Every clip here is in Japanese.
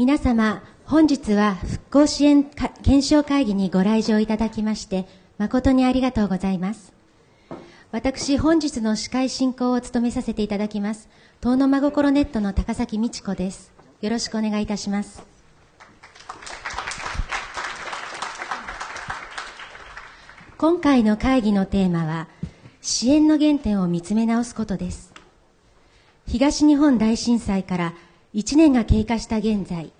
皆様、本日は復興支援検証会議にご来場いただきまして、誠にありがとうございます。私、本日の司会進行を務めさせていただきます、遠野真心ネットの高崎美智子です。よろしくお願いいたします。今回の会議のテーマは、支援の原点を見つめ直すことです。東日本大震災から1年が経過した現在、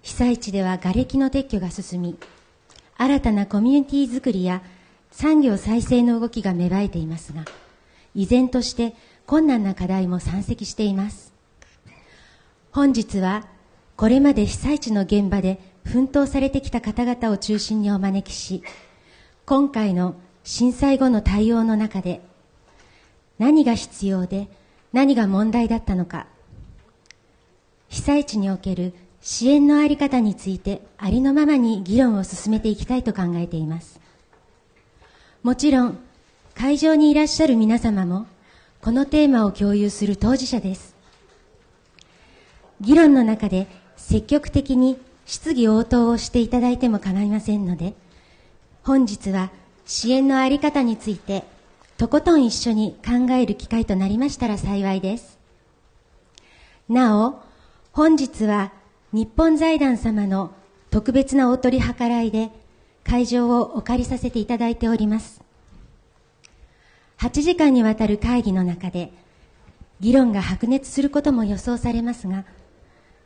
被災地では瓦礫の撤去が進み、新たなコミュニティ作りや産業再生の動きが芽生えていますが、依然として困難な課題も山積しています。本日は、これまで被災地の現場で奮闘されてきた方々を中心にお招きし、今回の震災後の対応の中で、何が必要で何が問題だったのか、被災地における支援のあり方についてありのままに議論を進めていきたいと考えています。もちろん、会場にいらっしゃる皆様も、このテーマを共有する当事者です。議論の中で積極的に質疑応答をしていただいても構いませんので、本日は支援のあり方について、とことん一緒に考える機会となりましたら幸いです。なお、本日は日本財団様の特別なお取り計らいで会場をお借りさせていただいております。8時間にわたる会議の中で議論が白熱することも予想されますが、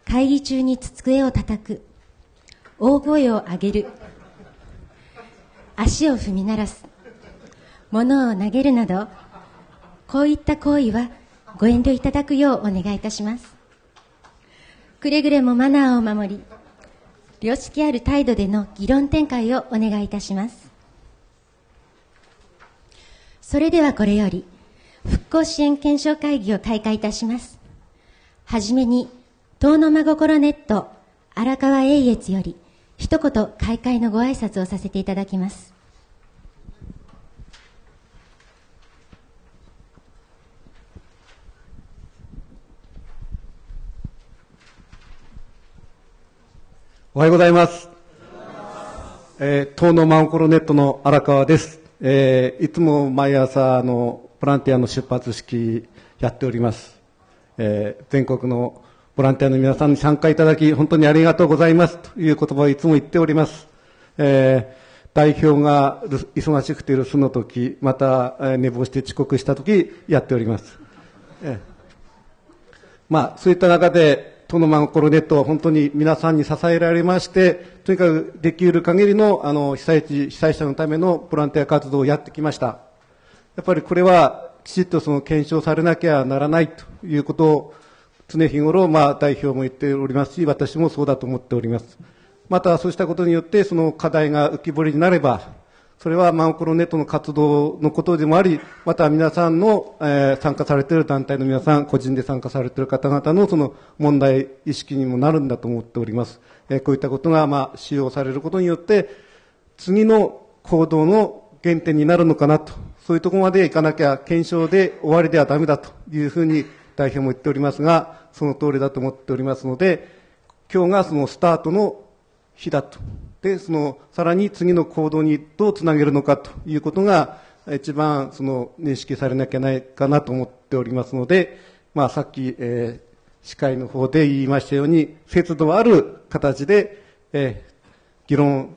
会議中に机を叩く、大声を上げる、足を踏み鳴らす、物を投げるなど、こういった行為はご遠慮いただくようお願いいたします。くれぐれもマナーを守り、良識ある態度での議論展開をお願いいたします。それではこれより、復興支援検証会議を開会いたします。はじめに、遠野真心ネット荒川英越より、一言開会のご挨拶をさせていただきます。おはようございます。えー、東野マンコロネットの荒川です。えー、いつも毎朝のボランティアの出発式やっております。えー、全国のボランティアの皆さんに参加いただき、本当にありがとうございますという言葉をいつも言っております。えー、代表が忙しくて留守の時、また、寝坊して遅刻した時、やっております。えー、まあ、そういった中で、トノマンコロネットは本当に皆さんに支えられまして、とにかくできる限りのあの被災地、被災者のためのボランティア活動をやってきました。やっぱりこれはきちっとその検証されなきゃならないということを常日頃、まあ代表も言っておりますし、私もそうだと思っております。またそうしたことによってその課題が浮き彫りになれば、それはマンコロネットの活動のことでもあり、また皆さんの、えー、参加されている団体の皆さん、個人で参加されている方々のその問題意識にもなるんだと思っております。えー、こういったことが、まあ、使用されることによって、次の行動の原点になるのかなと、そういうところまでいかなきゃ検証で終わりではダメだというふうに代表も言っておりますが、その通りだと思っておりますので、今日がそのスタートの日だとで、その、さらに次の行動にどうつなげるのかということが、一番、その、認識されなきゃないかなと思っておりますので、まあ、さっき、えー、司会の方で言いましたように、節度ある形で、えー、議論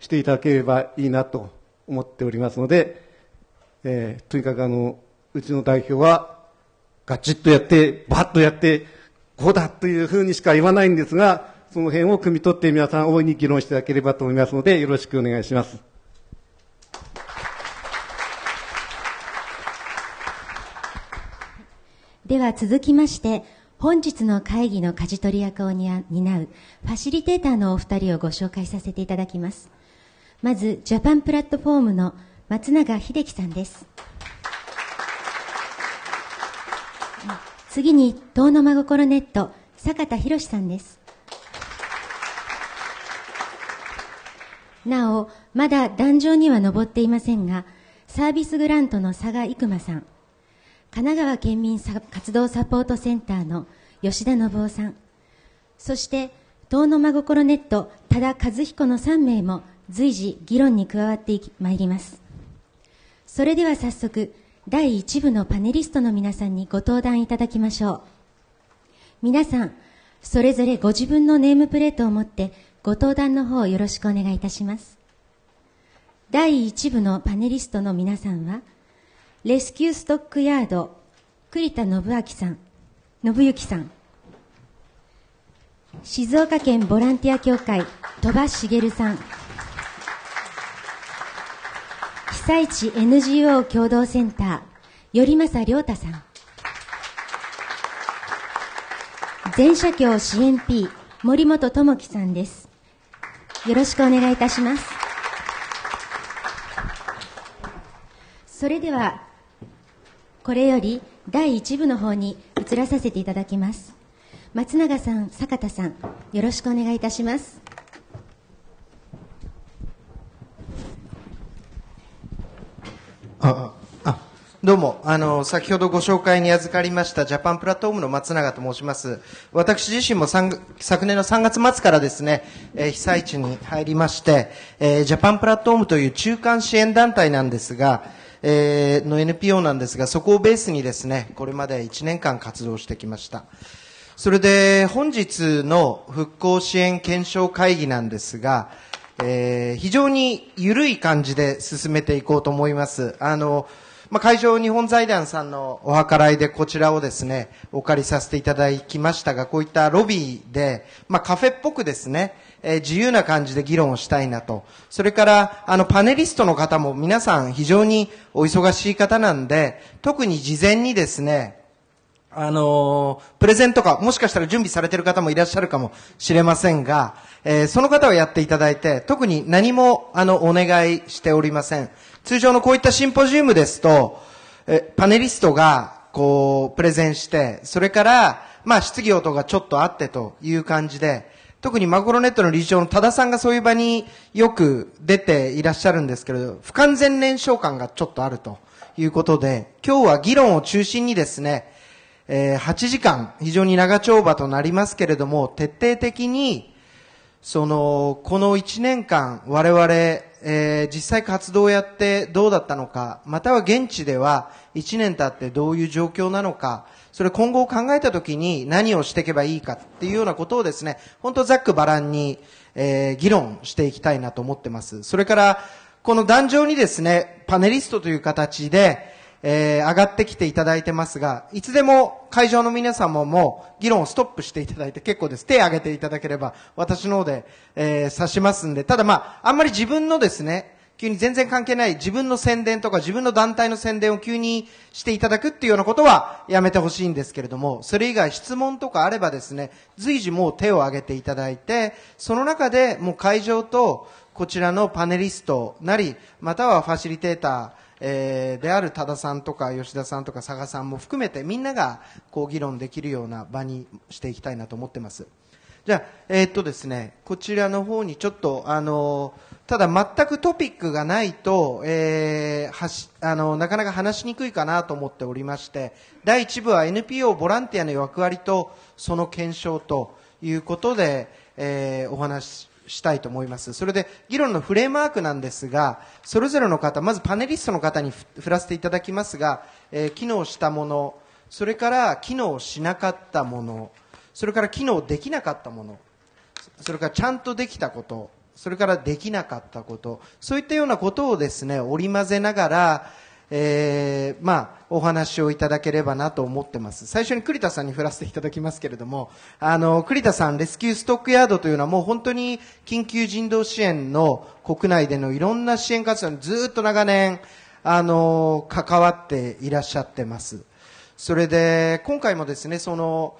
していただければいいなと思っておりますので、えー、とにかくあの、うちの代表は、ガチッとやって、バッとやって、こうだというふうにしか言わないんですが、その辺を汲み取って皆さん大いに議論していただければと思いますので、よろしくお願いします。では続きまして、本日の会議の舵取り役を担うファシリテーターのお二人をご紹介させていただきます。まず、ジャパンプラットフォームの松永秀樹さんです。次に、遠野真心ネット、坂田博さんです。なお、まだ壇上には登っていませんが、サービスグラントの佐賀生馬さん、神奈川県民活動サポートセンターの吉田信夫さん、そして遠野真心ネット多田和彦の3名も随時議論に加わってまいります。それでは早速第1部のパネリストの皆さんにご登壇いただきましょう。皆さんそれぞれご自分のネームプレートを持ってご登壇の方よろしくお願いいたします。第1部のパネリストの皆さんはレスキューストックヤード栗田信明さん信之さん。静岡県ボランティア協会鳥羽茂さん。被災地 NGO 共同センター頼政亮太さん。全社協支援 P 森本智樹さんです。よろしくお願いいたします。それではこれより第1部の方に移らさせていただきます。松永さん、坂田さんよろしくお願いいたします。ああどうもあの先ほどご紹介に預かりましたジャパンプラットフォームの松永と申します私自身も昨年の3月末からですね、えー、被災地に入りまして、えー、ジャパンプラットフォームという中間支援団体なんですが、えー、の NPO なんですがそこをベースにですねこれまで1年間活動してきましたそれで本日の復興支援検証会議なんですが、えー、非常に緩い感じで進めていこうと思います。あの、まあ、会場日本財団さんのお計らいでこちらをですね、お借りさせていただきましたが、こういったロビーで、まあ、カフェっぽくですね、えー、自由な感じで議論をしたいなと。それから、あの、パネリストの方も皆さん非常にお忙しい方なんで、特に事前にですね、あのー、プレゼントか、もしかしたら準備されてる方もいらっしゃるかもしれませんが、えー、その方はやっていただいて、特に何も、あの、お願いしておりません。通常のこういったシンポジウムですと、えパネリストが、こう、プレゼンして、それから、まあ、質疑応答がちょっとあってという感じで、特にマクロネットの理事長の多田さんがそういう場によく出ていらっしゃるんですけれど、不完全燃焼感がちょっとあるということで、今日は議論を中心にですね、えー、8時間、非常に長丁場となりますけれども、徹底的に、その、この1年間、我々、えー、実際活動をやってどうだったのか、または現地では1年経ってどういう状況なのか、それ今後を考えたときに何をしていけばいいかっていうようなことをですね、本当ざっくばらんに、えー、議論していきたいなと思ってます。それから、この壇上にですね、パネリストという形で、えー、上がってきていただいてますが、いつでも会場の皆様も議論をストップしていただいて結構です。手を挙げていただければ私の方で、えー、指しますんで、ただまあ、あんまり自分のですね、急に全然関係ない自分の宣伝とか自分の団体の宣伝を急にしていただくっていうようなことはやめてほしいんですけれども、それ以外質問とかあればですね、随時もう手を挙げていただいて、その中でもう会場とこちらのパネリストなり、またはファシリテーター、えー、である多田さんとか吉田さんとか佐賀さんも含めてみんながこう議論できるような場にしていきたいなと思ってます。じゃあ、えー、っとですね、こちらの方にちょっと、あの、ただ全くトピックがないと、えー、はし、あの、なかなか話しにくいかなと思っておりまして、第1部は NPO ボランティアの役割とその検証ということで、えー、お話ししたいと思います。それで、議論のフレームワークなんですが、それぞれの方、まずパネリストの方に振らせていただきますが、えー、機能したもの、それから機能しなかったもの、それから機能できなかったもの、それからちゃんとできたこと、それからできなかったこと、そういったようなことをですね、織り交ぜながら、えー、まあ、お話をいただければなと思ってます。最初に栗田さんに振らせていただきますけれども、あの、栗田さん、レスキューストックヤードというのはもう本当に緊急人道支援の国内でのいろんな支援活動にずっと長年、あの、関わっていらっしゃってます。それで、今回もですね、その、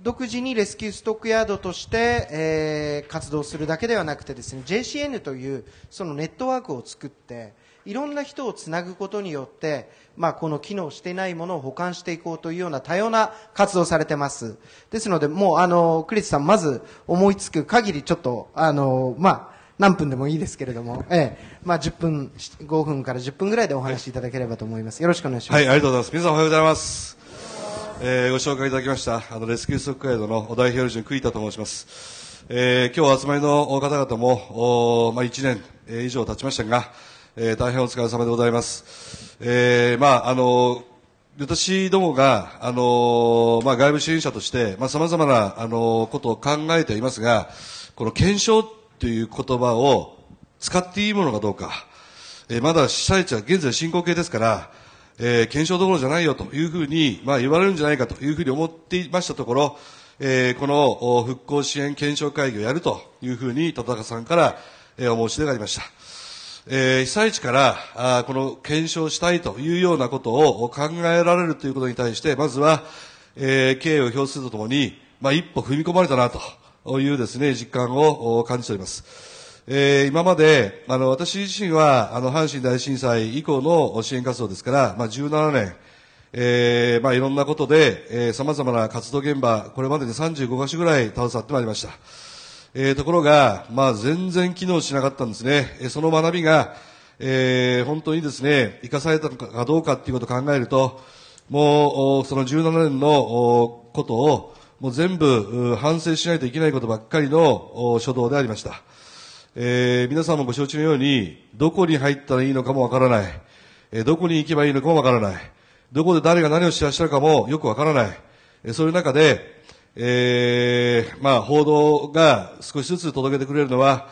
独自にレスキューストックヤードとして、えー、活動するだけではなくてですね、JCN というそのネットワークを作って、いろんな人をつなぐことによって、まあ、この機能していないものを保管していこうというような多様な活動されてます。ですので、もう、あの、クリスさん、まず思いつく限り、ちょっと、あの、まあ、何分でもいいですけれども、ええ、まあ、10分、5分から10分ぐらいでお話しいただければと思います。よろしくお願いします。はい、ありがとうございます。皆さんおはようございます。えー、ご紹介いただきましたあのレスキューストックガイドの代表理事の栗田と申します、えー、今日お集まりの方々もお、まあ、1年以上経ちましたが、えー、大変お疲れ様でございます、えー、まああの私どもが、あのまあ、外部支援者として、まあ、様々な、あのことを考えていますが、この検証という言葉を使っていいものかどうか、えー、まだ被災地は現在進行形ですから、えー、検証どころじゃないよというふうに、まあ、言われるんじゃないかというふうに思っていましたところ、えー、この復興支援検証会議をやるというふうに、田中さんから、えー、お申し出がありました。えー、被災地からあこの検証したいというようなことを考えられるということに対して、まずは、えー、敬意を表するとともに、まあ、一歩踏み込まれたなというですね、実感を感じております。えー、今まで、あの、私自身は、あの、阪神大震災以降の支援活動ですから、まあ、17年、えー、まあ、いろんなことで、えー、様々な活動現場、これまでで35カ所ぐらい携わってまいりました。えー、ところが、まあ、全然機能しなかったんですね。えー、その学びが、えー、本当にですね、生かされたのかどうかっていうことを考えると、もう、その17年のことを、もう全部反省しないといけないことばっかりの初動でありました。えー、皆さんもご承知のように、どこに入ったらいいのかもわからない。えー、どこに行けばいいのかもわからない。どこで誰が何をしてらっしゃるかもよくわからない。えー、そういう中で、えー、まあ、報道が少しずつ届けてくれるのは、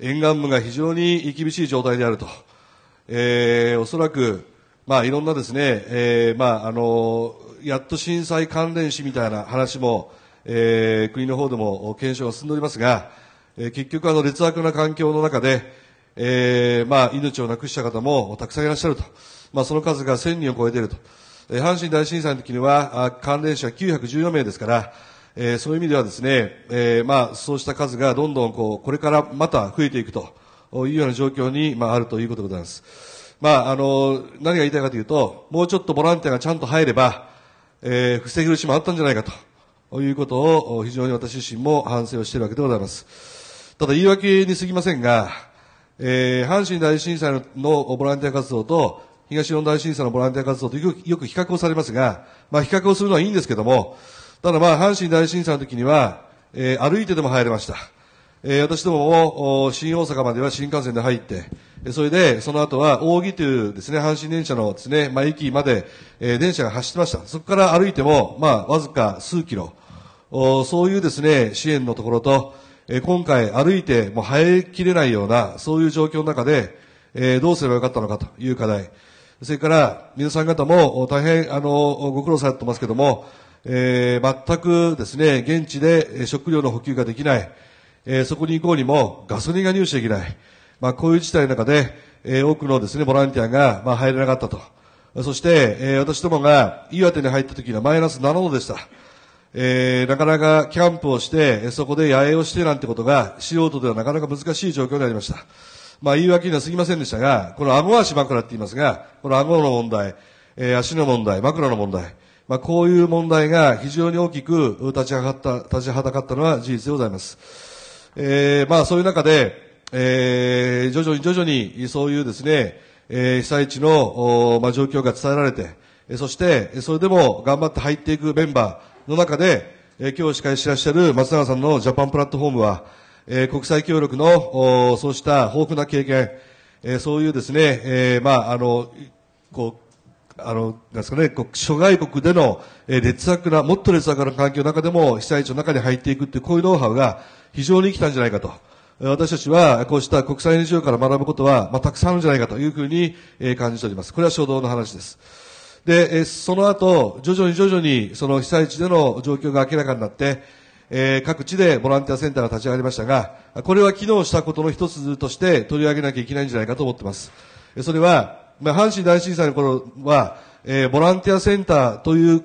沿岸部が非常に厳しい状態であると。えー、おそらく、まあ、いろんなですね、えー、まあ、あの、やっと震災関連死みたいな話も、えー、国の方でも検証が進んでおりますが、えー、結局あの劣悪な環境の中で、えー、まあ命を亡くした方もたくさんいらっしゃると。まあその数が1000人を超えていると。えー、阪神大震災の時には、関連者914名ですから、えー、そういう意味ではですね、えー、まあそうした数がどんどんこう、これからまた増えていくというような状況に、まああるということでございます。まああの、何が言いたいかというと、もうちょっとボランティアがちゃんと入れば、えー、防げるしもあったんじゃないかということを非常に私自身も反省をしているわけでございます。ただ言い訳に過ぎませんが、えー、阪神大震災のボランティア活動と、東日本大震災のボランティア活動とよく比較をされますが、まあ比較をするのはいいんですけども、ただまあ阪神大震災の時には、えー、歩いてでも入れました。えー、私どもも、新大阪までは新幹線で入って、えそれで、その後は、扇というですね、阪神電車のですね、まあ、駅まで、えー、電車が走ってました。そこから歩いても、まあ、わずか数キロ、おそういうですね、支援のところと、え今回歩いてもう入りきれないような、そういう状況の中で、えどうすればよかったのかという課題。それから、皆さん方も大変、あの、ご苦労されてますけども、えー、全くですね、現地で食料の補給ができない、えー、そこに行こうにもガソリンが入手できない。まあ、こういう事態の中で、えー、多くのですね、ボランティアが、まあ、入れなかったと。そして、えー、私どもが岩手に入った時にはマイナス7度でした。えー、なかなかキャンプをして、そこで野営をしてなんてことが、素人ではなかなか難しい状況になりました。まあ、言い訳には過ぎませんでしたが、この顎足枕って言いますが、この顎の問題、えー、足の問題、枕の問題、まあ、こういう問題が非常に大きく立ち上がった、立ちはだかったのは事実でございます。えー、まあ、そういう中で、えー、徐々に徐々にそういうですね、えー、被災地の、まあ、状況が伝えられて、そして、それでも頑張って入っていくメンバー、の中で、えー、今日司会していらっしゃる松永さんのジャパンプラットフォームは、えー、国際協力の、そうした豊富な経験、えー、そういうですね、えー、まあ、あの、こう、あの、なんですかね、諸外国での、えー、劣悪な、もっと劣悪な環境の中でも被災地の中に入っていくっていう、こういうノウハウが非常に生きたんじゃないかと。私たちはこうした国際 NGO から学ぶことは、まあ、たくさんあるんじゃないかというふうに、えー、感じております。これは衝動の話です。で、えその後、徐々に徐々にその被災地での状況が明らかになって、えー、各地でボランティアセンターが立ち上がりましたが、これは機能したことの一つとして取り上げなきゃいけないんじゃないかと思っています。それは、まあ、阪神大震災の頃は、えー、ボランティアセンターという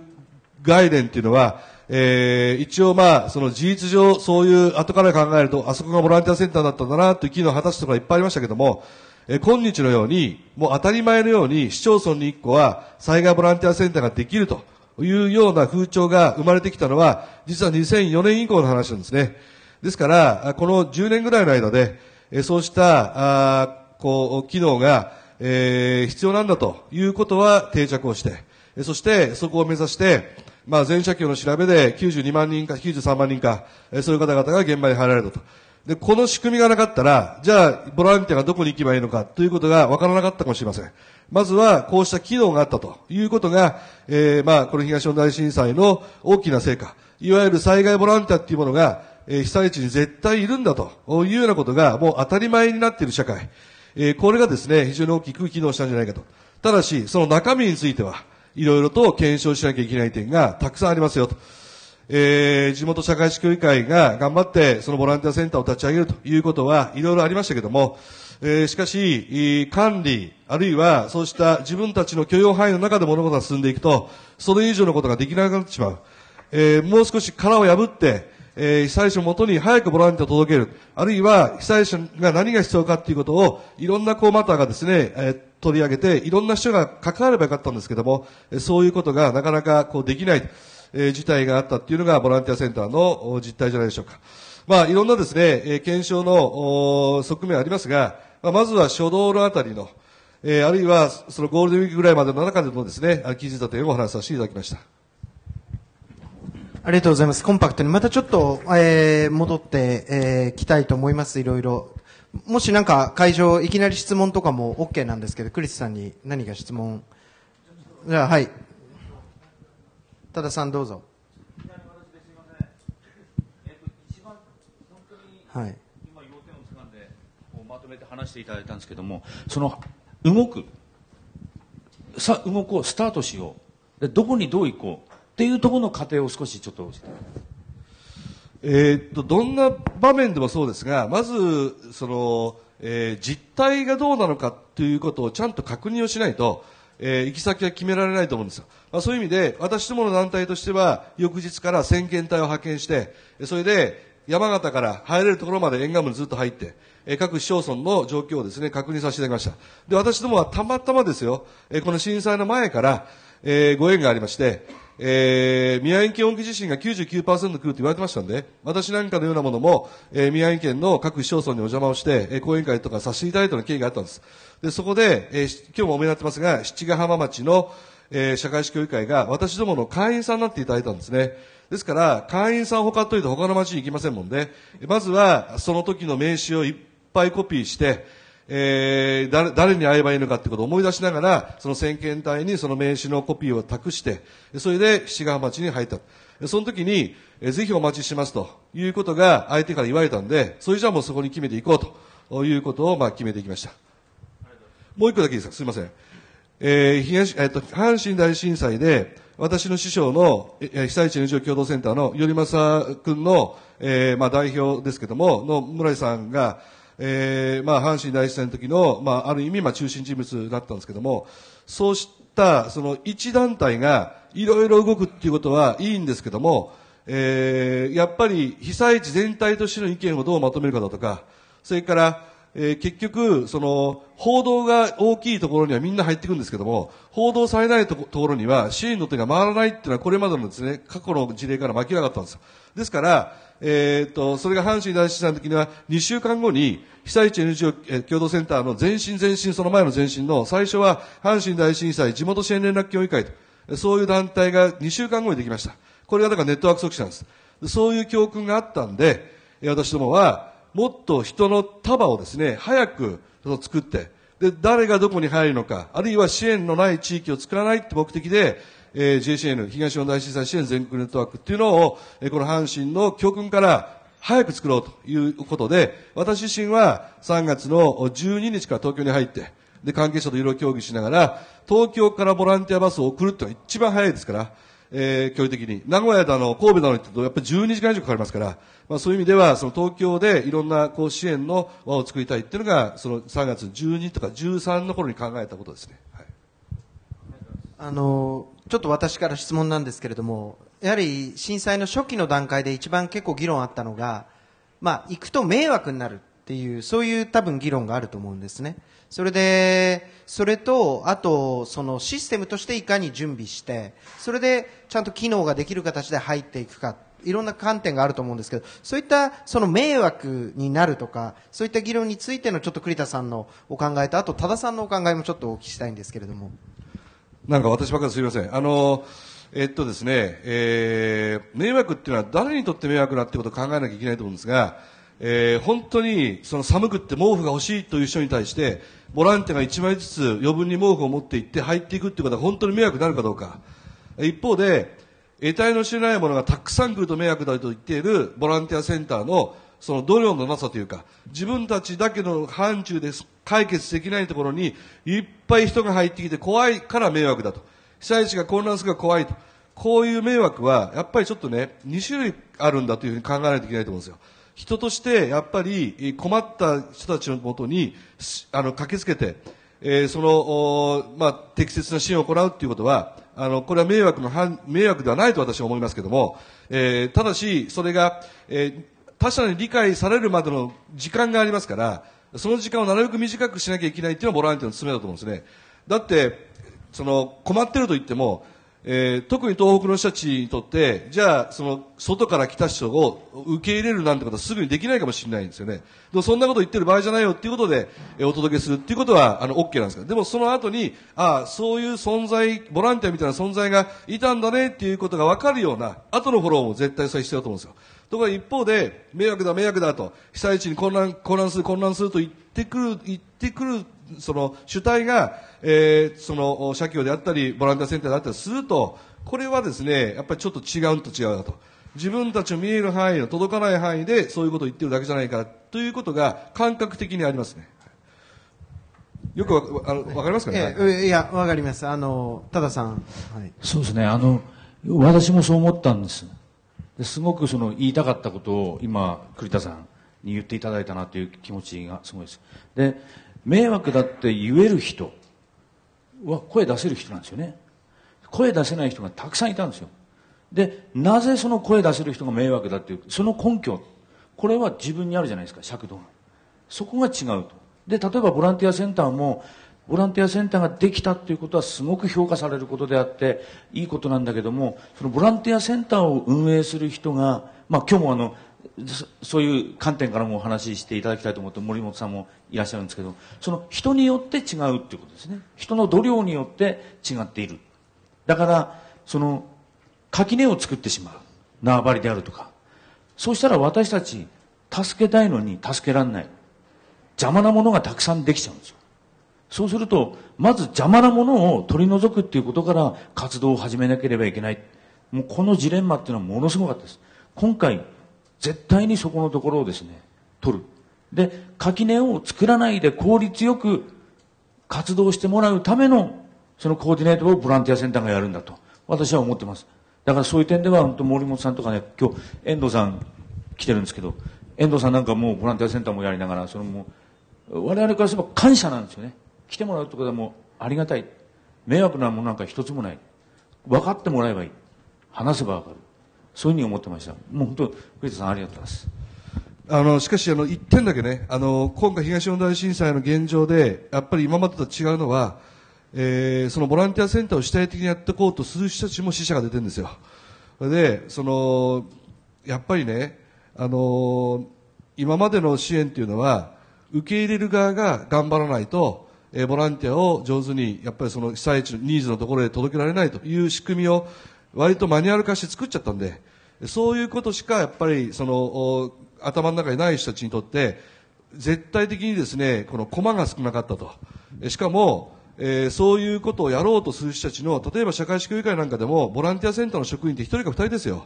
概念っていうのは、えー、一応まあ、その事実上、そういう後から考えると、あそこがボランティアセンターだったんだな、という機能を果たすところがいっぱいありましたけども、え今日のように、もう当たり前のように、市町村に1個は災害ボランティアセンターができるというような風潮が生まれてきたのは、実は2004年以降の話なんですね。ですから、この10年ぐらいの間で、そうした、あこう、機能が、えー、必要なんだということは定着をして、そしてそこを目指して、まあ、全社協の調べで92万人か93万人か、そういう方々が現場に入られたと。で、この仕組みがなかったら、じゃあ、ボランティアがどこに行けばいいのかということが分からなかったかもしれません。まずは、こうした機能があったということが、えーまあ、この東日本大震災の大きな成果。いわゆる災害ボランティアっていうものが、えー被災地に絶対いるんだというようなことが、もう当たり前になっている社会。えーこれがですね、非常に大きく機能したんじゃないかと。ただし、その中身については、いろいろと検証しなきゃいけない点がたくさんありますよと。えー地元社会士協議会が頑張ってそのボランティアセンターを立ち上げるということはいろいろありましたけども、えーしかし、管理、あるいはそうした自分たちの許容範囲の中で物事が進んでいくと、それ以上のことができなくなってしまう。えーもう少し殻を破って、えー被災者のもとに早くボランティアを届ける。あるいは被災者が何が必要かっていうことを、いろんなこうマターがですね、えー取り上げて、いろんな人が関わればよかったんですけども、そういうことがなかなかこうできない、えー事態があったっていうのがボランティアセンターの実態じゃないでしょうか。まあ、いろんなですね、えー検証の側面ありますが、まあ、まずは初動のあたりの、えーあるいはそのゴールデンウィークぐらいまでの中でもですね、あ気づいた点をお話しさせていただきました。ありがとうございます。コンパクトに。またちょっと、えー戻って、えー来たいと思います。いろいろ。もしなんか会場、いきなり質問とかも OK なんですけど、クリスさんに何か質問？じゃあ、はい。多田さんどうぞ。はい。今要点をつかんでこうまとめて話していただいたんですけどもその動くさ動こうスタートしようでどこにどう行こうっていうところの過程を少しちょっとえーっと、どんな場面でもそうですが、まず、その、えー実態がどうなのかということをちゃんと確認をしないと、えー行き先は決められないと思うんですよ。まあ、そういう意味で、私どもの団体としては、翌日から先遣隊を派遣して、それで、山形から入れるところまで沿岸部にずっと入って、えー各市町村の状況をですね、確認させていただきました。で、私どもはたまたまですよ、えーこの震災の前から、えーご縁がありまして、えー宮城県沖地震が99%来ると言われてましたんで、私なんかのようなものも、えー宮城県の各市町村にお邪魔をして、えー講演会とかさせていただいたような経緯があったんです。で、そこで、えー今日もお目になってますが、七ヶ浜町の、えー社会士協議会が私どもの会員さんになっていただいたんですね。ですから、会員さんを他といて他の町に行きませんもんで、まずはその時の名刺をいっぱいコピーして、えー誰誰に会えばいいのかってことを思い出しながら、その先遣隊にその名刺のコピーを託して、それで七ヶ浜町に入った。その時に、えーぜひお待ちしますということが相手から言われたんで、それじゃあもうそこに決めていこうということをまあ決めていきました。もう一個だけいいですか？すみません。えー東、えっ、と、阪神大震災で、私の師匠の、被災地 NGO 共同センターの頼正君の、えーまあ代表ですけども、の村井さんが、えーまあ阪神大震災の時の、まあある意味、まあ中心人物だったんですけども、そうした、その一団体がいろいろ動くっていうことはいいんですけども、えーやっぱり被災地全体としての意見をどうまとめるかだとか、それから、えー結局、その、報道が大きいところにはみんな入っていくんですけども、報道されないとこところには支援の手が回らないっていうのはこれまでのですね、過去の事例から明らかだったんですよ。ですから、えーっと、それが阪神大震災の時には2週間後に被災地 NGO 共同センターの前身前身、その前の前身の最初は阪神大震災地元支援連絡協議会と、そういう団体が2週間後にできました。これがだからネットワーク促進なんです。そういう教訓があったんで、私どもは、もっと人の束をですね、早く作って、で、誰がどこに入るのか、あるいは支援のない地域を作らないって目的で、えー JCN、東日本大震災支援全国ネットワークっていうのを、えーこの阪神の教訓から早く作ろうということで、私自身は3月の12日から東京に入って、で、関係者といろいろ協議しながら、東京からボランティアバスを送るってのが一番早いですから、えー、距離的に。名古屋だの、神戸だのってと、やっぱり12時間以上かかりますから、まあそういう意味では、その東京でいろんなこう支援の輪を作りたいっていうのが、その3月12とか13の頃に考えたことですね。はい。あの、ちょっと私から質問なんですけれども、やはり震災の初期の段階で一番結構議論あったのが、まあ、行くと迷惑になるっていう、そういう多分議論があると思うんですね。それで、それと、あと、そのシステムとしていかに準備して、それでちゃんと機能ができる形で入っていくか、いろんな観点があると思うんですけど、そういったその迷惑になるとか、そういった議論についてのちょっと栗田さんのお考えと、あと多田さんのお考えもちょっとお聞きしたいんですけれども。なんか私ばっかりすみません。あの、えっとですね、えー、迷惑っていうのは誰にとって迷惑なってことを考えなきゃいけないと思うんですが、えー、本当にその寒くって毛布が欲しいという人に対して、ボランティアが1枚ずつ余分に毛布を持って行って入っていくっていうことは本当に迷惑になるかどうか。一方で、得体の知れないものがたくさん来ると迷惑だと言っているボランティアセンターのその度量のなさというか、自分たちだけの範疇で解決できないところにいっぱい人が入ってきて怖いから迷惑だと。被災地が混乱するから怖いと。こういう迷惑は、やっぱりちょっとね、2種類あるんだというふうに考えないといけないと思うんですよ。人としてやっぱり困った人たちのもとにあの駆けつけて、えー、その、まあ、適切な支援を行うということは、あの、これは迷惑の、迷惑ではないと私は思いますけども、えー、ただし、それが、えー、他者に理解されるまでの時間がありますから、その時間をなるべく短くしなきゃいけないっていうのはボランティアの務めだと思うんですね。だって、その、困ってると言っても、えー、特に東北の人たちにとって、じゃあ、その、外から来た人を受け入れるなんてことはすぐにできないかもしれないんですよね。でもそんなこと言ってる場合じゃないよっていうことで、えー、お届けするっていうことは、あの、OK なんですけど、でもその後に、ああ、そういう存在、ボランティアみたいな存在がいたんだねっていうことがわかるような、後のフォローも絶対それ必要だと思うんですよ。ところが一方で、迷惑だ、迷惑だと、被災地に混乱、混乱する、混乱すると言ってくる、言ってくる、その主体が、えー、その、社協であったり、ボランティアセンターであったりすると、これはですね、やっぱりちょっと違うと違うなと。自分たちの見える範囲の届かない範囲でそういうことを言ってるだけじゃないかということが感覚的にありますね。よくわあのわかりますかね、えいや、わかります。あの、多田さん。はい、そうですね。あの、私もそう思ったんです。ですごくその言いたかったことを今、栗田さんに言っていただいたなという気持ちがすごいです。で、迷惑だって言える人は声出せる人なんですよね。声出せない人がたくさんいたんですよ。で、なぜその声出せる人が迷惑だっていう、その根拠、これは自分にあるじゃないですか、尺度が。そこが違うと。で、例えばボランティアセンターも、ボランティアセンターができたっていうことはすごく評価されることであって、いいことなんだけども、そのボランティアセンターを運営する人が、まあ今日もあの、そういう観点からもお話ししていただきたいと思って森本さんもいらっしゃるんですけど、その人によって違うっていうことですね。人の度量によって違っている。だから、その、垣根を作ってしまう。縄張りであるとか。そうしたら私たち、助けたいのに助けられない。邪魔なものがたくさんできちゃうんですよ。そうすると、まず邪魔なものを取り除くっていうことから活動を始めなければいけない。もうこのジレンマっていうのはものすごかったです。今回、絶対にそこのところをですね、取る。で、垣根を作らないで効率よく活動してもらうためのそのコーディネートをボランティアセンターがやるんだと、私は思ってます。だからそういう点では、本当森本さんとかね、今日、遠藤さん来てるんですけど、遠藤さんなんかもうボランティアセンターもやりながら、そのもう、我々からすれば感謝なんですよね。来てもらうってことはもうありがたい。迷惑なものなんか一つもない。分かってもらえばいい。話せば分かる。そういうふうに思ってました。もう本当、藤田さんありがとうございます。あの、しかし、あの、一点だけね、あの、今回東日本大震災の現状で、やっぱり今までと違うのは、えー、そのボランティアセンターを主体的にやっていこうとする人たちも死者が出てるんですよ。で、その、やっぱりね、あの今までの支援っていうのは、受け入れる側が頑張らないと、えー、ボランティアを上手に、やっぱりその被災地のニーズのところへ届けられないという仕組みを、割とマニュアル化して作っちゃったんで、そういうことしかやっぱり、その、頭の中にない人たちにとって、絶対的にですね、このコマが少なかったと。しかも、えー、そういうことをやろうとする人たちの、例えば社会福祉会なんかでも、ボランティアセンターの職員って1人か2人ですよ。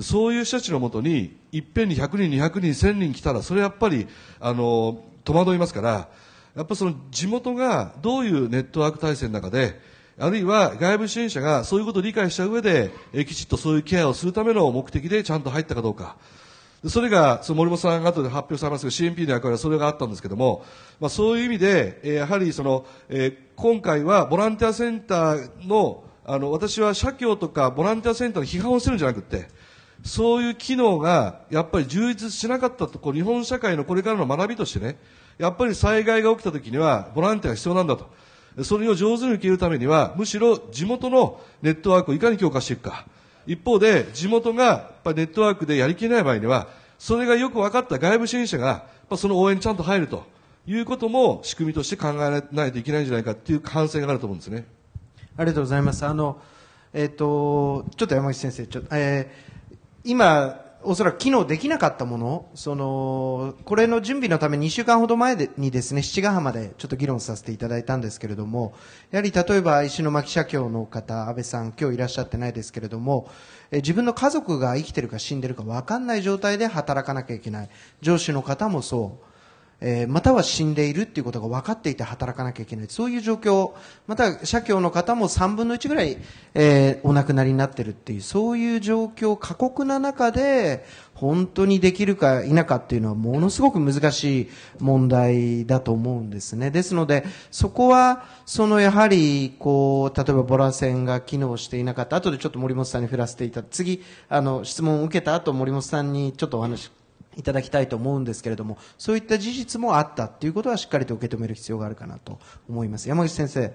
そういう人たちのもとに、いっぺんに100人、200人、1000人来たら、それやっぱり、あの、戸惑いますから、やっぱその地元がどういうネットワーク体制の中で、あるいは外部支援者がそういうことを理解した上で、えきちっとそういうケアをするための目的でちゃんと入ったかどうか。それが、その森本さんが後で発表されますが、CNP の役割はそれがあったんですけども、まあ、そういう意味で、え、やはりその、え、今回はボランティアセンターの、あの、私は社協とかボランティアセンターの批判をしてるんじゃなくて、そういう機能がやっぱり充実しなかったと、こう日本社会のこれからの学びとしてね、やっぱり災害が起きた時にはボランティアが必要なんだと。それを上手に受けるためには、むしろ地元のネットワークをいかに強化していくか。一方で、地元がやっぱネットワークでやりきれない場合には、それがよく分かった外部支援者が、その応援にちゃんと入るということも仕組みとして考えないといけないんじゃないかという反省があると思うんですね。ありがとうございます。あの、えっ、と、ちょっと山口先生、ちょっとえー今、おそらく機能できなかったもの、その、これの準備のため2週間ほど前にですね、七ヶ浜でちょっと議論させていただいたんですけれども、やはり例えば石巻社協の方、安倍さん、今日いらっしゃってないですけれども、え自分の家族が生きてるか死んでるか分かんない状態で働かなきゃいけない。上司の方もそう。えーまたは死んでいるっていうことが分かっていて働かなきゃいけない。そういう状況、また社協の方も3分の1ぐらい、えーお亡くなりになってるっていう、そういう状況、過酷な中で、本当にできるか否かっていうのはものすごく難しい問題だと思うんですね。ですので、そこは、そのやはり、こう、例えばボラ線が機能していなかった、後でちょっと森本さんに振らせていた、次、あの、質問を受けた後、森本さんにちょっとお話いただきたいと思うんですけれども、そういった事実もあったっていうことはしっかりと受け止める必要があるかなと思います。山口先生。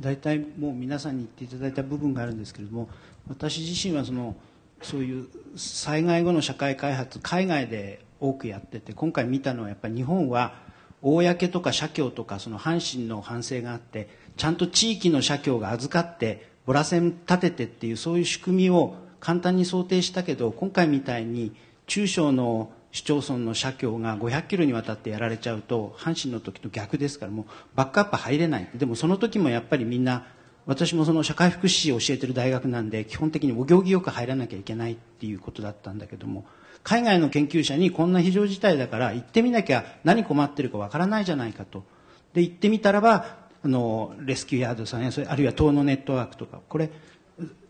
大体もう皆さんに言っていただいた部分があるんですけれども私自身はそのそういう災害後の社会開発海外で多くやってて今回見たのはやっぱり日本は公とか社協とかその阪神の反省があってちゃんと地域の社協が預かってボラ線立ててっていうそういう仕組みを簡単に想定したけど今回みたいに中小の市町村の社協が500キロにわたってやられちゃうと阪神の時と逆ですからもうバックアップ入れない。でもその時もやっぱりみんな私もその社会福祉を教えてる大学なんで基本的にお行儀よく入らなきゃいけないっていうことだったんだけども海外の研究者にこんな非常事態だから行ってみなきゃ何困ってるかわからないじゃないかと。で行ってみたらばあのレスキューヤードさんやそれあるいは東のネットワークとかこれ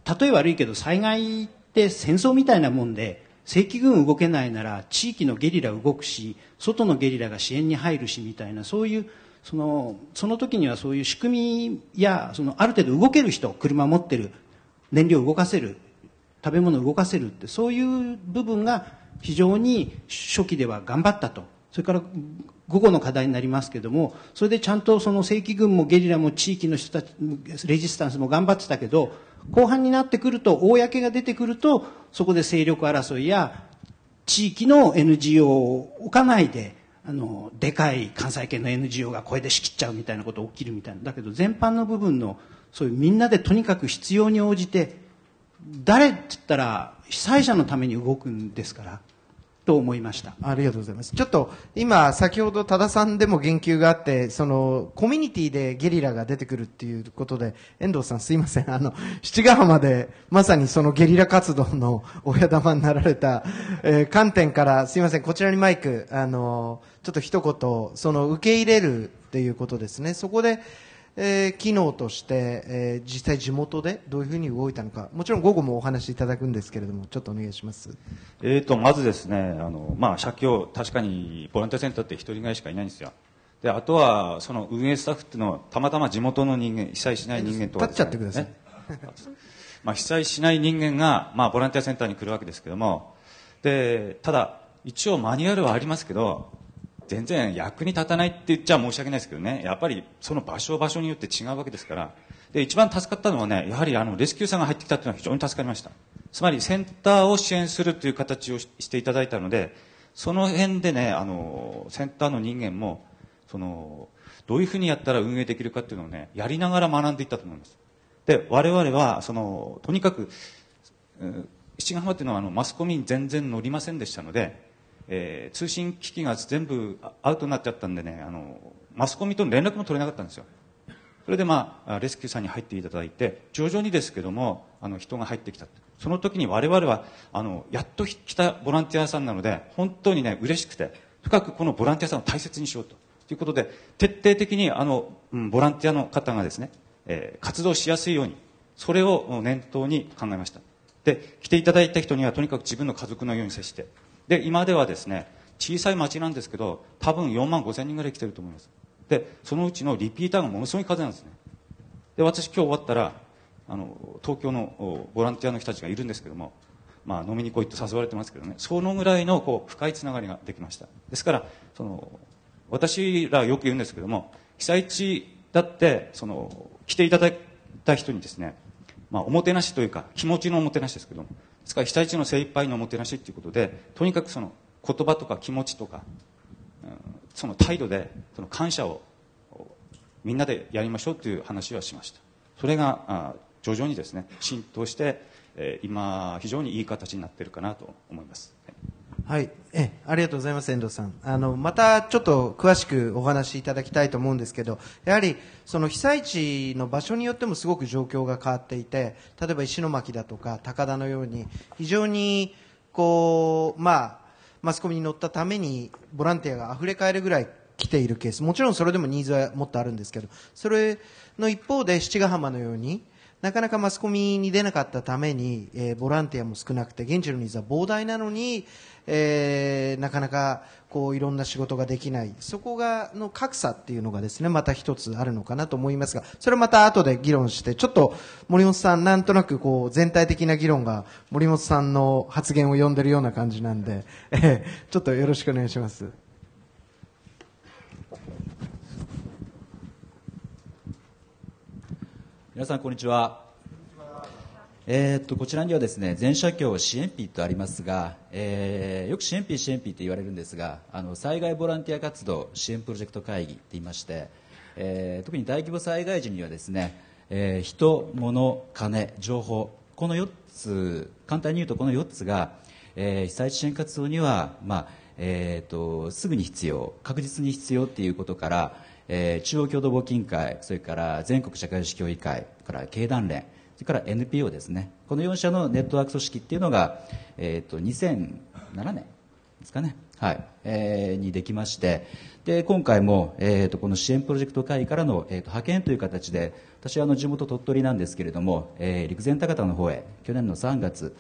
例え悪いけど災害って戦争みたいなもんで正規軍動けないなら地域のゲリラ動くし外のゲリラが支援に入るしみたいなそういうそのその時にはそういう仕組みやそのある程度動ける人車持ってる燃料動かせる食べ物動かせるってそういう部分が非常に初期では頑張ったと。それから午後の課題になりますけどもそれでちゃんとその正規軍もゲリラも地域の人たちレジスタンスも頑張ってたけど後半になってくると公が出てくるとそこで勢力争いや地域の NGO を置かないであのでかい関西圏の NGO がこれで仕切っちゃうみたいなこと起きるみたいな。だけど全般の部分のそういうみんなでとにかく必要に応じて誰って言ったら被災者のために動くんですから。と思いましたありがとうございます。ちょっと、今、先ほど多田さんでも言及があって、その、コミュニティでゲリラが出てくるっていうことで、遠藤さんすいません。あの、七ヶ浜で、まさにそのゲリラ活動の親玉になられた、えー観点から、すいません、こちらにマイク、あの、ちょっと一言、その、受け入れるっていうことですね。そこで、えー機能として、えー実際地元でどういうふうに動いたのか、もちろん午後もお話しいただくんですけれども、ちょっとお願いします。えー、とまずですねあの、まあ、社協確かにボランティアセンターって一人ぐらいしかいないんですよ。であとはその運営スタッフっていうのはたまたま地元の人間被災しない人間とか立っちゃってください。ね。まあ、被災しない人間が、まあ、ボランティアセンターに来るわけですけども。でただ一応マニュアルはありますけど全然役に立たないって言っちゃ申し訳ないですけどね。やっぱりその場所場所によって違うわけですから。で一番助かったのはねやはりあのレスキューさんが入ってきたっていうのは非常に助かりました。つまりセンターを支援するという形をしていただいたのでその辺でねあのセンターの人間もそのどういうふうにやったら運営できるかっていうのをねやりながら学んでいったと思います。で我々はそのとにかくうん七ヶ浜っていうのはあのマスコミに全然乗りませんでしたので、えー通信機器が全部アウトになっちゃったんでねあのマスコミとの連絡も取れなかったんですよ。それでまあレスキューさんに入っていただいて徐々にですけどもあの人が入ってきたその時に我々はあのやっと来たボランティアさんなので本当にね嬉しくて深くこのボランティアさんを大切にしようと。ということで徹底的にあの、うんボランティアの方がですね、えー活動しやすいようにそれを念頭に考えました。で来ていただいた人にはとにかく自分の家族のように接してで今ではですね小さい町なんですけど多分4万5千人ぐらい来てると思います。でそのうちのリピーターがものすごい数なんですね。で私今日終わったらあの東京のボランティアの人たちがいるんですけども、まあ、飲みに来いと誘われてますけどね。そのぐらいのこう深いつながりができました。ですからその私らよく言うんですけども被災地だってその来ていただいた人にですね、まあ、おもてなしというか気持ちのおもてなしですけどもですから被災地の精一杯のおもてなしということでとにかくその言葉とか気持ちとか、うんその態度でその感謝をみんなでやりましょうという話はしましたそれがあ徐々にですね浸透して、えー今非常にいい形になっているかなと思います。はい、えありがとうございます、遠藤さん。あのまたちょっと詳しくお話しいただきたいと思うんですけど、やはりその被災地の場所によってもすごく状況が変わっていて、例えば石巻だとか高田のように非常にこうまあマスコミに乗ったためにボランティアが溢れ返るぐらい来ているケース、もちろんそれでもニーズはもっとあるんですけど、それの一方で七ヶ浜のように。なかなかマスコミに出なかったために、えーボランティアも少なくて、現地のニーズは膨大なのに、えーなかなかこういろんな仕事ができない、そこがの格差っていうのがですね、また一つあるのかなと思いますが、それはまた後で議論して、ちょっと森本さん、なんとなくこう全体的な議論が森本さんの発言を読んでるような感じなんで、えーちょっとよろしくお願いします。皆さんこんにちは。えーっとこちらにはですね全社協支援 P とありますが、えーよく支援 P 支援 P って言われるんですがあの災害ボランティア活動支援プロジェクト会議って言いまして、えー特に大規模災害時にはですね、えー人物金情報この4つ簡単に言うとこの4つが、えー被災地支援活動にはまあえー、とすぐに必要確実に必要っていうことから、えー中央共同募金会それから全国社会主義協議会から経団連それから NPO ですね。この4社のネットワーク組織っていうのが、えー、と2007年ですかね、はい。えーにできまして。で今回も、えー、とこの支援プロジェクト会議からの、えー、と派遣という形で私はあの地元鳥取なんですけれども、えー陸前高田の方へ去年の3月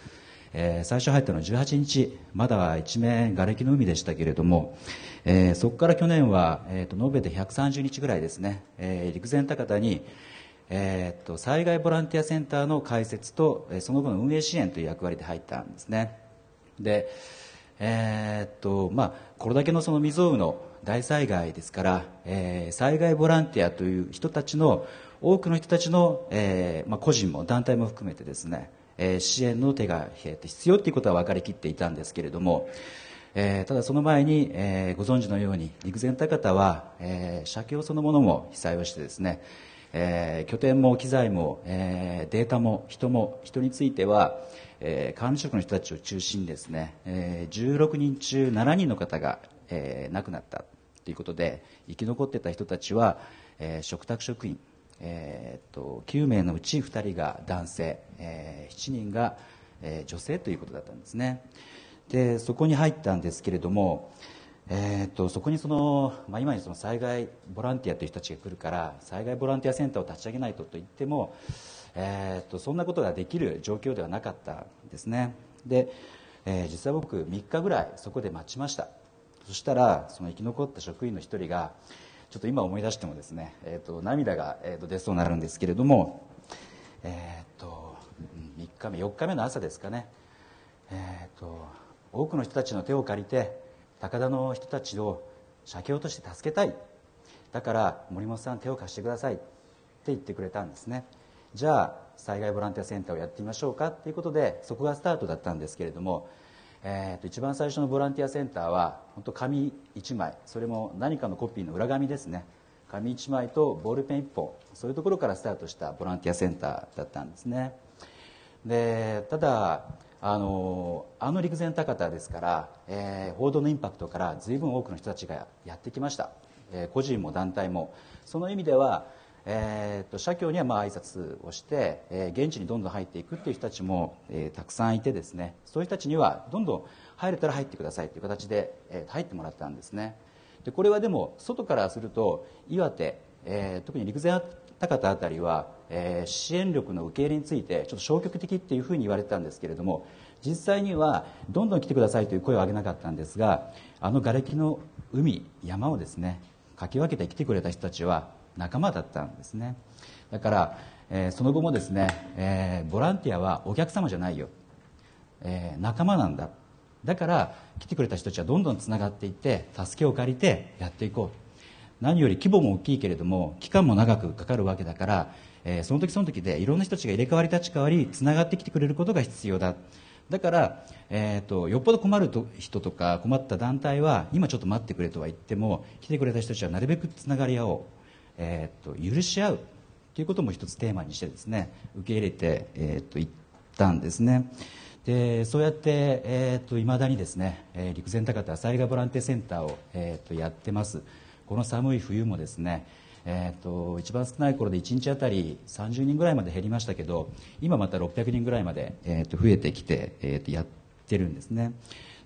えー最初入ったのは18日まだ一面瓦礫の海でしたけれども、えーそこから去年は、えー、と延べで130日ぐらいですね、えー陸前高田に、えーと災害ボランティアセンターの開設と、えーその後の運営支援という役割で入ったんですね。でえーっとまあ、これだけのその未曾有の大災害ですから、えー災害ボランティアという人たちの多くの人たちの、えーまあ、個人も団体も含めてですね、え支援の手が必要ということは分かりきっていたんですけれども、えーただその前に、えーご存知のように陸前高田は、えー社協そのものも被災をしてですね、えー拠点も機材も、えーデータも人も人については、えー管理職の人たちを中心にですね、えー16人中7人の方が、えー亡くなったということで生き残ってた人たちは、えー嘱託職員、えーっと9名のうち2人が男性、えー7人が、えー女性ということだったんですね。でそこに入ったんですけれども、えーっとそこにその、まあ、今にその災害ボランティアという人たちが来るから災害ボランティアセンターを立ち上げないとと言っても、えーっとそんなことができる状況ではなかったんですね。で、えー実際僕3日ぐらいそこで待ちました。そしたらその生き残った職員の一人がちょっと今思い出してもですね、えー、と涙が、えー、と出そうになるんですけれども、えー、と3日目4日目の朝ですかね、えー、と多くの人たちの手を借りて高田の人たちを社協として助けたい。だから森本さん手を貸してください。って言ってくれたんですね。じゃあ災害ボランティアセンターをやってみましょうか。ということでそこがスタートだったんですけれども、えー、と一番最初のボランティアセンターは本当紙1枚それも何かのコピーの裏紙ですね。紙1枚とボールペン1本そういうところからスタートしたボランティアセンターだったんですね。でただあのあの陸前高田ですから、えー報道のインパクトから随分多くの人たちがやってきました、えー個人も団体も。その意味では、えー、と社協にはまあ挨拶をして、えー現地にどんどん入っていくっていう人たちも、えーたくさんいてですねそういう人たちにはどんどん入れたら入ってくださいという形で、えー入ってもらったんですね。でこれはでも外からすると岩手、えー特に陸前高田あたりは、えー支援力の受け入れについてちょっと消極的っていうふうに言われてたんですけれども実際にはどんどん来てくださいという声を上げなかったんですがあの瓦礫の海山をですねかき分けて来てくれた人たちは仲間だったんですね。だから、えーその後もですね、えーボランティアはお客様じゃないよ。えー仲間なんだ。だから来てくれた人たちはどんどんつながっていって助けを借りてやっていこう。何より規模も大きいけれども期間も長くかかるわけだから、えーその時その時でいろんな人たちが入れ替わり立ち替わりつながってきてくれることが必要だ。だから、えー、とよっぽど困ると人とか困った団体は今ちょっと待ってくれとは言っても来てくれた人たちはなるべくつながり合おう、えー、と許し合うということも一つテーマにしてですね受け入れて、えー、といったんですね。でそうやって、えー、と未だにですね、えー陸前高田災害ボランティアセンターを、えー、とやってます。この寒い冬もですねえー、と一番少ない頃で1日あたり30人ぐらいまで減りましたけど今また600人ぐらいまで、えー、と増えてきて、えー、とやってるんですね。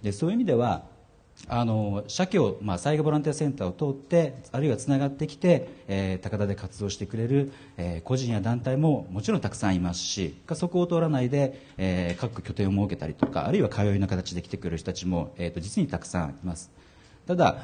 でそういう意味ではあの社協、まあ、災害ボランティアセンターを通ってあるいはつながってきて、えー高田で活動してくれる、えー個人や団体ももちろんたくさんいますしそこを通らないで、えー各拠点を設けたりとかあるいは通いの形で来てくれる人たちも、えーと実にたくさんいます。ただ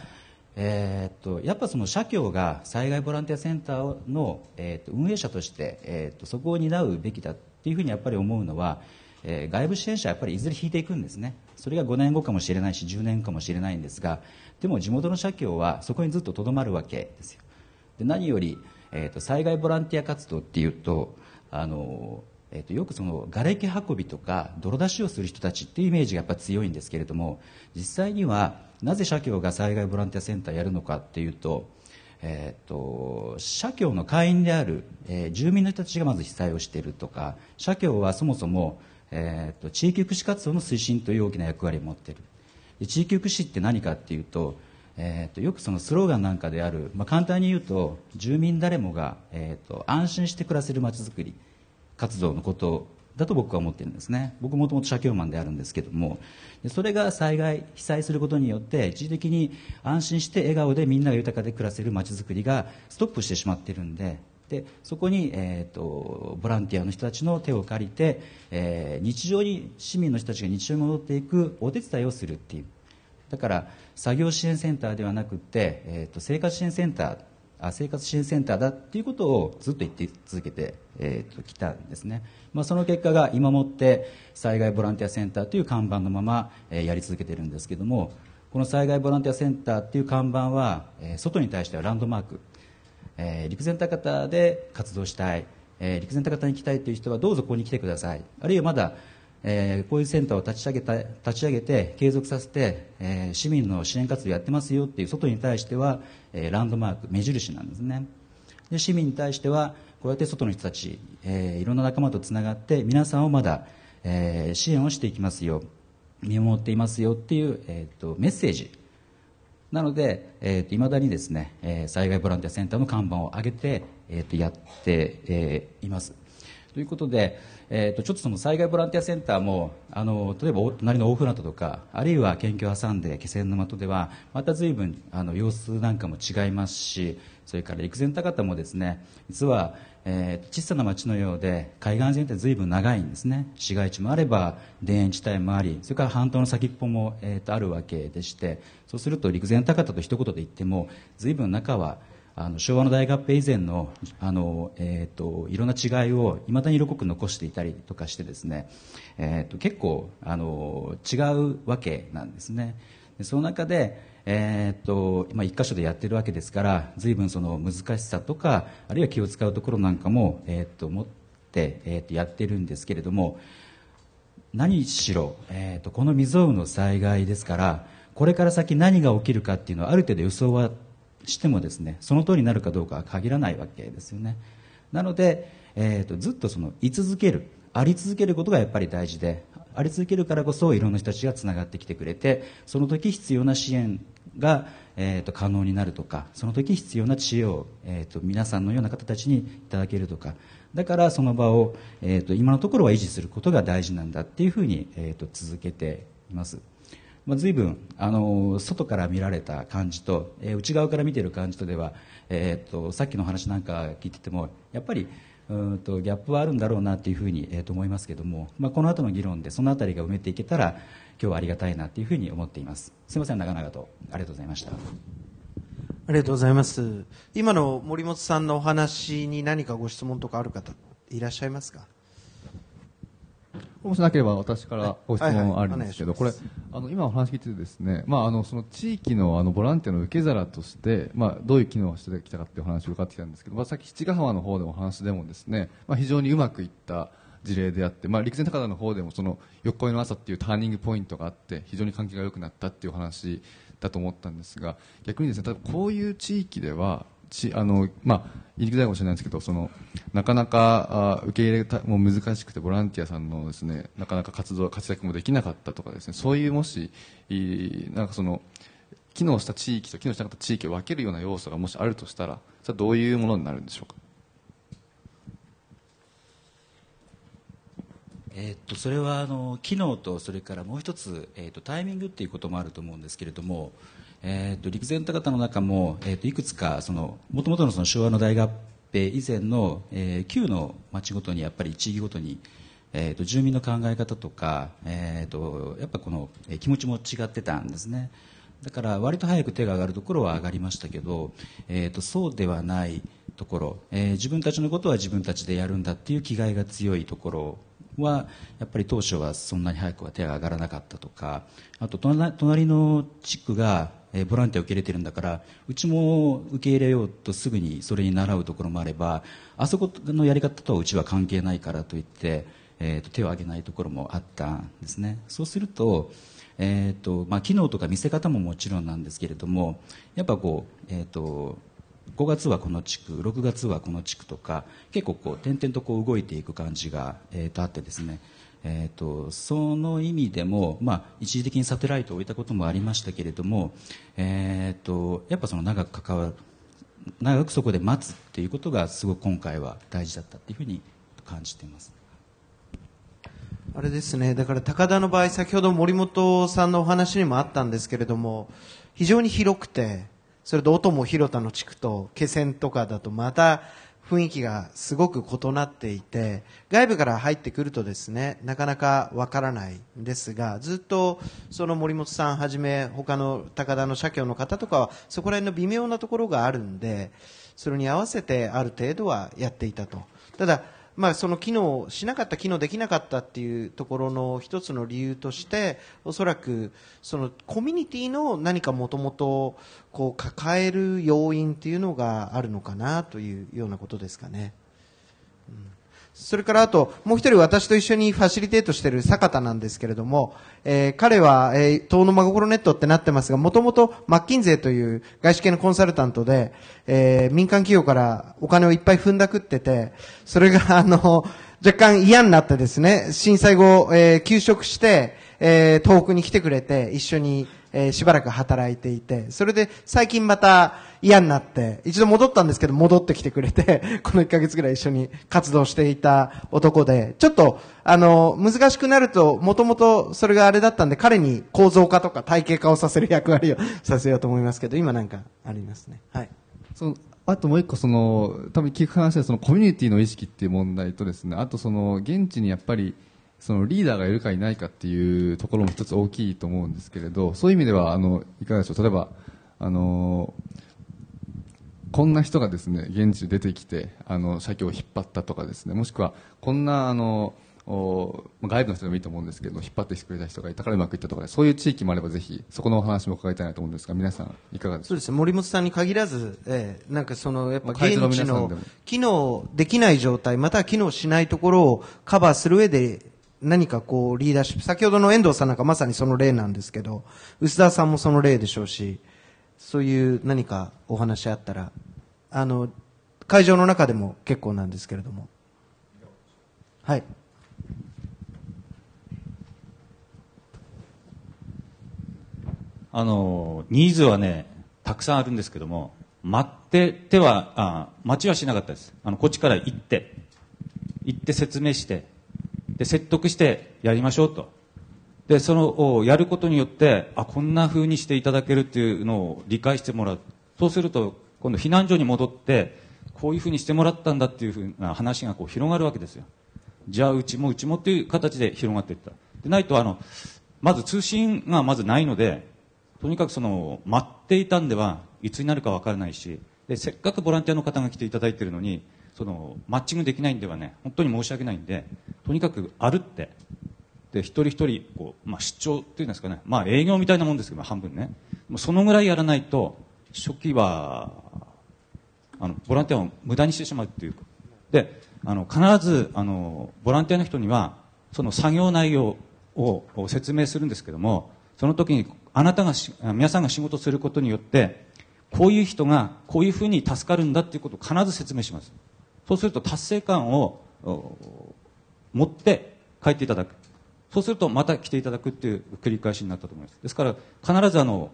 えーっとやっぱその社協が災害ボランティアセンターの、えーっと運営者として、えーとそこを担うべきだっていうふうにやっぱり思うのは、えー外部支援者はやっぱりいずれ引いていくんですね。それが5年後かもしれないし10年かもしれないんですがでも地元の社協はそこにずっととどまるわけですよ。で何より、えーっと災害ボランティア活動っていうとあのえー、とよくその瓦礫運びとか泥出しをする人たちっていうイメージがやっぱ強いんですけれども実際にはなぜ社協が災害ボランティアセンターやるのかっていうと,、えー、と社協の会員である、えー住民の人たちがまず被災をしているとか社協はそもそも、えー、と地域福祉活動の推進という大きな役割を持っている。で地域福祉って何かっていうと,、えー、とよくそのスローガンなんかである、まあ、簡単に言うと住民誰もが、えー、と安心して暮らせるまちづくり活動のことだと僕は思ってるんですね。僕もともと社協マンであるんですけどもそれが災害被災することによって一時的に安心して笑顔でみんなが豊かで暮らせるまちづくりがストップしてしまっているんででそこに、えー、とボランティアの人たちの手を借りて、えー日常に市民の人たちが日常に戻っていくお手伝いをするっていう。だから作業支援センターではなくて、えー、と生活支援センターあ生活支援センターだっていうことをずっと言って続けてき、えーときたんですね、まあ、その結果が今もって災害ボランティアセンターという看板のまま、えーやり続けてるんですけどもこの災害ボランティアセンターっていう看板は、えー外に対してはランドマーク、えー陸前高田で活動したい、えー陸前高田に来たいという人はどうぞここに来てください。あるいはまだえーこういうセンターを立ち上げた立ち上げて継続させて、えー市民の支援活動やってますよっていう外に対しては、えーランドマーク目印なんですね。で市民に対してはこうやって外の人たち、えーいろんな仲間とつながって皆さんをまだ、えー支援をしていきますよ見守っていますよっていう、えー、とメッセージ。なので、えー、と未だにですね、えー災害ボランティアセンターの看板を上げて、えー、とやって、えーいます。ということで、えー、とちょっとその災害ボランティアセンターもあの例えば隣の大船渡とかあるいは県境を挟んで気仙沼とではまた随分あの様子なんかも違いますしそれから陸前高田もですね実は、小さな町のようで海岸線って随分長いんですね。市街地もあれば田園地帯もありそれから半島の先っぽも、えーとあるわけでしてそうすると陸前高田と一言で言っても随分中はあの昭和の大合併以前のあの、えー、といろんな違いをいまだに色濃く残していたりとかしてですね、えー、と結構あの違うわけなんですね。その中で、えー、と今一箇所でやってるわけですから随分その難しさとかあるいは気を使うところなんかも、えー、と持って、えー、とやってるんですけれども何しろ、えー、とこの未曾有の災害ですからこれから先何が起きるかっていうのはある程度予想はしてもですねその通りになるかどうかは限らないわけですよね。なので、えー、とずっとその居続けるあり続けることがやっぱり大事であり続けるからこそいろんな人たちがつながってきてくれてその時必要な支援が、えー、と可能になるとかその時必要な知恵を、えー、と皆さんのような方たちにいただけるとかだからその場を、えー、と今のところは維持することが大事なんだっていうふうに、えー、と続けています。まあ、随分あの外から見られた感じと、えー内側から見ている感じとでは、えー、とさっきの話なんか聞いててもやっぱりうんとギャップはあるんだろうなというふうに、えー、と思いますけども、まあ、この後の議論でそのあたりが埋めていけたら今日はありがたいなというふうに思っています。すみません長々と。ありがとうございました。ありがとうございます。今の森本さんのお話に何かご質問とかある方いらっしゃいますか？もしなければ私からご質問あるんですけど、これあの今お話聞いててですね、まああのその地域のあのボランティアの受け皿として、まあどういう機能をしてきたかっていうお話を伺ってきたんですけど、まあさっき七ヶ浜の方でのお話でもですね、まあ非常にうまくいった事例であって、まあ陸前高田の方でもその横の朝っていうターニングポイントがあって非常に関係が良くなったっていう話だと思ったんですが、逆にですね、こういう地域ではちあの、まあ、言いづらいかもしれないですけどそのなかなかあ受け入れたも難しくてボランティアさんのですねなかなか活動活躍もできなかったとかですねそういうもしいなんかその機能した地域と機能しなかった地域を分けるような要素がもしあるとしたらそれはどういうものになるんでしょうか？えーっとそれはあの機能とそれからもう一つ、えーっとタイミングっていうこともあると思うんですけれども、えーっと陸前高田の中も、えっといくつかその元々のその昭和の大合併以前の、えー旧の町ごとにやっぱり地域ごとにえー、と住民の考え方とか、えー、とやっぱこの、え気持ちも違ってたんですね。だから割と早く手が上がるところは上がりましたけど、えー、とそうではないところ、えー自分たちのことは自分たちでやるんだっていう気概が強いところはやっぱり当初はそんなに早くは手が上がらなかったとかあと隣の地区がボランティアを受け入れてるんだからうちも受け入れようとすぐにそれに習うところもあればあそこのやり方とはうちは関係ないからといって、えーと手を挙げないところもあったんですね。そうすると,、えーとまあ、機能とか見せ方ももちろんなんですけれどもやっぱこう、えーと5月はこの地区6月はこの地区とか結構こう点々とこう動いていく感じが、えーとあってですね。えー、とその意味でも、まあ、一時的にサテライトを置いたこともありましたけれども、えー、とやっぱその長く関わる長くそこで待つっていうことがすごく今回は大事だったっていうふうに感じています。あれですね、だから高田の場合、先ほど森本さんのお話にもあったんですけれども、非常に広くて、それと音も広田の地区と気仙とかだとまた雰囲気がすごく異なっていて、外部から入ってくるとですね、なかなかわからないんですが、ずっとその森本さんはじめ、他の高田の社協の方とかは、そこら辺の微妙なところがあるんで、それに合わせてある程度はやっていたと。ただ、まあ、その機能しなかった、機能できなかったっていうところの一つの理由として、おそらくそのコミュニティの何かもともと抱える要因っていうのがあるのかなというようなことですかね。それからあと、もう一人私と一緒にファシリテートしている坂田なんですけれども、えー彼は、えー、東の真心ネットってなってますが、もともとマッキンゼーという外資系のコンサルタントで、えー民間企業からお金をいっぱい踏んだくってて、それがあの、若干嫌になってですね、震災後、えー休職して、えー東北に来てくれて、一緒に、えーしばらく働いていて、それで最近また嫌になって、一度戻ったんですけど戻ってきてくれて、この1ヶ月ぐらい一緒に活動していた男で、ちょっと、あの、難しくなると、もともとそれがあれだったんで、彼に構造化とか体系化をさせる役割を させようと思いますけど、今なんかありますね。はい。そのあともう一個その多分聞く話はそのコミュニティの意識っていう問題とですねあとその現地にやっぱりそのリーダーがいるかいないかっていうところも一つ大きいと思うんですけれどそういう意味ではあのいかがでしょう。例えばあのこんな人がですね現地で出てきてあの社協を引っ張ったとかですねもしくはこんなあのおまあ外部の人でもいいと思うんですけど引っ張ってきてくれた人がいたからうまくいったとかそういう地域もあればぜひそこのお話も伺いたいなと思うんですが皆さんいかがでしょそうですね、森本さんに限らず、ええなんかその、やっぱ現地の機能できない状態、または機能しないところをカバーする上で、何かこう、リーダーシップ、先ほどの遠藤さんなんかまさにその例なんですけど、薄田さんもその例でしょうし、そういう何かお話あったら、あの、会場の中でも結構なんですけれども。はい。あのニーズはねたくさんあるんですけども待っててはあ待ちはしなかったですあのこっちから行って行って説明してで説得してやりましょうと。でそのやることによってあこんな風にしていただけるっていうのを理解してもらう。そうすると今度避難所に戻ってこういう風にしてもらったんだっていう風な話がこう広がるわけですよ。じゃあうちもうちもっていう形で広がっていった。でないとあのまず通信がまずないのでとにかくその待っていたんではいつになるか分からないしでせっかくボランティアの方が来ていただいているのにそのマッチングできないんではね本当に申し訳ないんでとにかく歩って。で一人一人こう、まあ、出張っていうんですかね、まあ、営業みたいなもんですけど半分ね。そのぐらいやらないと初期はあのボランティアを無駄にしてしまうっていうであの必ずあのボランティアの人にはその作業内容を説明するんですけどもその時にあなたが皆さんが仕事することによってこういう人がこういうふうに助かるんだっていうことを必ず説明します。そうすると達成感を持って帰っていただくそうするとまた来ていただくっていう繰り返しになったと思いますですから必ずあの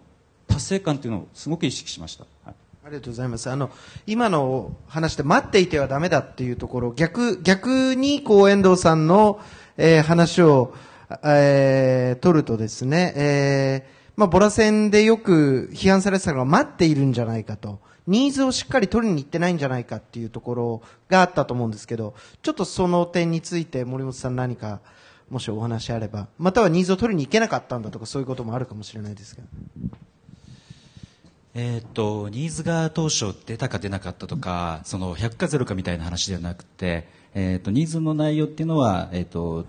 達成感っていうのをすごく意識しました、はいありがとうございます。あの、今の話で待っていてはダメだっていうところ、逆、逆に、こう、遠藤さんの、えー話を、えー取るとですね、えーまあ、ボラ戦でよく批判されてたのが待っているんじゃないかと。ニーズをしっかり取りに行ってないんじゃないかっていうところがあったと思うんですけど、ちょっとその点について森本さん何か、もしお話あれば、またはニーズを取りに行けなかったんだとかそういうこともあるかもしれないですけど。えーっとニーズが当初出たか出なかったとかその100か0かみたいな話ではなくて、えーっとニーズの内容っていうのは、えーっと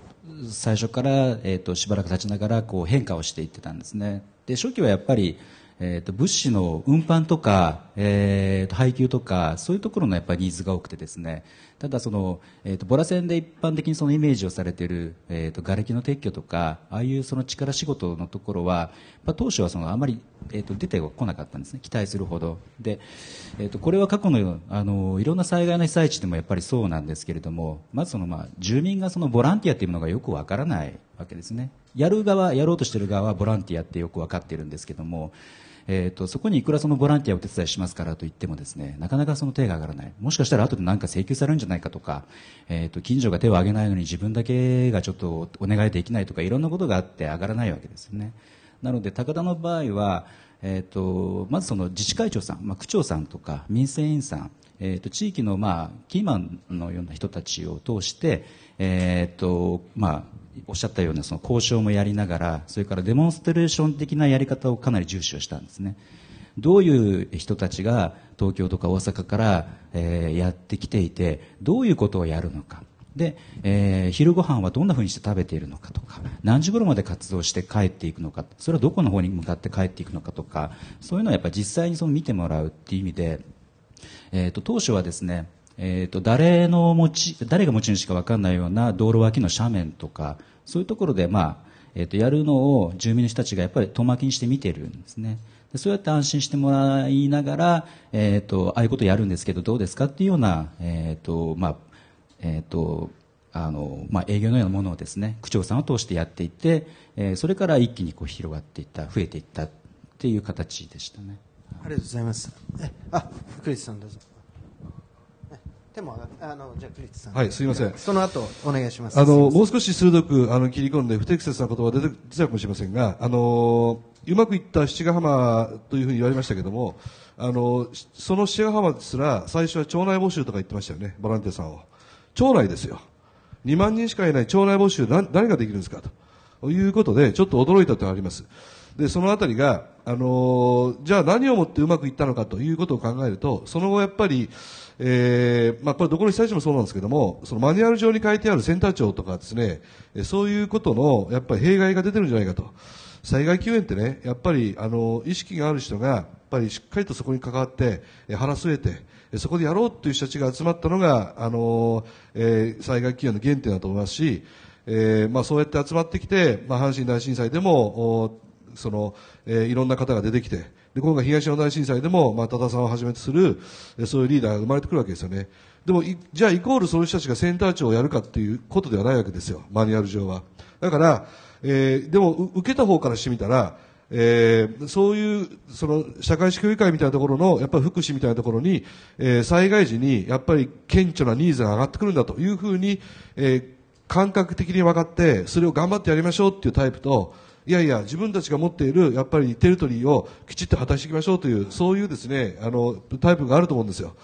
最初から、えーっとしばらく立ちながらこう変化をしていってたんですねで初期はやっぱり、えーっと物資の運搬とか、えーっと配給とかそういうところのやっぱりニーズが多くてですね。ただその、えー、とボラ線で一般的にそのイメージをされている、えー、と瓦礫の撤去とかああいうその力仕事のところは、まあ、当初はそのあまり、えー、と出てこなかったんですね。期待するほど。で、えー、とこれは過去のあのいろんな災害の被災地でもやっぱりそうなんですけれどもまずその、まあ、住民がそのボランティアというものがよくわからないわけですね。やる側やろうとしている側はボランティアってよく分かっているんですけどもえー、とそこにいくらそのボランティアをお手伝いしますからと言ってもですねなかなかその手が上がらない。もしかしたら後で何か請求されるんじゃないないかとか、えー、と近所が手を挙げないのに自分だけがちょっとお願いできないとかいろんなことがあって上がらないわけですよね。なので高田の場合は、えー、とまずその自治会長さん、まあ、区長さんとか民生委員さんえー、と地域の、まあ、キーマンのような人たちを通して、えーとまあ、おっしゃったようなその交渉もやりながらそれからデモンストレーション的なやり方をかなり重視をしたんですね。どういう人たちが東京とか大阪から、えーやってきていてどういうことをやるのか。で、えー昼ご飯はどんなふうにして食べているのかとか何時頃まで活動して帰っていくのかそれはどこの方に向かって帰っていくのかとかそういうのはやっぱ実際にその見てもらうっていう意味でえー、と当初はですね、えー、と誰の持ち誰が持ち主か分かんないような道路脇の斜面とかそういうところで、まあえー、とやるのを住民の人たちがやっぱり遠巻きにして見てるんですね。そうやって安心してもらいながら、えー、とああいうことやるんですけどどうですかっていうような、えーとまあえーとあのまあ、営業のようなものをですね区長さんを通してやっていって、えーそれから一気にこう広がっていった増えていったっていう形でしたね。ありがとうございます。え、あ、福井さんどうぞ。え手もあの、じゃあクリスさん。はいすいませんその後、お願いします。あの、もう少し鋭く、あの、切り込んで不適切な言葉が出て出たかもしれませんが、あの、うまくいった七ヶ浜というふうに言われましたけども、あの、しその七ヶ浜ですら、最初は町内募集とか言ってましたよね、ボランティアさんを。町内ですよ。2万人しかいない町内募集、な誰ができるんですかということで、ちょっと驚いたというのがあります。で、そのあたりが、あのじゃあ何をもってうまくいったのかということを考えると、その後やっぱり、えーまあ、これどこの被災地もそうなんですけども、そのマニュアル上に書いてあるセンター長とかですね、そういうことの、やっぱり弊害が出てるんじゃないかと。災害救援ってね、やっぱり、あの、意識がある人が、やっぱりしっかりとそこに関わって、え腹据えて、そこでやろうという人たちが集まったのが、あの、えー災害救援の原点だと思いますし、えーまあそうやって集まってきて、まあ阪神大震災でも、おその、えーいろんな方が出てきて、で、今回東日本大震災でも、まあ、多田さんをはじめとする、そういうリーダーが生まれてくるわけですよね。でも、じゃあイコールそういう人たちがセンター長をやるかっていうことではないわけですよ、マニュアル上は。だから、えーでも、受けた方からしてみたら、えーそういう、その、社会主義会みたいなところの、やっぱり福祉みたいなところに、えー災害時に、やっぱり顕著なニーズが上がってくるんだというふうに、えー感覚的に分かって、それを頑張ってやりましょうっていうタイプと、いやいや、自分たちが持っている、やっぱりテリトリーをきちっと果たしていきましょうという、そういうですね、あの、タイプがあると思うんですよ。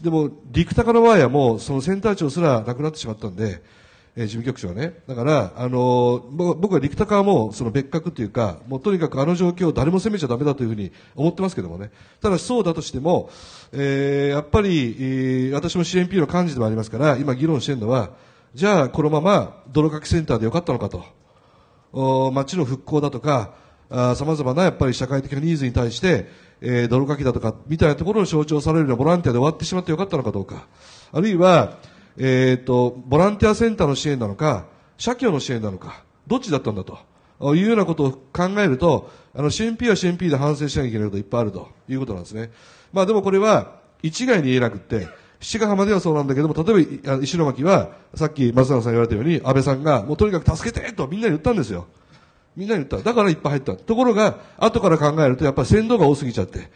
でも、陸高の場合はもう、そのセンター長すらなくなってしまったんで、えー事務局長はね。だから、あのぼ僕は陸高はもう、その別格というか、もうとにかくあの状況を誰も責めちゃダメだというふうに思ってますけどもね。ただそうだとしても、えーやっぱり、えー私も CNP の幹事でもありますから、今議論してるのは、じゃあこのまま泥かきセンターでよかったのかと。お街の復興だとか、さまざまなやっぱり社会的なニーズに対して、えー泥かきだとか、みたいなところを象徴されるようなボランティアで終わってしまってよかったのかどうか。あるいは、えっ、と、ボランティアセンターの支援なのか、社協の支援なのか、どっちだったんだと。いうようなことを考えると、あの、CNP は CNP で反省しなきゃいけないこといっぱいあるということなんですね。まあでもこれは一概に言えなくって、七ヶ浜ではそうなんだけども、例えば石巻は、さっき松永さん言われたように、安倍さんが、もうとにかく助けてとみんなに言ったんですよ。みんなに言った。だからいっぱい入った。ところが、後から考えると、やっぱり船頭が多すぎちゃって、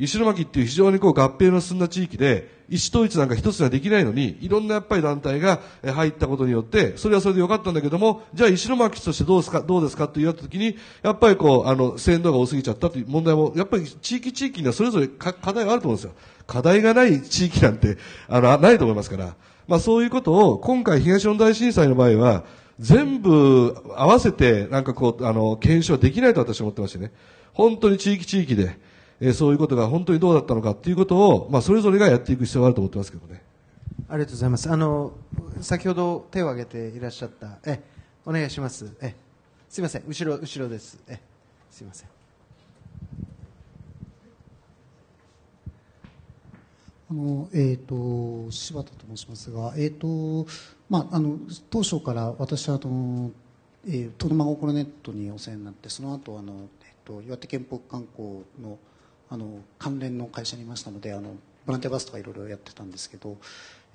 石巻っていう非常にこう合併の進んだ地域で、意思統一なんか一つにはできないのに、いろんなやっぱり団体が入ったことによって、それはそれでよかったんだけども、じゃあ石巻としてどうですか、どうですかって言われたときに、やっぱりこう、あの、船頭が多すぎちゃったという問題も、やっぱり地域地域にはそれぞれ課題があると思うんですよ。課題がない地域なんて、あの、ないと思いますから。まあそういうことを、今回東日本大震災の場合は、全部合わせて、なんかこう、あの、検証できないと私は思ってましてね。本当に地域地域で、えー、そういうことが本当にどうだったのかっていうことを、まあ、それぞれがやっていく必要があると思ってますけどね。ありがとうございます。あの、先ほど手を挙げていらっしゃった、え、お願いします。え、すいません、後ろ、後ろです。え、すいません。あのえーと、柴田と申しますが、えーとまあ、あの当初から私はあの、えー、トドマゴコロネットにお世話になってその後あの、えーと岩手県北観光のあの関連の会社にいましたのであのボランティアバスとかいろいろやってたんですけど、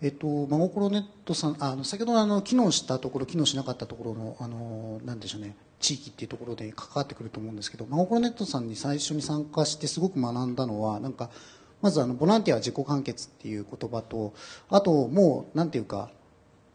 えっと、真心ネットさんあの先ほどあの機能したところ機能しなかったところのあのなんでしょうね地域っていうところで関わってくると思うんですけど真心ネットさんに最初に参加してすごく学んだのはなんかまずあのボランティアは自己完結っていう言葉とあともうなんていうか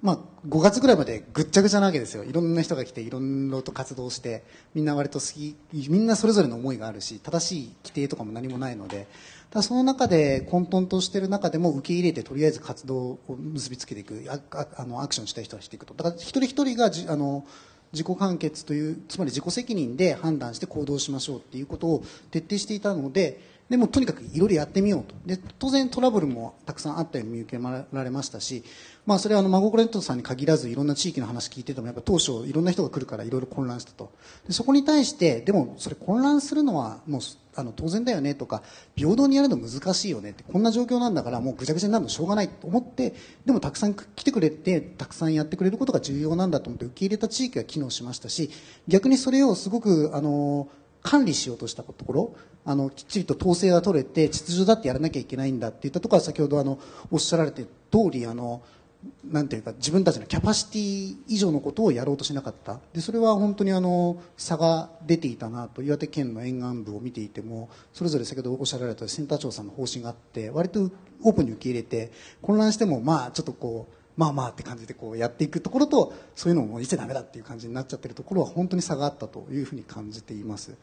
まあ、5月ぐらいまでぐっちゃぐちゃなわけですよ。いろんな人が来ていろんなと活動してみんな割と好きみんなそれぞれの思いがあるし正しい規定とかも何もないのでただその中で混沌としている中でも受け入れてとりあえず活動を結びつけていくああのアクションしたい人はしていくと。だから一人一人がじあの自己完結というつまり自己責任で判断して行動しましょうっていうことを徹底していたのででもとにかくいろいろやってみようと。で当然トラブルもたくさんあったように見受けられましたし、まあ、それはあのマゴコレントさんに限らずいろんな地域の話聞いててもやっぱ当初いろんな人が来るからいろいろ混乱したと。でそこに対してでもそれ混乱するのはもうあの当然だよねとか平等にやるの難しいよねってこんな状況なんだからもうぐちゃぐちゃになるのしょうがないと思ってでもたくさん来てくれてたくさんやってくれることが重要なんだと思って受け入れた地域が機能しましたし逆にそれをすごくあの管理しようとしたところあのきっちりと統制が取れて秩序だってやらなきゃいけないんだっていったところは先ほどあのおっしゃられて通りあのなんていうか自分たちのキャパシティ以上のことをやろうとしなかった。でそれは本当にあの差が出ていたなと岩手県の沿岸部を見ていてもそれぞれ先ほどおっしゃられたセンター長さんの方針があって割とオープンに受け入れて混乱してもまあちょっとこうまあまあって感じでこうやっていくところとそういうのも言っちゃダメだっていう感じになっちゃってるところは本当に差があったというふうに感じています。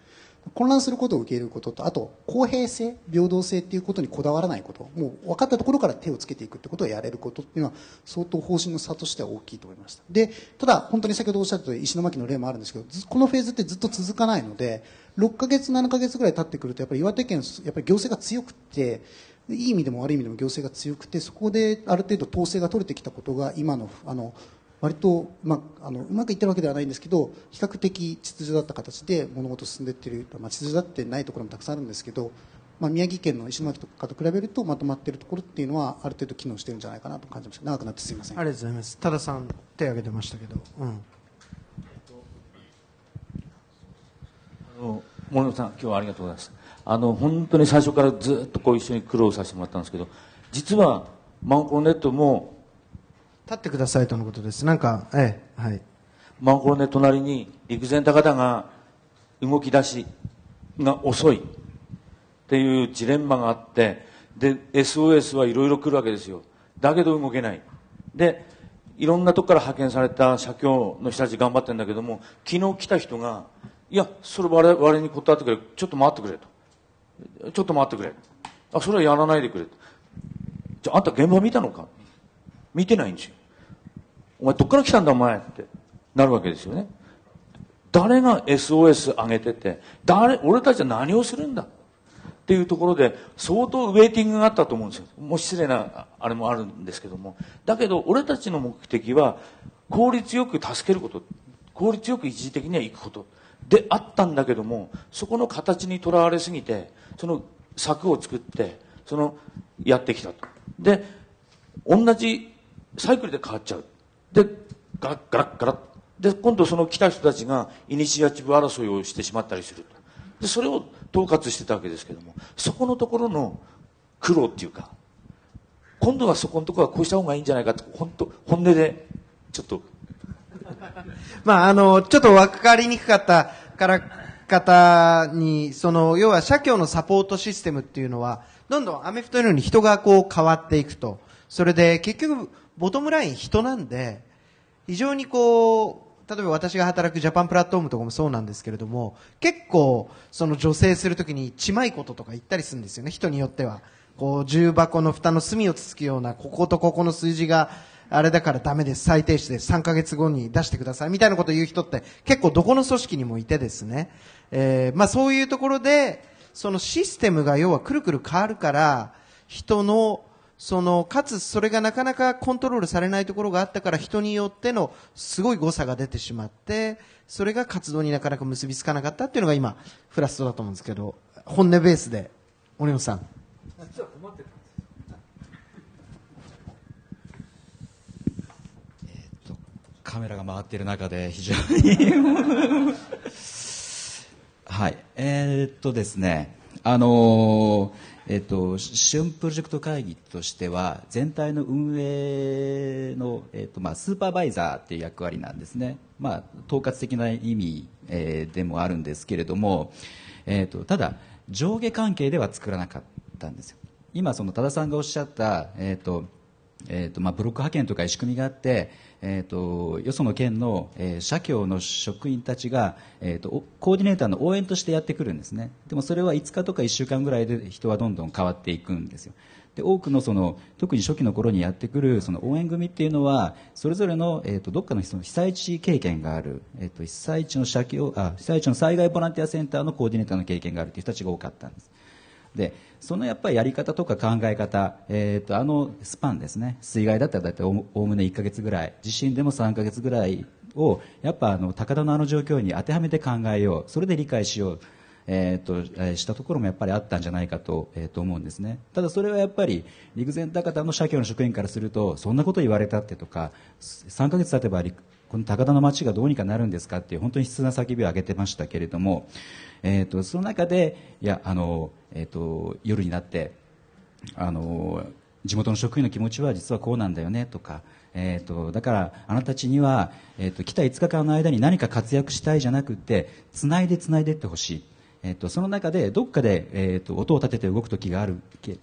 混乱することを受け入れることとあと公平性平等性っていうことにこだわらないこともう分かったところから手をつけていくってことをやれることっていうのは相当方針の差としては大きいと思いましたでただ本当に先ほどおっしゃった石巻の例もあるんですけどこのフェーズってずっと続かないので6ヶ月7ヶ月ぐらい経ってくるとやっぱり岩手県やっぱり行政が強くていい意味でも悪い意味でも行政が強くてそこである程度統制が取れてきたことが今のあの割と、まあ、あのうまくいってるわけではないんですけど比較的秩序だった形で物事進んでいってる、まあ、秩序だってないところもたくさんあるんですけど、まあ、宮城県の石巻とかと比べるとまとまっているところっていうのはある程度機能してるんじゃないかなと感じました。長くなってすみません。ありがとうございます。多田さん手を挙げてましたけど、うん、あの森野さん今日はありがとうございますあの本当に最初からずっとこう一緒に苦労させてもらったんですけど実はマンコロネットも立ってくださいとのことです。なんか、ええ、はい。まあこれね、隣に陸前高田が動き出しが遅いっていうジレンマがあって、で、SOS はいろいろ来るわけですよ。だけど動けない。で、いろんなとこから派遣された社協の人たち頑張ってるんだけども、昨日来た人が、いや、それ我々に断ってくれ。ちょっと待ってくれと。ちょっと待ってくれ。あ、それはやらないでくれ。じゃあ、あんた現場見たのか？見てないんですよ。お前どっから来たんだお前ってなるわけですよね。誰が SOS 上げてて、誰、俺たちは何をするんだ？っていうところで相当ウェイティングがあったと思うんですよ。もう失礼なあれもあるんですけども。だけど俺たちの目的は効率よく助けること、効率よく一時的には行くことであったんだけども、そこの形にとらわれすぎて、その策を作って、そのやってきたと。で、同じサイクルで変わっちゃう。で、ガラッガラッガラッで今度その来た人たちがイニシアチブ争いをしてしまったりするとでそれを統括してたわけですけどもそこのところの苦労っていうか今度はそこのところはこうした方がいいんじゃないかと本当本音でちょっと まあ、あの、ちょっと分かりにくかったから、方に、その、要は社協のサポートシステムっていうのは、どんどんアメフトのように人がこう変わっていくと。それで結局、ボトムライン人なんで、非常にこう、例えば私が働くジャパンプラットフォームとかもそうなんですけれども、結構、その助成するときに、ちまいこととか言ったりするんですよね、人によっては。こう、重箱の蓋の隅をつつくような、こことここの数字が、あれだからダメです、最低値で3ヶ月後に出してください、みたいなことを言う人って、結構どこの組織にもいてですね、えーまあそういうところで、そのシステムが要はくるくる変わるから、人の、その、かつそれがなかなかコントロールされないところがあったから人によってのすごい誤差が出てしまって、それが活動になかなか結びつかなかったっていうのが今、フラストだと思うんですけど、本音ベースで、森本さん。カメラが回っている中で非常に。はい。えーっとですね。あのーえっと旬プロジェクト会議としては全体の運営の、えっとまあ、スーパーバイザーっていう役割なんですね、まあ、統括的な意味、えーでもあるんですけれども、えっとただ上下関係では作らなかったんですよ。今その多田さんがおっしゃった、えっとえーとまあ、ブロック派遣とかいう仕組みがあって、えー、とよその県の、えー社協の職員たちが、えー、とコーディネーターの応援としてやってくるんですね。でもそれは5日とか1週間ぐらいで人はどんどん変わっていくんですよ。で多くのその特に初期の頃にやってくるその応援組っていうのはそれぞれの、えー、とどっかのその被災地経験がある、えー、と被災地の社協あ被災地の災害ボランティアセンターのコーディネーターの経験があるという人たちが多かったんです。でそのやっぱりやり方とか考え方、えー、とあのスパンですね。水害だったら大体おおむね1ヶ月ぐらい地震でも3ヶ月ぐらいをやっぱあの高田のあの状況に当てはめて考えよう。それで理解しよう、えー、としたところもやっぱりあったんじゃないかと,、えー、と思うんですね。ただそれはやっぱり陸前高田の社協の職員からするとそんなこと言われたってとか3ヶ月経てば陸この高田の町がどうにかなるんですかっていう本当に悲痛な叫びを上げてましたけれども、えー、とその中でいやあの、えー、と夜になってあの地元の職員の気持ちは実はこうなんだよねとか、えー、とだからあなたたちには、えー、と来た5日間の間に何か活躍したいじゃなくてつないでつないでいってほしい。えー、とその中でどっかで、えー、と音を立てて動く時がある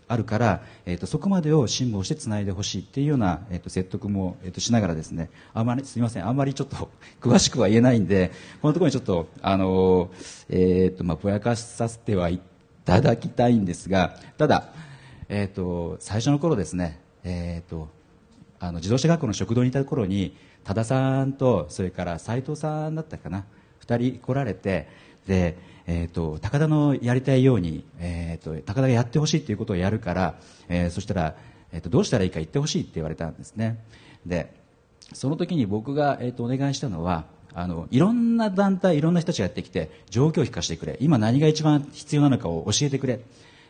あるから、えー、とそこまでを辛抱してつないでほしいっていうような、えー、と説得も、えー、としながらですねあまりすみませんあんまりちょっと 詳しくは言えないんでこのところにちょっとあのーえーとまあ、ぼやかさせてはいただきたいんですがただ、えー、と最初の頃ですね、えー、とあの自動車学校の食堂にいた頃に多田さんとそれから斉藤さんだったかな2人来られてで、えー、と高田のやりたいように、えー、と高田がやってほしいということをやるから、えーそしたら、えー、とどうしたらいいか言ってほしいって言われたんですね。でその時に僕が、えー、とお願いしたのはあのいろんな団体いろんな人たちがやってきて状況を聞かせてくれ。今何が一番必要なのかを教えてくれ。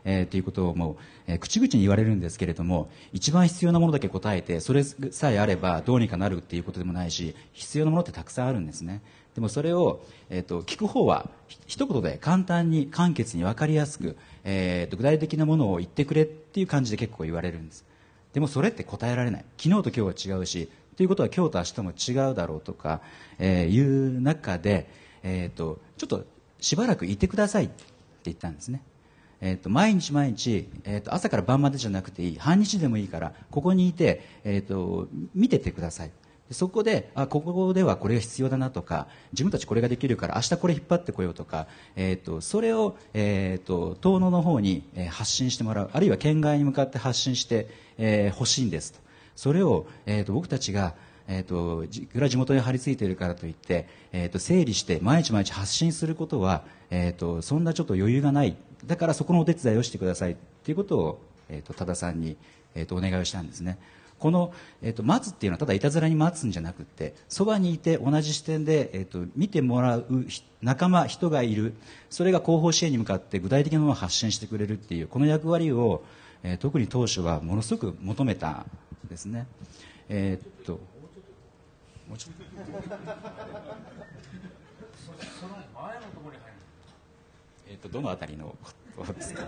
えーということをもう、えー口々に言われるんですけれども一番必要なものだけ答えてそれさえあればどうにかなるっていうことでもないし必要なものってたくさんあるんですね。でもそれを、えー、と聞く方は一言で簡単に簡潔に分かりやすく、えーと具体的なものを言ってくれっていう感じで結構言われるんです。でもそれって答えられない。昨日と今日は違うしということは今日と明日も違うだろうとか、えーいう中で、えー、とちょっとしばらくいてくださいって言ったんですね。えー、と毎日毎日、えー、と朝から晩までじゃなくていい。半日でもいいからここにいて、えー、と見ててください。そこであここではこれが必要だなとか自分たちこれができるから明日これ引っ張ってこようとか、えー、とそれを、えー、と東農の方に、発信してもらうあるいは県外に向かって発信してほ、えーしいんですと。それを、えー、と僕たちがえー、とじいくら地元に張り付いているからといって、えー、と整理して毎日毎日発信することは、えー、とそんなちょっと余裕がない。だからそこのお手伝いをしてくださいということを、えー、と多田さんに、えー、とお願いをしたんですね。この、えー、と待つっていうのはただいたずらに待つんじゃなくてそばにいて同じ視点で、えー、と見てもらう仲間人がいる。それが後方支援に向かって具体的なものを発信してくれるっていうこの役割を、えー特に当初はものすごく求めたんですね。えーっともうちょっとその前のと。ころに入るえっとどのあたりのことですか？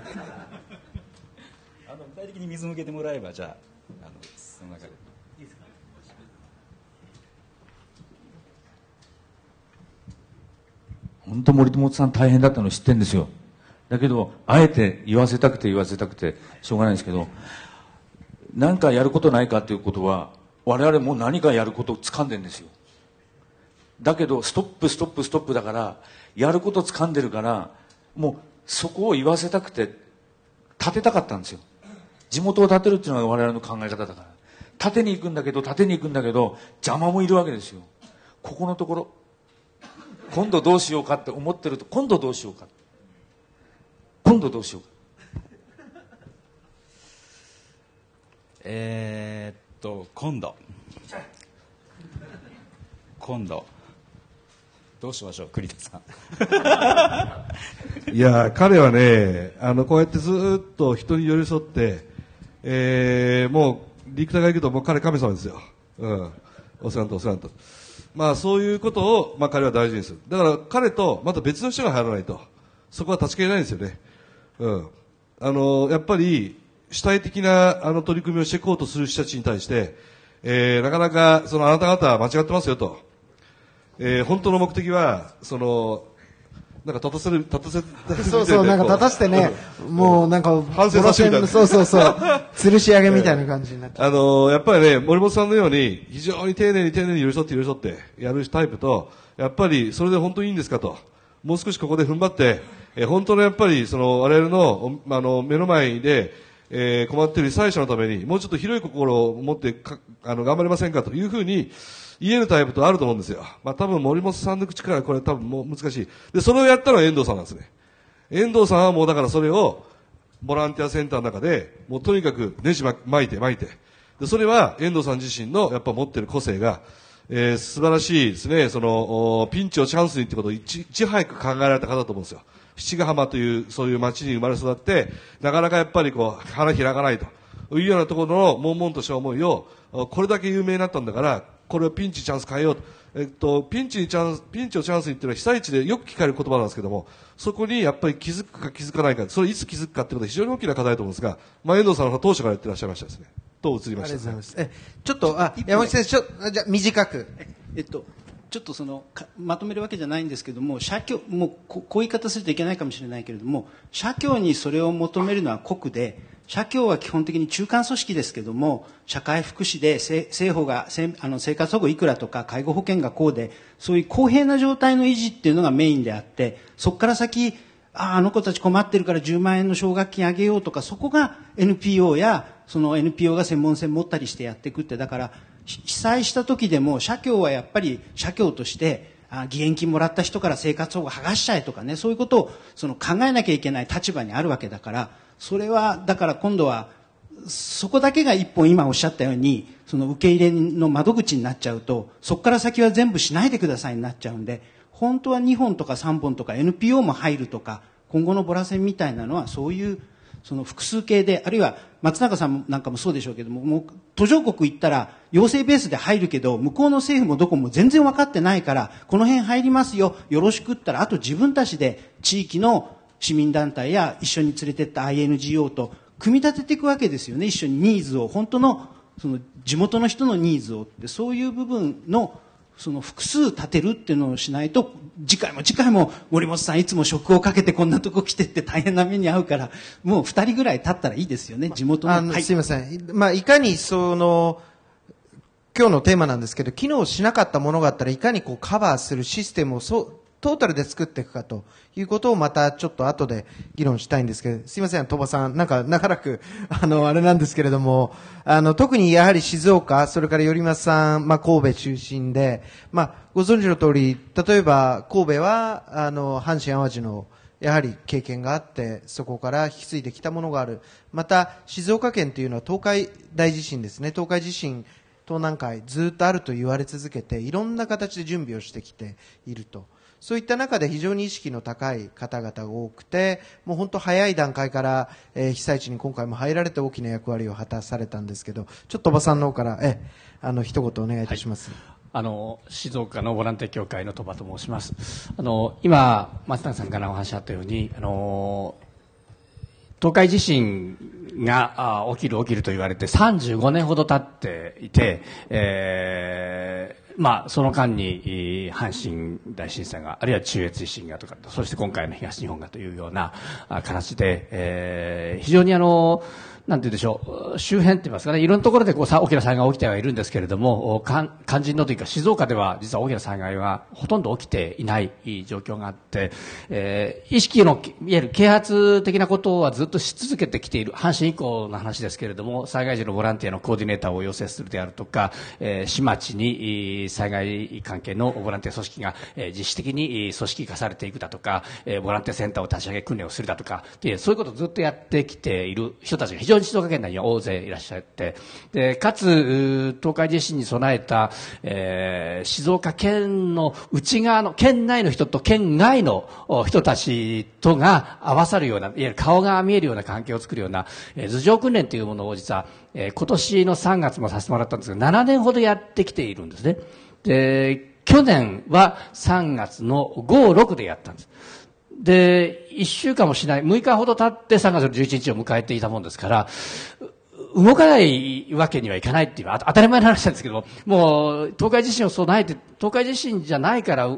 あの具体的に水向けてもらえばじゃああのその中で。いいですか本当森友さん大変だったの知ってんですよ。だけどあえて言わせたくて言わせたくてしょうがないんですけど何かやることないかということは我々も何かやることを掴んでんですよ。だけどストップストップストップだからやること掴んでるからもうそこを言わせたくて立てたかったんですよ。地元を建てるっていうのが我々の考え方だから。縦に行くんだけど縦に行くんだけど邪魔もいるわけですよ。ここのところ今度どうしようかって思ってると今度どうしようか。今度どうしようか。え、っと今度。今度。どうしましょう栗田さん。いや彼はねあのこうやってずっと人に寄り添って、えー、もう陸田が行くともう彼神様ですよ、うん、お世話んとお世話んと。まあそういうことを、まあ、彼は大事にする。だから彼とまた別の人が入らないと。そこは断ち切れないんですよね、うん、あのやっぱり主体的なあの取り組みをしていこうとする人たちに対して、えー、なかなかそのあなた方は間違ってますよと、えー、本当の目的はそのなんか立たせる立たせそうそう、なんか立たせてね、もうなんか、反省させてそうそうそう、吊るし上げみたいな感じになって。あのーやっぱりね、森本さんのように、非常に丁寧に丁寧に寄り添って寄り添ってやるタイプと、やっぱりそれで本当にいいんですかと。もう少しここで踏ん張って、えー本当のやっぱりその我々のおあの目の前で、えー困っている被災者のために、もうちょっと広い心を持ってかあの頑張れませんかというふうに言えるタイプとあると思うんですよ。まあ多分森本さんの口からこれ多分もう難しい。で、それをやったのは遠藤さんなんですね。遠藤さんはもうだからそれを、ボランティアセンターの中で、もうとにかくネジ巻いて巻いて。で、それは遠藤さん自身のやっぱ持ってる個性が、えー素晴らしいですね、その、ピンチをチャンスにってことをいちいち早く考えられた方だと思うんですよ。七ヶ浜というそういう町に生まれ育って、なかなかやっぱりこう、花開かないというようなところの悶々とした思いを、これだけ有名になったんだから、これをピンチチャンス変えようと。えっと、ピンチにチャンス、ピンチをチャンスにっていうのは被災地でよく聞かれる言葉なんですけども、そこにやっぱり気づくか気づかないか、それいつ気づくかってことは非常に大きな課題だと思うんですが、まあ、遠藤さんの当初から言ってらっしゃいましたですね。どう映りまありしたがとうございます。え、ちょっと、あ、山口先生、ちょあじゃあ短く。えっと、ちょっとそのかまとめるわけじゃないんですけども社協もうここういう言い方するといけないかもしれないけれども社協にそれを求めるのは酷で社協は基本的に中間組織ですけども社会福祉でせ政府があの生活保護いくらとか介護保険がこうでそういう公平な状態の維持っていうのがメインであってそこから先ああの子たち困ってるから10万円の奨学金あげようとかそこが NPO やその NPO が専門性持ったりしてやっていくってだから被災した時でも社協はやっぱり社協としてあ義援金もらった人から生活保護剥がしちゃえとかねそういうことをその考えなきゃいけない立場にあるわけだからそれはだから今度はそこだけが一本今おっしゃったようにその受け入れの窓口になっちゃうとそこから先は全部しないでくださいになっちゃうんで本当は2本とか3本とか NPO も入るとか今後のボラ線みたいなのはそういうその複数形であるいは松永さんなんかもそうでしょうけどももう途上国行ったら要請ベースで入るけど向こうの政府もどこも全然分かってないからこの辺入りますよよろしくったらあと自分たちで地域の市民団体や一緒に連れてった INGO と組み立てていくわけですよね一緒にニーズを本当のその地元の人のニーズをってそういう部分のその複数立てるっていうのをしないと次回も次回も森本さんいつも職をかけてこんなとこ来てって大変な目に遭うからもう2人ぐらい立ったらいいですよね。地元の。あの、はい。すいません。まあ、いかにその、今日のテーマなんですけど、機能しなかったものがあったらいかにこうカバーするシステムをそう、トータルで作っていくかということをまたちょっと後で議論したいんですけど、すいません、鳥羽さん、なんか長らく、あの、あれなんですけれども、あの、特にやはり静岡、それから頼松さん、まあ、神戸中心で、まあ、ご存知の通り、例えば神戸は、あの、阪神淡路のやはり経験があって、そこから引き継いできたものがある。また、静岡県というのは東海大地震ですね。東海地震、東南海、ずっとあると言われ続けて、いろんな形で準備をしてきていると。そういった中で非常に意識の高い方々が多くて、もう本当早い段階から、えー被災地に今回も入られて大きな役割を果たされたんですけど、ちょっとおばさんの方から、え、あの、一言お願いいたします。あの静岡のボランティア協会の鳥羽と申しますあの今松永さんからお話あったようにあの東海地震があ起きる起きると言われて35年ほど経っていて、えーまあ、その間に阪神大震災があるいは中越地震がとかそして今回の東日本がというような形で、えー、非常にあのなんて言うでしょう、周辺って言いますかね、いろんなところでこう大きな災害が起きてはいるんですけれども、肝心のというか静岡では実は大きな災害はほとんど起きていない状況があって、えー、意識の、いわゆる啓発的なことはずっとし続けてきている、阪神以降の話ですけれども、災害時のボランティアのコーディネーターを要請するであるとか、えー、市町に災害関係のボランティア組織が、えー、自主的に組織化されていくだとか、えー、ボランティアセンターを立ち上げ訓練をするだとか、でそういうことをずっとやってきている人たちが非常に静岡県内に大勢いらっしゃって、で、かつ、東海地震に備えた、えー、静岡県の内側の、県内の人と県外の人たちとが合わさるような、いわゆる顔が見えるような関係を作るような、えー、頭上訓練というものを実は、えー、今年の3月もさせてもらったんですが、7年ほどやってきているんですね。で、去年は3月の5、6でやったんです。で、1週間もしない、6日ほど経って3月の11日を迎えていたもんですから、動かないわけにはいかないっていう当たり前の話なんですけどもう東海地震を備えて東海地震じゃないから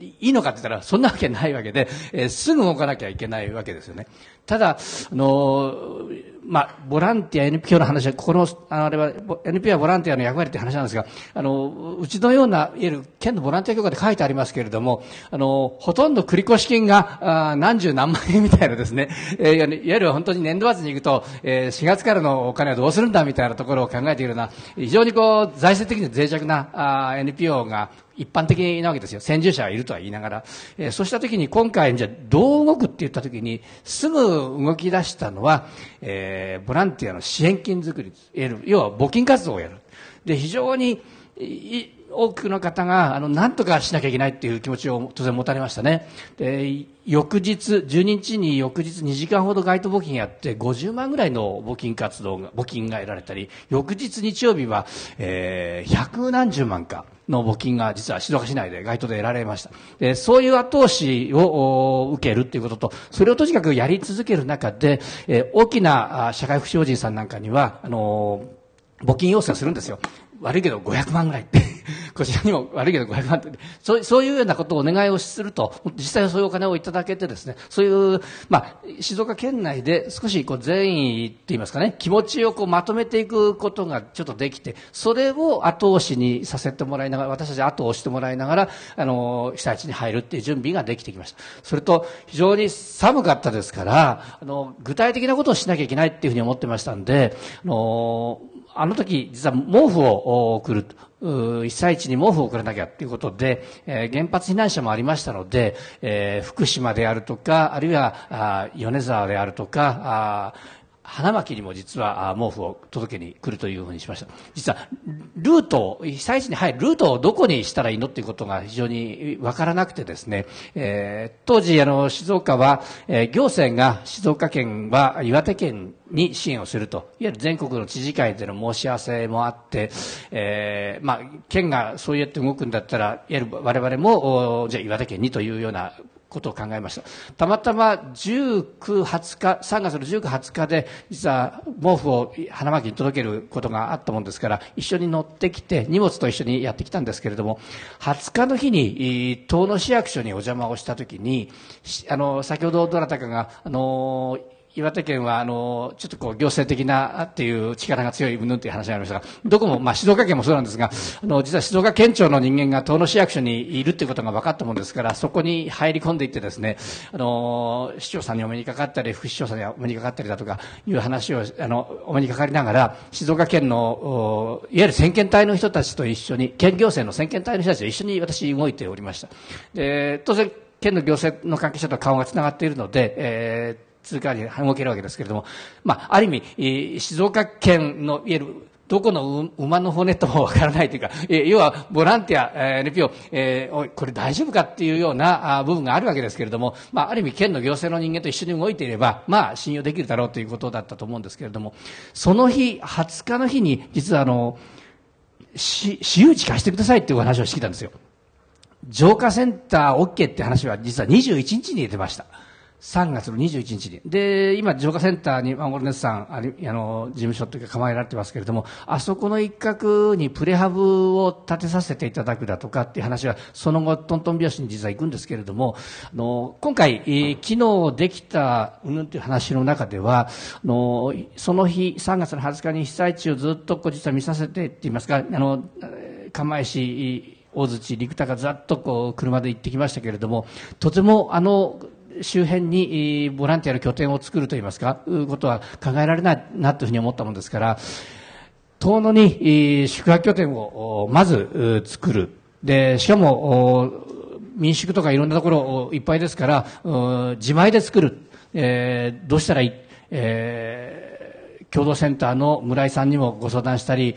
いいのかって言ったらそんなわけないわけで、えー、すぐ動かなきゃいけないわけですよね。ただ、あのまあ、ボランティア NPO の話は、ここの、あれは、NPO はボランティアの役割という話なんですが、あの、うちのような、いわゆる県のボランティア協会で書いてありますけれども、あの、ほとんど繰越金が、あ何十何万円みたいなですね、えー、いわゆる本当に年度末に行くと、えー、4月からのお金はどうするんだみたいなところを考えているような、非常にこう、財政的に脆弱なあ NPO が一般的なわけですよ。先住者がいるとは言いながら。えー、そうした時に今回、じゃどう動くって言った時に、すぐ動き出したのは、えー、ボランティアの支援金作り、要は募金活動をやる。で、非常に、多くの方が、あの、なんとかしなきゃいけないっていう気持ちを当然持たれましたね。で、翌日、12日に翌日2時間ほど街頭募金やって、50万ぐらいの募金活動が、募金が得られたり、翌日日曜日は、えー、百何十万かの募金が実は静岡市内で街頭で得られました。で、そういう後押しを受けるっていうことと、それをとにかくやり続ける中で、えー、大きな社会福祉法人さんなんかには、あのー、募金要請するんですよ。悪いけど500万ぐらいって。こちらにも悪いけど500万って。そうそういうようなことをお願いをすると、実際はそういうお金をいただけてですね、そういう、まあ、静岡県内で少しこう善意って言いますかね、気持ちをこうまとめていくことがちょっとできて、それを後押しにさせてもらいながら、私たち後押してもらいながら、あの、被災地に入るっていう準備ができてきました。それと、非常に寒かったですから、あの、具体的なことをしなきゃいけないっていうふうに思ってましたんで、あの、あの時、実は毛布を送る。被災地に毛布を送らなきゃということで、えー、原発避難者もありましたので、えー、福島であるとか、あるいはあ米沢であるとか、あ花巻にも実は毛布を届けに来るというふうにしました。実は、ルートを、被災地に入るルートをどこにしたらいいのっていうことが非常にわからなくてですね、えー、当時、あの、静岡は、えー、行政が静岡県は岩手県に支援をすると、いわゆる全国の知事会での申し合わせもあって、えー、まあ、県がそうやって動くんだったら、いわゆる我々も、じゃ岩手県にというようなことを考えました。たまたま19、20日、3月の19、20日で、実は毛布を花巻に届けることがあったもんですから、一緒に乗ってきて、荷物と一緒にやってきたんですけれども、20日の日に、遠野市役所にお邪魔をしたときに、あの、先ほどどなたかが、あの、岩手県は、あの、ちょっとこう、行政的なっていう力が強い、うぬんという話がありましたが、どこも、まあ、静岡県もそうなんですが、あの、実は静岡県庁の人間が遠野市役所にいるということが分かったもんですから、そこに入り込んでいってですね、あの、市長さんにお目にかかったり、副市長さんにお目にかかったりだとか、いう話を、あの、お目にかかりながら、静岡県の、いわゆる先遣隊の人たちと一緒に、県行政の先遣隊の人たちと一緒に私動いておりました。で、当然、県の行政の関係者と顔がつながっているので、えー通貨に動けるわけですけれども、まあ、ある意味、静岡県の、いわゆる、どこの馬の骨ともわからないというか、え要はボランティア、NPO、えー、これ大丈夫かっていうような部分があるわけですけれども、まあ、ある意味県の行政の人間と一緒に動いていれば、まあ、信用できるだろうということだったと思うんですけれども、その日、20日の日に、実はあの、し私有地貸してくださいっていう話をしてきたんですよ。浄化センター OK って話は実は21日に出ました。3月の21日に。で、今、浄化センターに、マンゴルネスさん、あの、事務所というか構えられてますけれども、あそこの一角にプレハブを建てさせていただくだとかっていう話は、その後、トントン拍子に実は行くんですけれども、あの、今回、えー、昨日できた、うぬんという話の中では、あの、その日、3月の20日に被災地をずっとこう実は見させてって言いますか、あの、釜石、大槌、陸田がざっとこう車で行ってきましたけれども、とてもあの、周辺にボランティアの拠点を作るといいますか、いうことは考えられないなというふうに思ったものですから、遠野に宿泊拠点をまず作る。で、しかも、民宿とかいろんなところいっぱいですから、自前で作る。えー、どうしたらいい、えー共同センターの村井さんにもご相談したり、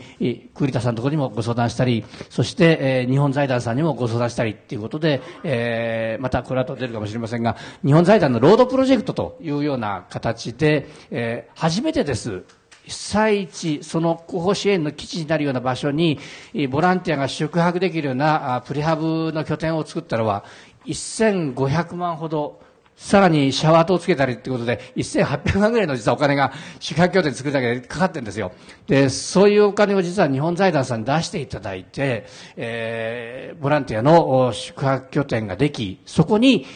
栗田さんのところにもご相談したり、そして、えー、日本財団さんにもご相談したりということで、えー、またこの後出るかもしれませんが、日本財団のロードプロジェクトというような形で、えー、初めてです。被災地、その後方支援の基地になるような場所に、ボランティアが宿泊できるようなプレハブの拠点を作ったのは、1500万ほどさらにシャワー灯をつけたりってことで、1800万ぐらいの実はお金が宿泊拠点作るだけでかかってるんですよ。で、そういうお金を実は日本財団さんに出していただいて、えー、ボランティアの宿泊拠点ができ、そこに、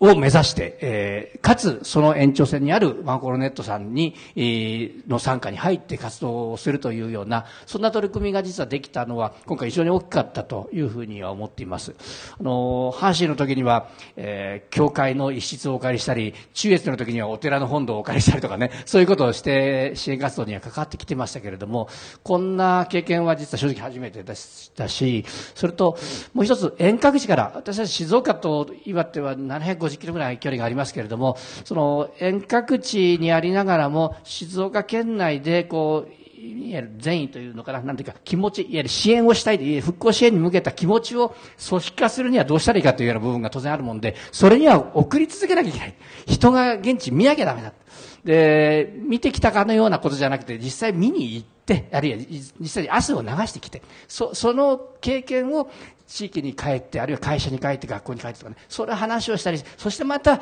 を目指して、えー、かつその延長線にあるワンコロネットさんに、えー、の参加に入って活動をするというような、そんな取り組みが実はできたのは、今回非常に大きかったというふうには思っています。あの、阪神の時には、えー、教会の一室をお借りしたり、中越の時にはお寺の本堂をお借りしたりとかね、そういうことをして支援活動には関わってきてましたけれども、こんな経験は実は正直初めてでしたし、それと、もう一つ遠隔地から、私は静岡と岩手は750 50キロぐらい距離がありますけれども、その遠隔地にありながらも、静岡県内でこう、いわゆる善意というのかな、なんていうか、気持ち、いわゆる支援をしたい、復興支援に向けた気持ちを組織化するにはどうしたらいいかというような部分が当然あるもんで、それには送り続けなきゃいけない。人が現地見なきゃダメだ。で、見てきたかのようなことじゃなくて、実際見に行って、あるいは実際に汗を流してきて、そその経験を地域に帰って、あるいは会社に帰って、学校に帰ってとかね、それ話をしたり、そしてまた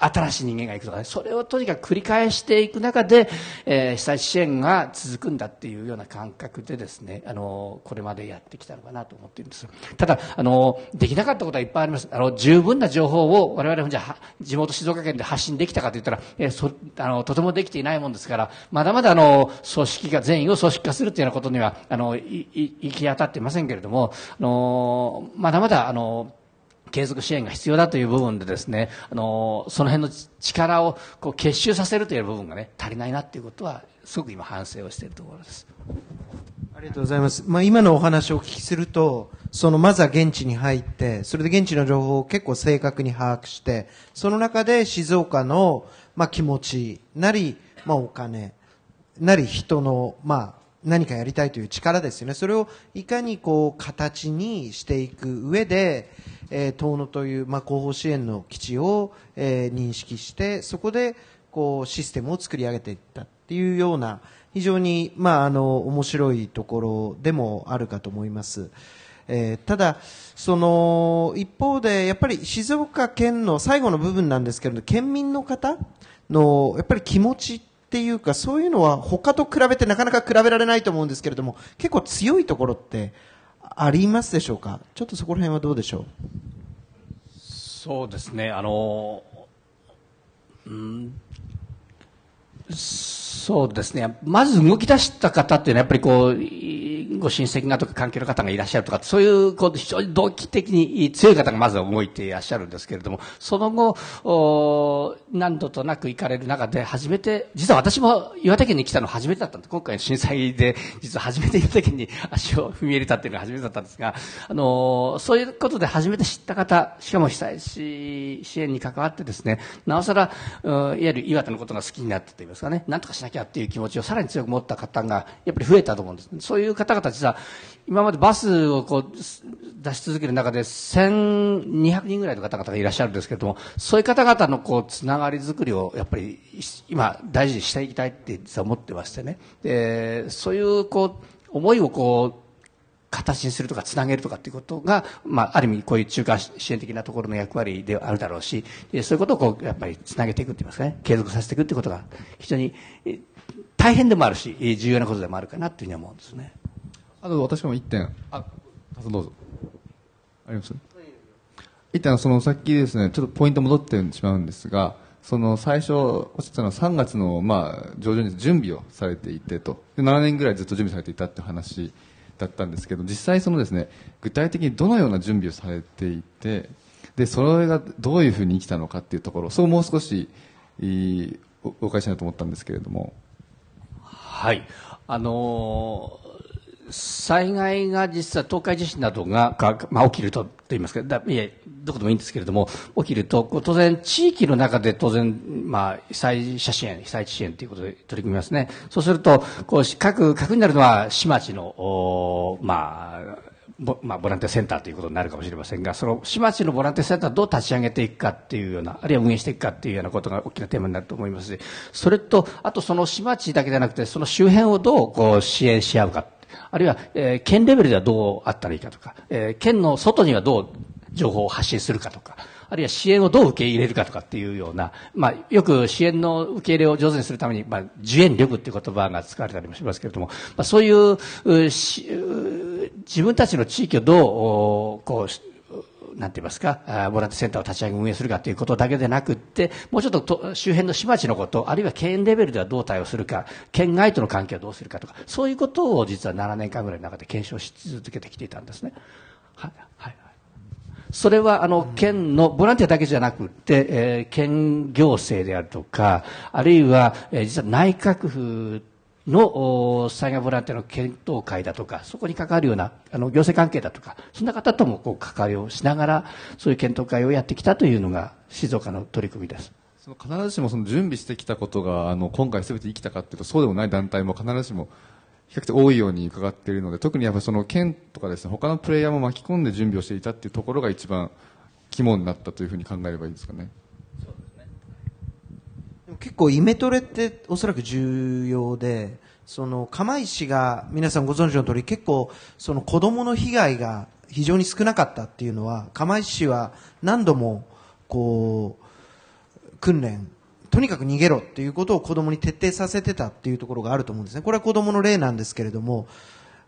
新しい人間が行くとかね、それをとにかく繰り返していく中で、えー、被災支援が続くんだっていうような感覚でですね、あの、これまでやってきたのかなと思っているんです。ただ、あの、できなかったことはいっぱいあります。あの、十分な情報を我々もじゃ地元静岡県で発信できたかと言ったら、えー、そ、あの、とてもできていないもんですから、まだまだあの、組織が、全員を組織化するというようなことには、あの、い、い、行き当たってませんけれども、あの、まだまだあの、継続支援が必要だという部分でですね、あの、その辺の力をこう結集させるという部分がね、足りないなっていうことは、すごく今反省をしているところです。ありがとうございます。まあ、今のお話をお聞きすると、そのまずは現地に入って、それで現地の情報を結構正確に把握して、その中で静岡の、まあ、気持ちなり、まあ、お金なり人の、まあ、何かやりたいという力ですよね。それをいかにこう形にしていく上で、えー、遠野という、まあ、後方支援の基地を、えー、認識して、そこでこうシステムを作り上げていったっていうような、非常に、まあ、あの、面白いところでもあるかと思います。えー、ただ、その、一方で、やっぱり静岡県の最後の部分なんですけれど、県民の方の、やっぱり気持ちっていうか、そういうのは他と比べてなかなか比べられないと思うんですけれども、結構強いところってありますでしょうか？ちょっとそこら辺はどうでしょう？そうですね、あの、うん、そうですね、まず動き出した方っていうのは、やっぱりこう、ご親戚がとか関係の方がいらっしゃるとか、そういうこう非常に動機的に強い方がまず動いていらっしゃるんですけれども、その後、何度となく行かれる中で、初めて、実は私も岩手県に来たの初めてだったんです。今回の震災で、実は初めて岩手県に 足を踏み入れたっていうのが初めてだったんですが、あの、そういうことで初めて知った方、しかも被災支援に関わってですね、なおさら、いわゆる岩手のことが好きになったといいますかね、なんとかしなきゃっていう気持ちをさらに強く持った方が、やっぱり増えたと思うんです。そういう方々実は、今までバスをこう出し続ける中で1200人ぐらいの方々がいらっしゃるんですけれども、そういう方々のこうつながりづくりをやっぱり今大事にしていきたいって実は思ってましてね。で、そういうこう、思いをこう、形にするとかつなげるとかっていうことが、まあ、ある意味こういう中間支援的なところの役割であるだろうし、そういうことをこう、やっぱりつなげていくって言いますかね、継続させていくってことが非常に大変でもあるし、重要なことでもあるかなというふうに思うんですね。あと私も一点、あ、どうぞ。あります？一点そのさっきですね、ちょっとポイント戻ってしまうんですが、その最初おっしゃったのは3月のまあ上旬に準備をされていてと、で7年ぐらいずっと準備されていたって話だったんですけど、実際そのですね、具体的にどのような準備をされていて、で、それがどういうふうに生きたのかっていうところ、そうもう少しおお伺いしたいなと思ったんですけれども。はい。あのー災害が実は東海地震などがまあ、起きるとと言いますかだいえどこでもいいんですけれども起きると当然地域の中で当然、まあ、被災者支援被災地支援ということで取り組みますねそうするとこう各核になるのは市町の、まあボまあ、ボランティアセンターということになるかもしれませんが、その市町のボランティアセンターをどう立ち上げていくかっていうような、あるいは運営していくかっていうようなことが大きなテーマになると思いますし、それと、あとその市町だけではなくて、その周辺をどうこう支援し合うか。あるいは、えー、県レベルではどうあったらいいかとか、えー、県の外にはどう情報を発信するかとか、あるいは支援をどう受け入れるかとかっていうような、まあ、よく支援の受け入れを上手にするために、まあ、受援力っていう言葉が使われたりもしますけれども、まあ、そういう自分たちの地域をどう、こう、なんて言いますか、ボランティアセンターを立ち上げ運営するかということだけでなくって、もうちょっと周辺の市町のこと、あるいは県レベルではどう対応するか、県外との関係はどうするかとか、そういうことを実は7年間ぐらいの中で検証し続けてきていたんですね。はい。はいそれはあの県のボランティアだけじゃなくて、えー、県行政であるとか、あるいは、えー、実は内閣府の災害ボランティアの検討会だとか、そこに関わるようなあの行政関係だとか、そんな方ともこう関わりをしながら、そういう検討会をやってきたというのが静岡の取り組みです。その必ずしもその準備してきたことがあの今回すべて生きたかというとそうでもない団体も必ずしも比較的多いように伺っているので特にやっぱその県とかですね他のプレイヤーも巻き込んで準備をしていたというところが一番肝になったというふうに考えればいいですかね。結構イメトレっておそらく重要でその釜石が皆さんご存知の通り結構その子供の被害が非常に少なかったっていうのは釜石市は何度もこう訓練とにかく逃げろっていうことを子供に徹底させてたっていうところがあると思うんですね。これは子供の例なんですけれども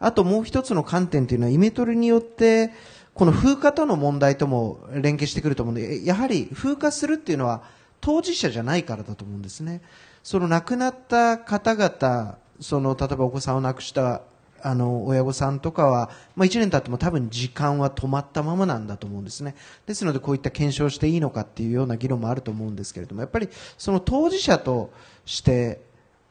あともう一つの観点というのはイメトレによってこの風化との問題とも連携してくると思うのでやはり風化するっていうのは当事者じゃないからだと思うんですね。その亡くなった方々、その例えばお子さんを亡くしたあの親御さんとかは、まあ、1年経っても多分時間は止まったままなんだと思うんですねですのでこういった検証していいのかっていうような議論もあると思うんですけれどもやっぱりその当事者として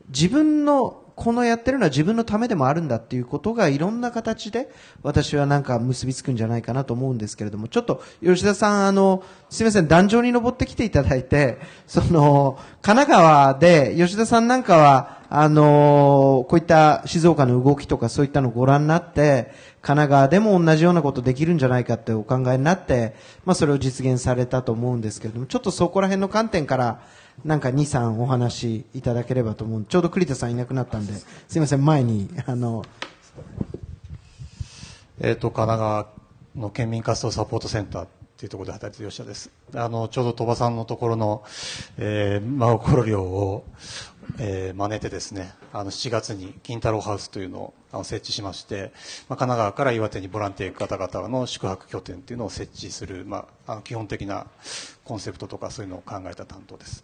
自分のこのやってるのは自分のためでもあるんだっていうことがいろんな形で私はなんか結びつくんじゃないかなと思うんですけれども、ちょっと吉田さん、あの、すみません、壇上に登ってきていただいて、その、神奈川で吉田さんなんかは、あの、こういった静岡の動きとかそういったのをご覧になって、神奈川でも同じようなことできるんじゃないかってお考えになって、まあそれを実現されたと思うんですけれども、ちょっとそこら辺の観点から、なんか2、3お話いただければと思う。ちょうど栗田さんいなくなったんで、すいません、前に、あの。えっ、ー、と、神奈川の県民活動サポートセンターっていうところで働いている吉田です。あの、ちょうど鳥羽さんのところの、えー、真心寮を、えー、真似てですね、あの、7月に金太郎ハウスというのをあの設置しまして、まあ、神奈川から岩手にボランティア方々の宿泊拠点っていうのを設置する、まあ、あの基本的なコンセプトとかそういうのを考えた担当です。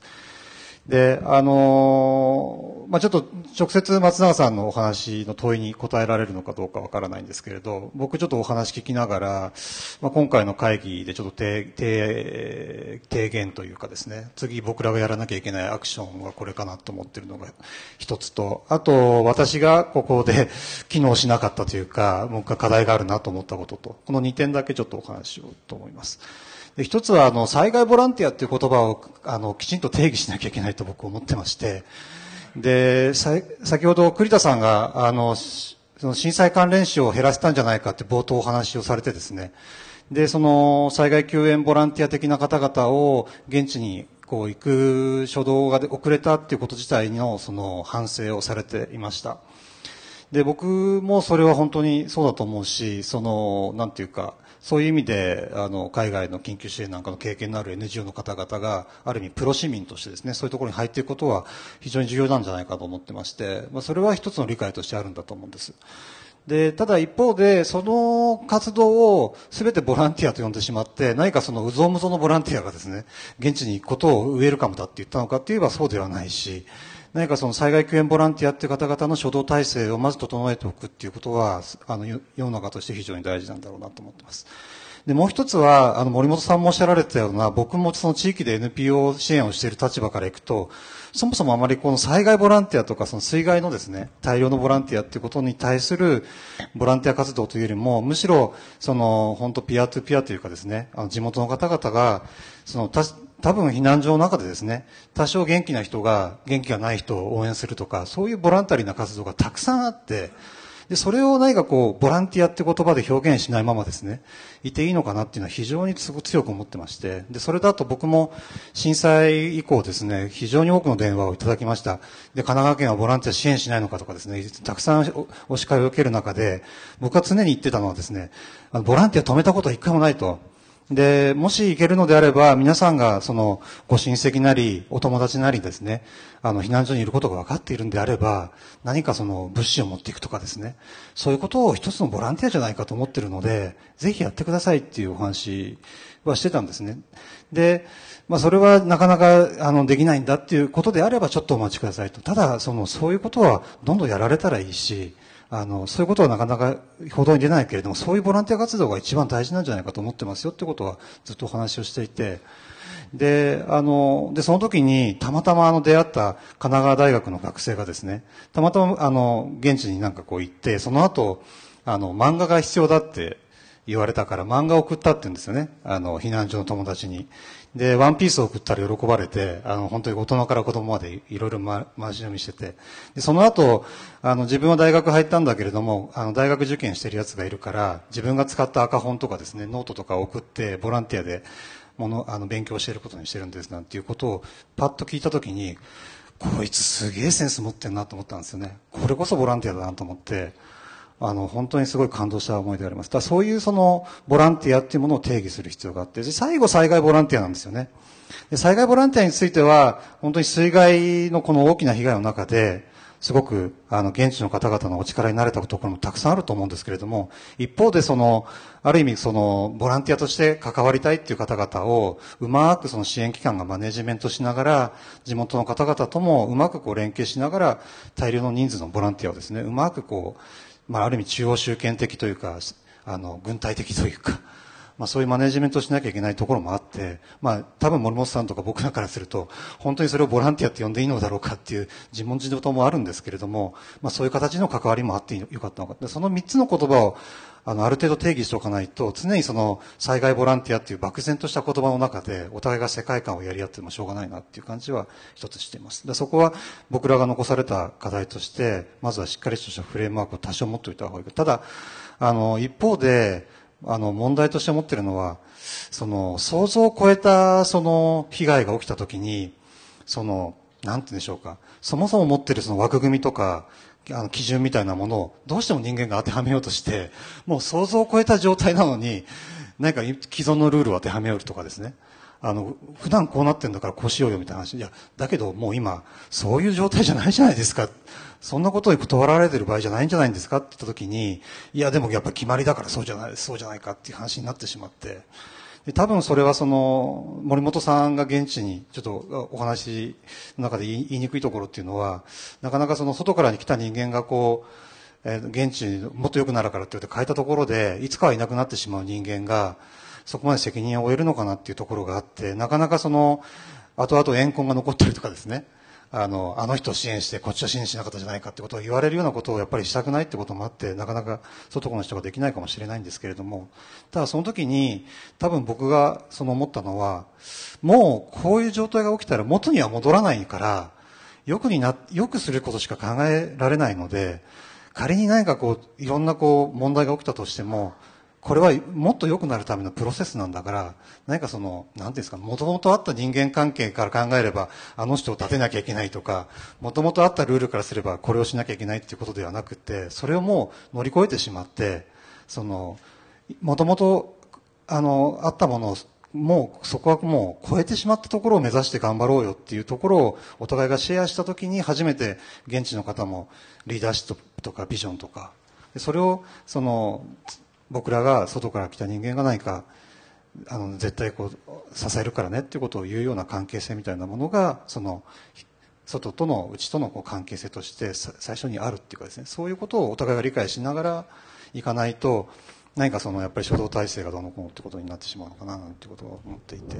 で、あのー、まあ、ちょっと直接松永さんのお話の問いに答えられるのかどうかわからないんですけれど、僕ちょっとお話聞きながら、まあ、今回の会議でちょっと提言というかですね、次僕らがやらなきゃいけないアクションはこれかなと思ってるのが一つと、あと私がここで機能しなかったというか、僕が課題があるなと思ったことと、この2点だけちょっとお話しようと思います。で一つはあの災害ボランティアっていう言葉をあのきちんと定義しなきゃいけないと僕思ってまして。で先ほど栗田さんがあのその震災関連死を減らせたんじゃないかって冒頭お話をされてですね。でその災害救援ボランティア的な方々を現地にこう行く初動が遅れたっていうこと自体のその反省をされていました。で、僕もそれは本当にそうだと思うし、その、なんていうか、そういう意味で、あの、海外の緊急支援なんかの経験のある NGO の方々が、ある意味プロ市民としてですね、そういうところに入っていくことは非常に重要なんじゃないかと思ってまして、まあ、それは一つの理解としてあるんだと思うんです。で、ただ一方で、その活動を全てボランティアと呼んでしまって、何かそのうぞうむぞのボランティアがですね、現地に行くことをウェルカムだって言ったのかって言えばそうではないし、何かその災害救援ボランティアっていう方々の初動体制をまず整えておくっていうことは、あの、世の中として非常に大事なんだろうなと思ってます。で、もう一つは、あの、森本さんもおっしゃられたような、僕もその地域で NPO 支援をしている立場からいくと、そもそもあまりこの災害ボランティアとか、その水害のですね、大量のボランティアっていうことに対するボランティア活動というよりも、むしろ、その、本当ピアトゥピアというかですね、あの、地元の方々が、その、多分避難所の中でですね、多少元気な人が元気がない人を応援するとか、そういうボランタリーな活動がたくさんあって、で、それを何かこう、ボランティアって言葉で表現しないままですね、いていいのかなっていうのは非常に強く思ってまして、で、それだと僕も震災以降ですね、非常に多くの電話をいただきました。で、神奈川県はボランティア支援しないのかとかですね、たくさんお叱りを受ける中で、僕は常に言ってたのはですね、あのボランティア止めたことは一回もないと。で、もし行けるのであれば、皆さんが、その、ご親戚なり、お友達なりですね、あの、避難所にいることが分かっているんであれば、何かその、物資を持っていくとかですね、そういうことを一つのボランティアじゃないかと思ってるので、ぜひやってくださいっていうお話はしてたんですね。で、まあ、それはなかなか、あの、できないんだっていうことであれば、ちょっとお待ちくださいと。ただ、その、そういうことは、どんどんやられたらいいし、あの、そういうことはなかなか報道に出ないけれども、そういうボランティア活動が一番大事なんじゃないかと思ってますよってことはずっとお話をしていて、で、あの、で、その時にたまたまあの出会った神奈川大学の学生がですね、たまたまあの、現地になんかこう行って、その後、あの、漫画が必要だって言われたから漫画を送ったって言うんですよね。あの、避難所の友達に。で、ワンピースを送ったら喜ばれて、あの、本当に大人から子供までいろいろま、回し読みしてて。で、その後、あの、自分は大学入ったんだけれども、あの、大学受験してる奴がいるから、自分が使った赤本とかですね、ノートとか送って、ボランティアで、もの、あの、勉強していることにしてるんですなんていうことを、パッと聞いたときに、こいつすげえセンス持ってんなと思ったんですよね。これこそボランティアだなと思って、あの、本当にすごい感動した思いであります。だそういうその、ボランティアっていうものを定義する必要があって、最後災害ボランティアなんですよね。で災害ボランティアについては、本当に水害のこの大きな被害の中で、すごく、あの、現地の方々のお力になれたところもたくさんあると思うんですけれども、一方でその、ある意味その、ボランティアとして関わりたいっていう方々を、うまくその支援機関がマネジメントしながら、地元の方々ともうまくこう連携しながら、大量の人数のボランティアをですね、うまくこう、まあ、ある意味中央集権的というか、あの、軍隊的というか、まあそういうマネジメントをしなきゃいけないところもあって、まあ多分森本さんとか僕らからすると、本当にそれをボランティアって呼んでいいのだろうかっていう自問自答もあるんですけれども、まあそういう形の関わりもあってよかったのか。その三つの言葉を、あの、ある程度定義しておかないと、常にその災害ボランティアっていう漠然とした言葉の中で、お互いが世界観をやり合ってもしょうがないなっていう感じは一つしています。でそこは僕らが残された課題として、まずはしっかりとしたフレームワークを多少持っておいた方がいい。ただ、あの、一方で、あの、問題として持ってるのは、その、想像を超えた、その、被害が起きたときに、その、なんて言うんでしょうか。そもそも持ってるその枠組みとか、あの、基準みたいなものを、どうしても人間が当てはめようとして、もう想像を超えた状態なのに、何か既存のルールを当てはめようとかですね。あの、普段こうなってんだからこうしようよみたいな話。いや、だけどもう今、そういう状態じゃないじゃないですか。そんなことに断られてる場合じゃないんじゃないんですかって言った時に、いや、でもやっぱ決まりだからそうじゃない、そうじゃないかっていう話になってしまって。多分それはその、森本さんが現地にちょっとお話の中で言いにくいところっていうのは、なかなかその外からに来た人間がこう、え現地にもっと良くなるからって言って変えたところで、いつかはいなくなってしまう人間が、そこまで責任を負えるのかなっていうところがあって、なかなかその、後々怨恨が残ったりとかですね、あの、あの人を支援して、こっちは支援しなかったじゃないかってことを言われるようなことをやっぱりしたくないってこともあって、なかなか外の人ができないかもしれないんですけれども、ただその時に、多分僕がその思ったのは、もうこういう状態が起きたら元には戻らないから、よくにな、よくすることしか考えられないので、仮に何かこう、いろんなこう、問題が起きたとしても、これはもっと良くなるためのプロセスなんだから、何かその、なんていうんですか、もともとあった人間関係から考えれば、あの人を立てなきゃいけないとか、もともとあったルールからすれば、これをしなきゃいけないっていうことではなくて、それをもう乗り越えてしまって、その、もともと、あの、あったものを、もうそこはもう超えてしまったところを目指して頑張ろうよっていうところをお互いがシェアしたときに初めて現地の方もリーダーシップとかビジョンとかそれをその僕らが外から来た人間が何かあの絶対こう支えるからねっていうことを言うような関係性みたいなものがその外との内とのこう関係性として最初にあるっていうかですねそういうことをお互いが理解しながらいかないと何かそのやっぱり初動体制がどうのこうのってことになってしまうのかななんてことを思っていて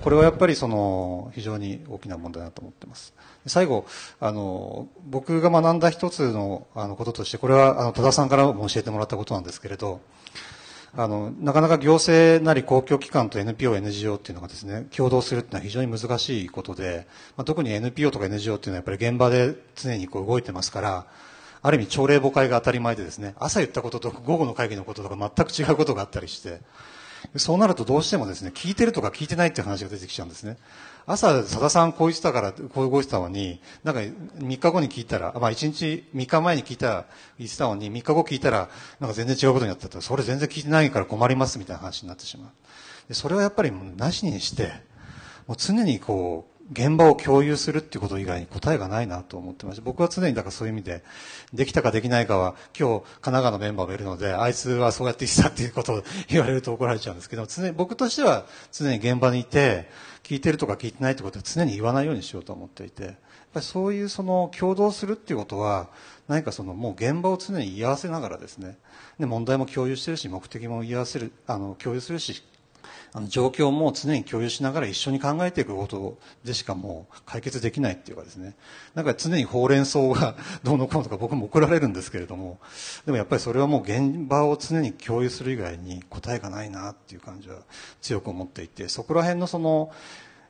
これはやっぱりその非常に大きな問題だと思ってます。最後あの僕が学んだ一つのあのこととしてこれはあの多田さんからも教えてもらったことなんですけれどあのなかなか行政なり公共機関と NPO、NGO っていうのがですね共同するっていうのは非常に難しいことで、まあ、特に NPO とか NGO っていうのはやっぱり現場で常にこう動いてますからある意味朝礼誤解が当たり前でですね朝言ったことと午後の会議のこととか全く違うことがあったりしてそうなるとどうしてもですね聞いてるとか聞いてないっていう話が出てきちゃうんですね朝、さださんこう言ってたから、こう動いてたのに、なんか3日後に聞いたら、まあ1日、3日前に聞いたら、言ってたのに、3日後聞いたら、なんか全然違うことになったら、それ全然聞いてないから困りますみたいな話になってしまう。でそれはやっぱりもうなしにして、もう常にこう、現場を共有するっていうこと以外に答えがないなと思ってました。僕は常にだからそういう意味で、できたかできないかは、今日、神奈川のメンバーもいるので、あいつはそうやって言ってたっていうことを言われると怒られちゃうんですけど、常に、僕としては常に現場にいて、聞いてるとか聞いてないってことは常に言わないようにしようと思っていて、やっぱりそういうその共同するっていうことは、何かそのもう現場を常に言い合わせながらですね、で問題も共有してるし、目的も言い合わせる、あの、共有するし、あの状況も常に共有しながら一緒に考えていくことでしかもう解決できないっていうかですね。なんか常にほうれん草がどうのこうのとか僕も怒られるんですけれども、でもやっぱりそれはもう現場を常に共有する以外に答えがないなっていう感じは強く思っていて、そこら辺のその、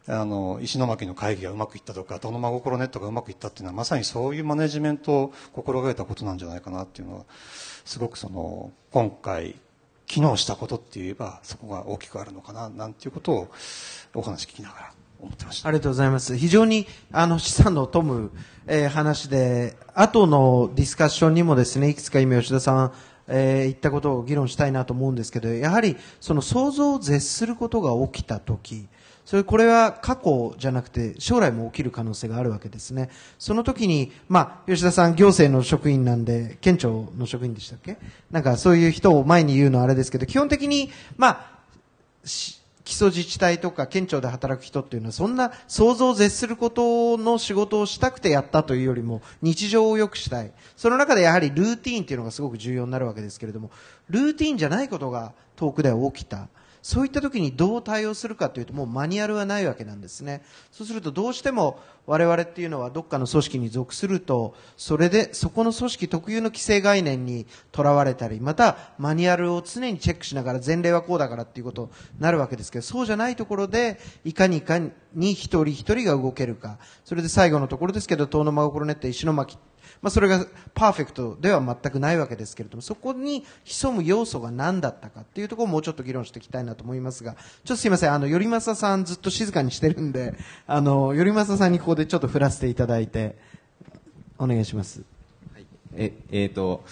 あの石巻の会議がうまくいったとか、どの真心ネットがうまくいったっていうのはまさにそういうマネジメントを心がけたことなんじゃないかなっていうのは、すごくその今回機能したことって言えばそこが大きくあるのかななんていうことをお話聞きながら思ってましたありがとうございます。非常に、あの、資産の富む、えー話で、後のディスカッションにもですね、いくつか今吉田さん、えー言ったことを議論したいなと思うんですけど、やはり、その想像を絶することが起きたとき、それ、これは過去じゃなくて、将来も起きる可能性があるわけですね。その時に、まあ、吉田さん、行政の職員なんで、県庁の職員でしたっけ？なんか、そういう人を前に言うのはあれですけど、基本的に、まあ、基礎自治体とか県庁で働く人っていうのはそんな想像を絶することの仕事をしたくてやったというよりも日常を良くしたい。その中でやはりルーティーンっていうのがすごく重要になるわけですけれども、ルーティーンじゃないことが遠くでは起きた。そういった時にどう対応するかというともうマニュアルはないわけなんですね。そうするとどうしても我々っていうのはどっかの組織に属すると、それでそこの組織特有の規制概念にとらわれたり、またマニュアルを常にチェックしながら前例はこうだからっていうことになるわけですけど、そうじゃないところでいかにいかに一人一人が動けるか。それで最後のところですけど、遠野真心ネット石巻まあ、それがパーフェクトでは全くないわけですけれども、そこに潜む要素が何だったかっていうところをもうちょっと議論していきたいなと思いますが、ちょっとすいません、あの、頼正さんずっと静かにしてるんで、あの、頼正さんにここでちょっと振らせていただいて、お願いします。え、えーと、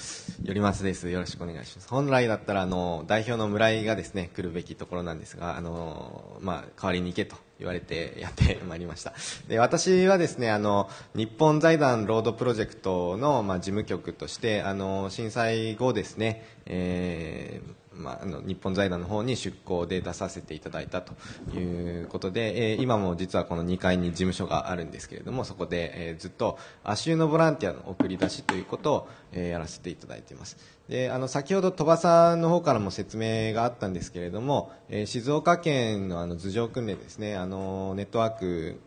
よりますです。よろしくお願いします。本来だったら、あの、代表の村井がですね、来るべきところなんですが、あの、まあ、代わりに行けと言われてやってまいりました。で、私はですね、あの、日本財団ロードプロジェクトの、まあ、事務局として、あの、震災後ですね、えーまあ、あの日本財団の方に出向で出させていただいたということで、えー今も実はこの2階に事務所があるんですけれどもそこで、えーずっと足湯のボランティアの送り出しということを、えーやらせていただいていますであの先ほど鳥羽さんの方からも説明があったんですけれども、えー静岡県のあの頭上訓練ですねあのネットワーク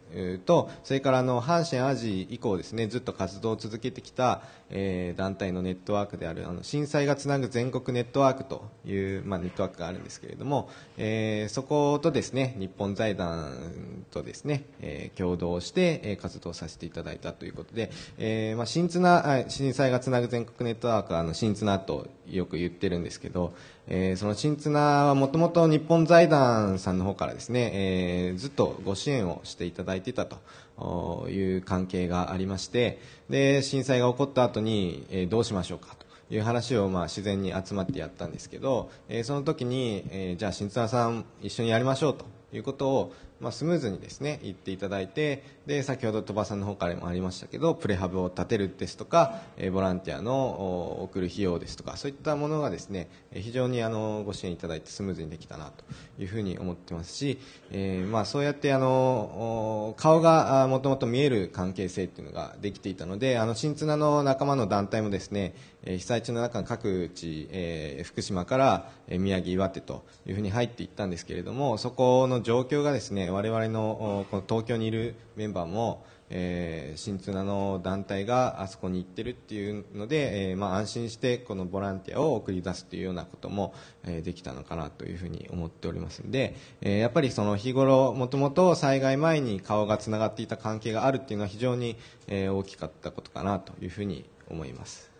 とそれからあの阪神・淡路以降ですねずっと活動を続けてきた、えー団体のネットワークであるあの震災がつなぐ全国ネットワークという、まあ、ネットワークがあるんですけれども、えーそことですね日本財団とですね、えー共同して、え活動させていただいたということで、えーまあ、新津な震災がつなぐ全国ネットワークはあの新津なととよく言ってるんですけど、えーその新綱はもともと日本財団さんの方からですね、えーずっとご支援をしていただいていたという関係がありましてで震災が起こった後に、えーどうしましょうかという話をまあ自然に集まってやったんですけど、えーその時に、えーじゃあ新綱さん一緒にやりましょうということを、ま、スムーズにですね言っていただいてで先ほど鳥羽さんの方からもありましたけどプレハブを立てるですとか、えボランティアの送る費用ですとかそういったものがですね非常にあのご支援いただいてスムーズにできたなというふうに思ってますし、えーま、そうやってあの顔がもともと見える関係性っていうのができていたのであの新綱の仲間の団体もですね被災地の中の各地、え福島から宮城、岩手というふうに入っていったんですけれどもそこの状況がですね我々のこの東京にいるメンバーも、えー新綱の団体があそこに行ってるっていうので、えーまあ、安心してこのボランティアを送り出すというようなことも、えーできたのかなというふうに思っておりますので、えやっぱりその日頃もともと災害前に顔がつながっていた関係があるっていうのは非常に、え大きかったことかなというふうに思います。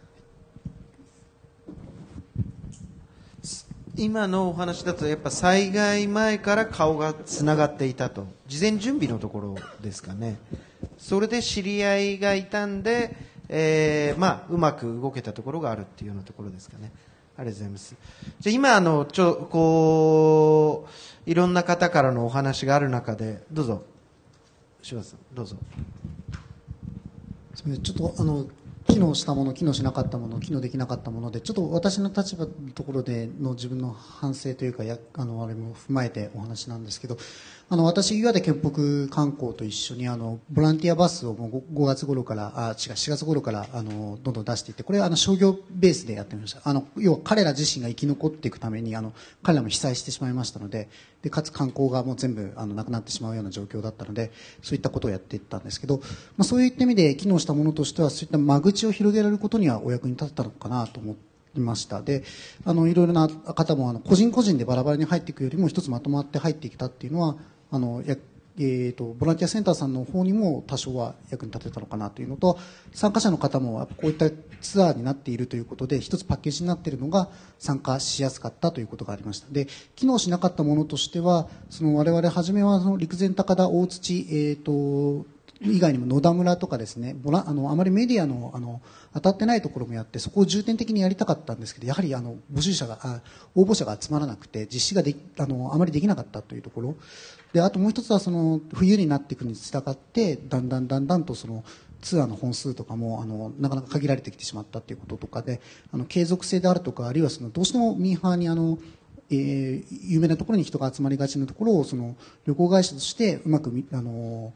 今のお話だとやっぱ災害前から顔がつながっていたと。事前準備のところですかね。それで知り合いがいたんで、えーまあ、うまく動けたところがあるっていうようなところですかね。ありがとうございます。じゃ今あのちょこういろんな方からのお話がある中でどうぞ。柴田さんどうぞ。ちょっとあの機能したもの、機能しなかったもの、機能できなかったもので、ちょっと私の立場のところでの自分の反省というか、あのあれも踏まえてお話なんですけど、あの私、岩手県北観光と一緒にあのボランティアバスをもう 5, 月頃から、あ違う、4月頃からあのどんどん出していって、これはあの商業ベースでやってみました。あの要は彼ら自身が生き残っていくために、あの彼らも被災してしまいましたので、でかつ観光がもう全部あのなくなってしまうような状況だったので、そういったことをやっていったんですけど、まあ、そういった意味で機能したものとしては、そういった間口を広げられることにはお役に立ったのかなと思いました。で、あのいろいろな方もあの個人個人でバラバラに入っていくよりも一つまとまって入ってきたっていうのは、あのやえー、とボランティアセンターさんの方にも多少は役に立てたのかなというのと参加者の方もこういったツアーになっているということで一つパッケージになっているのが参加しやすかったということがありました。で機能しなかったものとしてはその我々初めはその陸前高田大土、えー、と以外にも野田村とかですねボラあのあまりメディアのあの当たってないところもやってそこを重点的にやりたかったんですけどやはりあの募集者があ応募者が集まらなくて実施がであのあまりできなかったというところ。であともう一つはその冬になっていくに従ってだんだんだんだんとそのツアーの本数とかもあのなかなか限られてきてしまったということとかであの継続性であるとかあるいはそのどうしてもミーハーにあのえー有名なところに人が集まりがちなところをその旅行会社としてうまくあの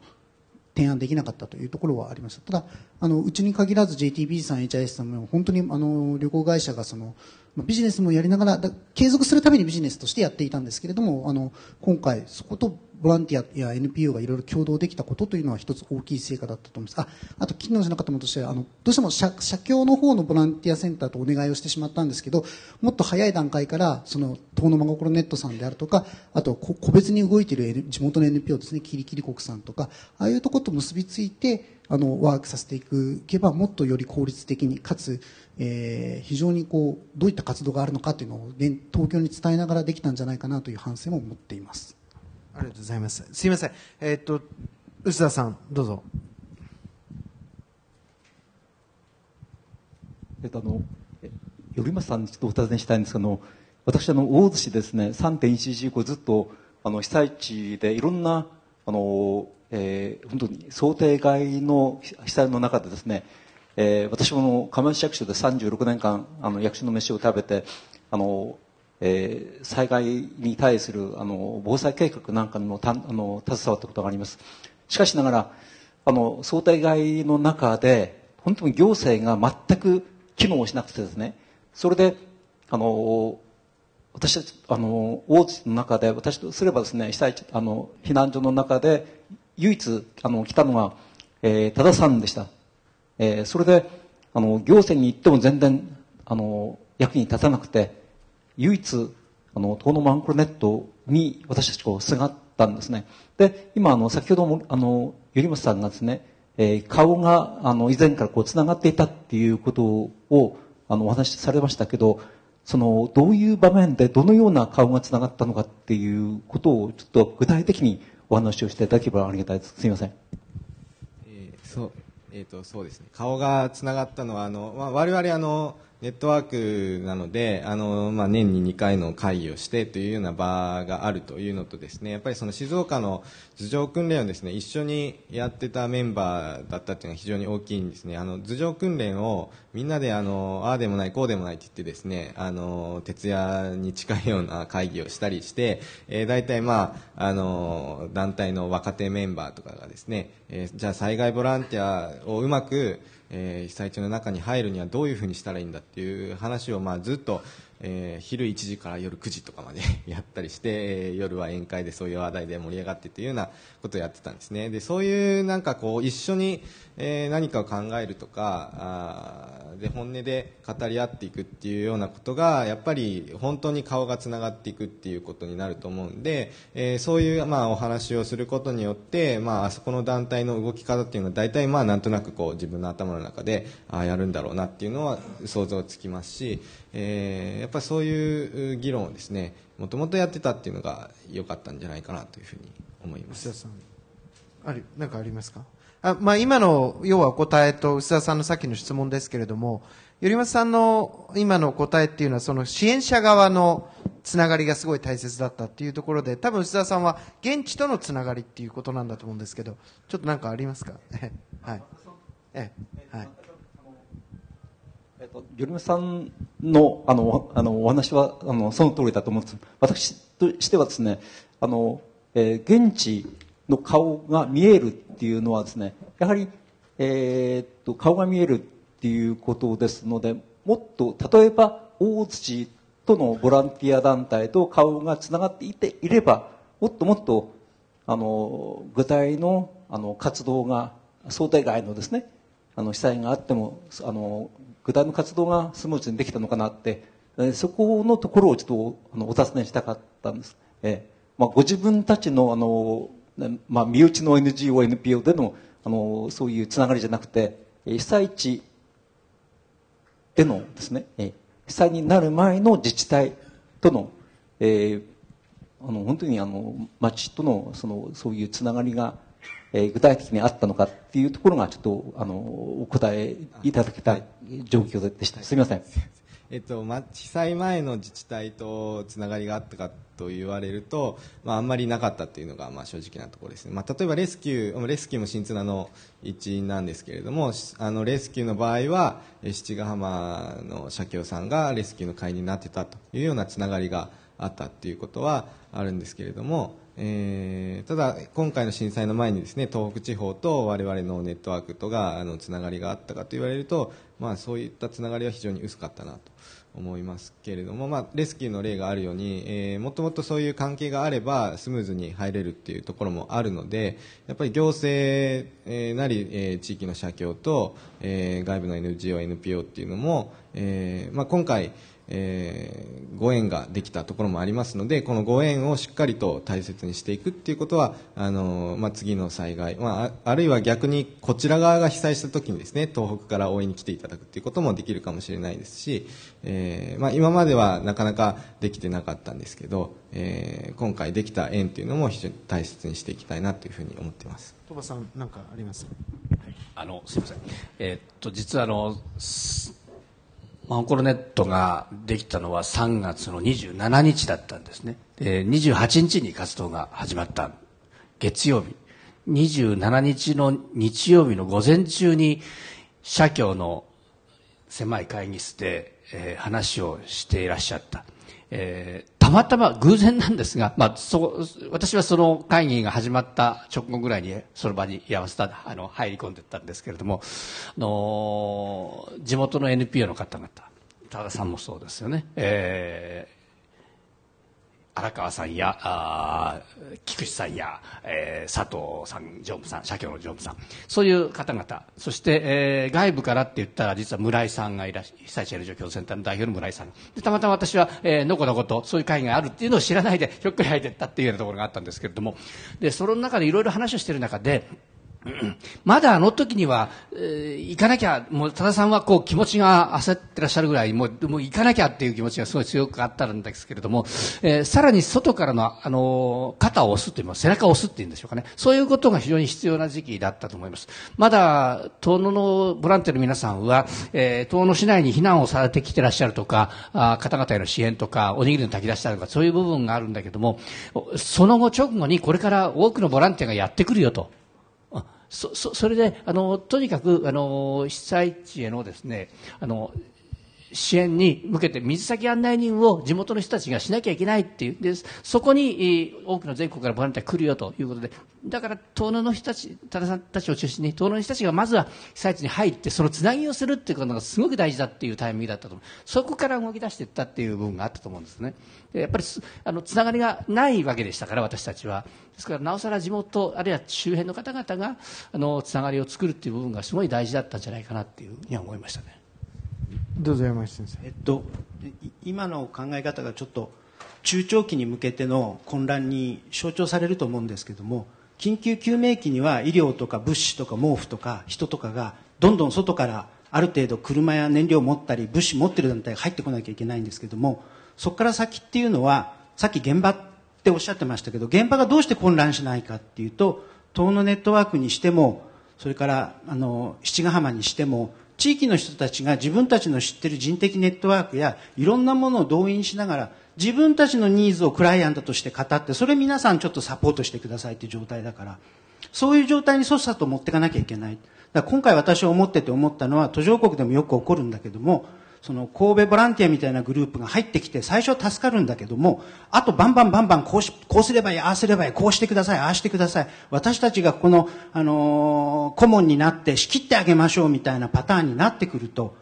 提案できなかったというところはありました。ただあのうちに限らず JTB さん HIS さんも本当にあの旅行会社がそのビジネスもやりながら継続するためにビジネスとしてやっていたんですけれどもあの今回そことボランティアや NPO がいろいろ共同できたことというのは一つ大きい成果だったと思います。ああと機能しなかったものとしてはあのどうしても社社協の方のボランティアセンターとお願いをしてしまったんですけどもっと早い段階からその遠野真心ネットさんであるとかあと個別に動いている N 地元の NPO ですねキリキリ国さんとかああいうところと結びついてあのワークさせていくけばもっとより効率的にかつ、えー非常にこうどういった活動があるのかというのを現東京に伝えながらできたんじゃないかなという反省も持っています。ありがとうございます。すいません。えーっと臼田さんどうぞ。えっと、あの、え頼正さんにちょっとお尋ねしたいんですけど、あの私、あの、大洲市ですね、3.11以降ずっと、あの、被災地でいろんな、あの、えー本当に想定外の被災の中でですね、えー私も釜石役所で36年間、あの、役所の飯を食べて、あの、えー災害に対する、あの、防災計画なんかにもたあの、携わったことがあります。しかしながら、あの、想定外の中で、本当に行政が全く機能しなくてですね、それで、あの、私たち、あの、大津の中で、私とすればですね、被災地、あの、避難所の中で、唯一、あの、来たのが、えー、多田さんでした。えーそれで、あの、行政に行っても全然、あの、役に立たなくて、唯一、あの、東野マンクロネットに私たちこう、すがったんですね。で、今、あの、先ほども、あの、頼正さんがですね、えー顔が、あの、以前からこう、繋がっていたっていうことを、あのお話しされましたけどそのどういう場面でどのような顔がつながったのかっていうことをちょっと具体的にお話をしていただければありがたいです。すみません、えー、そうえーと、そうですね。顔がつながったのはあの、まあ、我々あのネットワークなのであの、まあ、年に2回の会議をしてというような場があるというのとですねやっぱりその静岡の頭上訓練をですね一緒にやってたメンバーだったというのが非常に大きいんですね。あの頭上訓練をみんなであのああでもないこうでもないと言ってですねあの徹夜に近いような会議をしたりして、えー、大体、まあ、あの団体の若手メンバーとかがですね、えー、じゃあ災害ボランティアをうまく、被災地の中に入るにはどういうふうにしたらいいんだっていう話を、まあ、ずっと、えー、昼1時から夜9時とかまで やったりして、え、夜は宴会でそういう話題で盛り上がってというようなことをやってたんですね。でそういうなんかこう一緒に、えー、何かを考えるとかあで本音で語り合っていくっていうようなことがやっぱり本当に顔がつながっていくっていうことになると思うんで、え、そういう、まあ、お話をすることによって、まあ、あそこの団体の動き方っていうのは大体まあなんとなくこう自分の頭の中であやるんだろうなっていうのは想像つきますし、えー、やっぱりそういう議論をですねもともとやってたっていうのが良かったんじゃないかなというふうに思います。あるなんかありますか？あまあ、今の要は答えと薄田さんのさっきの質問ですけれども、頼松さんの今の答えっていうのは、その支援者側のつながりがすごい大切だったっていうところで、多分薄田さんは現地とのつながりっていうことなんだと思うんですけど、ちょっと何かありますか？はい。ええ、はい。えっと、頼松さんのあのあのお話はあのその通りだと思うんです。私としてはですねあの、えー、現地の顔が見えるっていうのはですねやはり、えー、っと顔が見えるっていうことですのでもっと例えば大槌とのボランティア団体と顔がつながっていていればもっともっとあの具体のあの活動が想定外のですねあの被災があってもあの具体の活動がスムーズにできたのかなってそこのところをちょっとあのお尋ねしたかったんです。えまあ、ご自分たちのあのまあ、身内の NGO、NPO でのあのそういうつながりじゃなくて被災地でのですね被災になる前の自治体との,、えー、あの本当にあの町とのそのそういうつながりが、えー、具体的にあったのかっていうところがちょっとあのお答えいただきたい状況でしたすみません。えっと、ま被災前の自治体とつながりがあったかと言われると、まあ、あんまりなかったというのが、まあ、正直なところですね、まあ、例えばレスキューレスキューも新津名の一員なんですけれどもあのレスキューの場合は七ヶ浜の社協さんがレスキューの会員になってたというようなつながりがあったということはあるんですけれども、ただ、今回の震災の前にですね東北地方と我々のネットワークとがあのつながりがあったかと言われると、まあ、そういったつながりは非常に薄かったなと思いますけれども、まあ、レスキューの例があるように、えー、もともとそういう関係があればスムーズに入れるっていうところもあるのでやっぱり行政、なり、えー、地域の社協と、えー、外部の NGO、NPO っていうのも、えーまあ、今回、ご縁ができたところもありますのでこのご縁をしっかりと大切にしていくっていうことはあの、まあ、次の災害、まあ、あるいは逆にこちら側が被災した時にですね東北から応援に来ていただくっていうこともできるかもしれないですし、えーまあ、今まではなかなかできてなかったんですけど、えー、今回できた縁というのも非常に大切にしていきたいなというふうに思っています。鳥羽さん何かあります？あのすみません、えー、っと実はあのマンコロネットができたのは3月の27日だったんですね。で28日に活動が始まった月曜日。27日の日曜日の午前中に社協の狭い会議室で、えー、話をしていらっしゃった。えー、たまたま偶然なんですが、まあ、そ私はその会議が始まった直後ぐらいにその場に居合わせたあの入り込んでったんですけれども、あの、地元の NPO の方々多田さんもそうですよね、え荒川さんやあ菊池さんや、えー、佐藤さん常務さん社協の常務さん。そういう方々。そして、えー、外部からって言ったら実は村井さんがいらっしゃ被災者への状況センターの代表の村井さん。でたまたま私は、えー、のこのことそういう会があるっていうのを知らないでひょっくり入っていったっていうようなところがあったんですけれども。でその中でいろいろ話をしている中でまだあの時には、えー行かなきゃ、もう多田さんはこう気持ちが焦ってらっしゃるぐらい、もうもう行かなきゃっていう気持ちがすごい強くあったんですけれども、えーさらに外からの、あのー肩を押すというか、背中を押すっていうんでしょうかね。そういうことが非常に必要な時期だったと思います。まだ、遠野のボランティアの皆さんは、えー遠野市内に避難をされてきてらっしゃるとか、あ方々への支援とか、おにぎりの炊き出したとか、そういう部分があるんだけども、その後直後にこれから多くのボランティアがやってくるよと。そそそれであのとにかくあの被災地へのですねあの支援に向けて水先案内人を地元の人たちがしなきゃいけないっていう。でそこに多くの全国からボランティア来るよということで。だから遠野の人たち多田さんたちを中心に遠野の人たちがまずは被災地に入ってそのつなぎをするっていうことがすごく大事だっていうタイミングだったと。思うそこから動き出していったっていう部分があったと思うんですね。でやっぱりあのつながりがないわけでしたから私たちは。ですからなおさら地元あるいは周辺の方々があのつながりを作るっていう部分がすごい大事だったんじゃないかなっていうふうには思いましたね。どうぞ山下先生。えっと、今の考え方がちょっと中長期に向けての混乱に象徴されると思うんですけども、緊急救命期には医療とか物資とか毛布とか人とかがどんどん外からある程度車や燃料を持ったり物資持ってる団体が入ってこなきゃいけないんですけども、そこから先っていうのは、さっき現場っておっしゃってましたけど、現場がどうして混乱しないかっていうと、東のネットワークにしても、それからあの七ヶ浜にしても地域の人たちが自分たちの知ってる人的ネットワークやいろんなものを動員しながら自分たちのニーズをクライアントとして語ってそれ皆さんちょっとサポートしてくださいっていう状態だからそういう状態にそっさと持っていかなきゃいけない。だから今回私は思ってて思ったのは途上国でもよく起こるんだけどもその神戸ボランティアみたいなグループが入ってきて最初助かるんだけどもあとバンバンバンバンこうしこうすればいいああすればいいこうしてくださいああしてください。私たちがこの、あのー顧問になって仕切ってあげましょうみたいなパターンになってくると